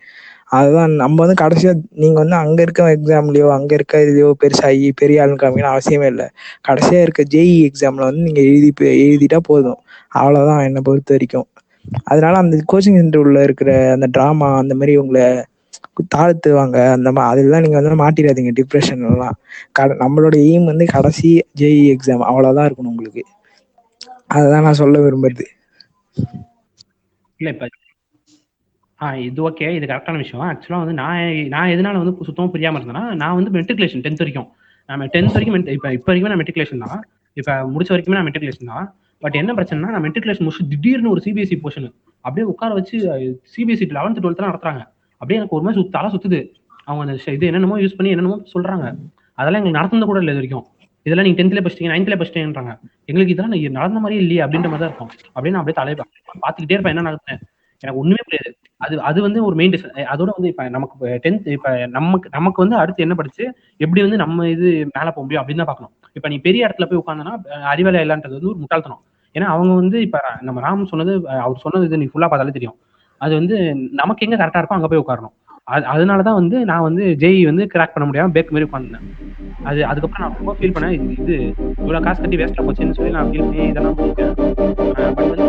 அதுதான் நம்ம வந்து கடைசியாக நீங்கள் வந்து அங்கே இருக்க எக்ஸாம்லையோ அங்கே இருக்க இதுலையோ பெருசாகி பெரிய ஆளுன்னு காமிக்கணும் அவசியமே இல்லை. கடைசியாக இருக்க ஜேஇ எக்ஸாமில் வந்து நீங்கள் எழுதி எழுதிட்டா போதும். அவ்வளோதான் என்னை பொறுத்த வரைக்கும். அதனால அந்த கோச்சிங் சென்டர் உள்ள இருக்கிற அந்த ட்ராமா அந்த மாதிரி உங்களை தாழ்த்துவாங்க. அந்த மா அதெல்லாம் நீங்கள் வந்து மாட்டிடாதீங்க டிப்ரெஷன் எல்லாம். கட நம்மளோட எய்ம் வந்து கடைசி ஜேஇ எக்ஸாம் அவ்வளோதான் இருக்கணும் உங்களுக்கு. அதுதான் நான் சொல்ல விரும்புறது. இல்லை இப்போ ஆ இது ஓகே இது கரெக்டான விஷயம். ஆக்சுவலாக வந்து நான் நான் எதனால வந்து சுத்தமாக புரியாமல் இருந்தேன்னா நான் வந்து மெட்ரிகுலேஷன் டென்த் வரைக்கும். நான் டென்த் வரைக்கும் இப்போ இப்போ வரைக்கும் நான் மெட்ரிகுலேஷன் தான். இப்போ முடிச்ச வரைக்குமே நான் மெட்ரிகுலேஷன் தான். பட் என்ன பிரச்சனைனா நான் மெட்ரிகுலேஷன் முடிச்சு திடீர்னு ஒரு சிபிஎஸ்சி போர்ஷன் அப்படியே உட்கார வச்சு சிபிஎஸ்சி லெவன்த் டுவெல்த்லாம் நடத்துறாங்க. அப்படியே எனக்கு ஒரு மாதிரி சுத்த தலை சுத்துது. அவங்க அந்த இது என்னென்னமோ யூஸ் பண்ணி என்னென்னமோ சொல்றாங்க. அதெல்லாம் எங்களுக்கு நடந்தது கூட இல்லை இது வரைக்கும். இதெல்லாம் நீங்க டென்த்ல படிச்சிட்டீங்க நைன்த்ல படிச்சிட்டீங்கன்றாங்க. எங்களுக்கு இதெல்லாம் நீ நடந்த மாதிரியே இல்லையே அப்படின்ற மாதிரி தான் இருக்கும். அப்படியே நான் அப்படியே தலையை பார்த்துக்கிட்டே இருப்பேன் என்ன நடக்குது எனக்கு ஒண்ணுமே புரியாது. அது அது வந்து ஒரு மெயின் அதோட வந்து இப்ப நமக்கு டென்த் இப்ப நமக்கு நமக்கு வந்து அடுத்து என்ன படிச்சு எப்படி வந்து நம்ம இது மேல போக முடியும் அப்படின்னு தான் பார்க்கணும். இப்ப நீ பெரிய இடத்துல போய் உட்காந்தனா அறிவேலை இல்லைன்றது வந்து ஒரு முட்டாள்தனம். ஏன்னா அவங்க வந்து இப்ப நம்ம ராம் சொன்னது அவர் சொன்னது இது நீ ஃபுல்லா பார்த்தாலே தெரியும். அது வந்து நமக்கு எங்க கரெக்டா இருக்கோ அங்க போய் உட்காரணும். அது அதனால தான் வந்து நான் வந்து ஜெய் வந்து கிராக் பண்ண முடியாம பேக் மாதிரி உட்காந்தேன் அது அதுக்கப்புறம் நான் ரொம்ப ஃபீல் பண்ணேன் இது இவ்வளவு காசு கட்டி வேஸ்டா போச்சுன்னு சொல்லி நான் ஃபீல் பண்ணி இதெல்லாம் பண்ணிட்டேன். பட் வந்து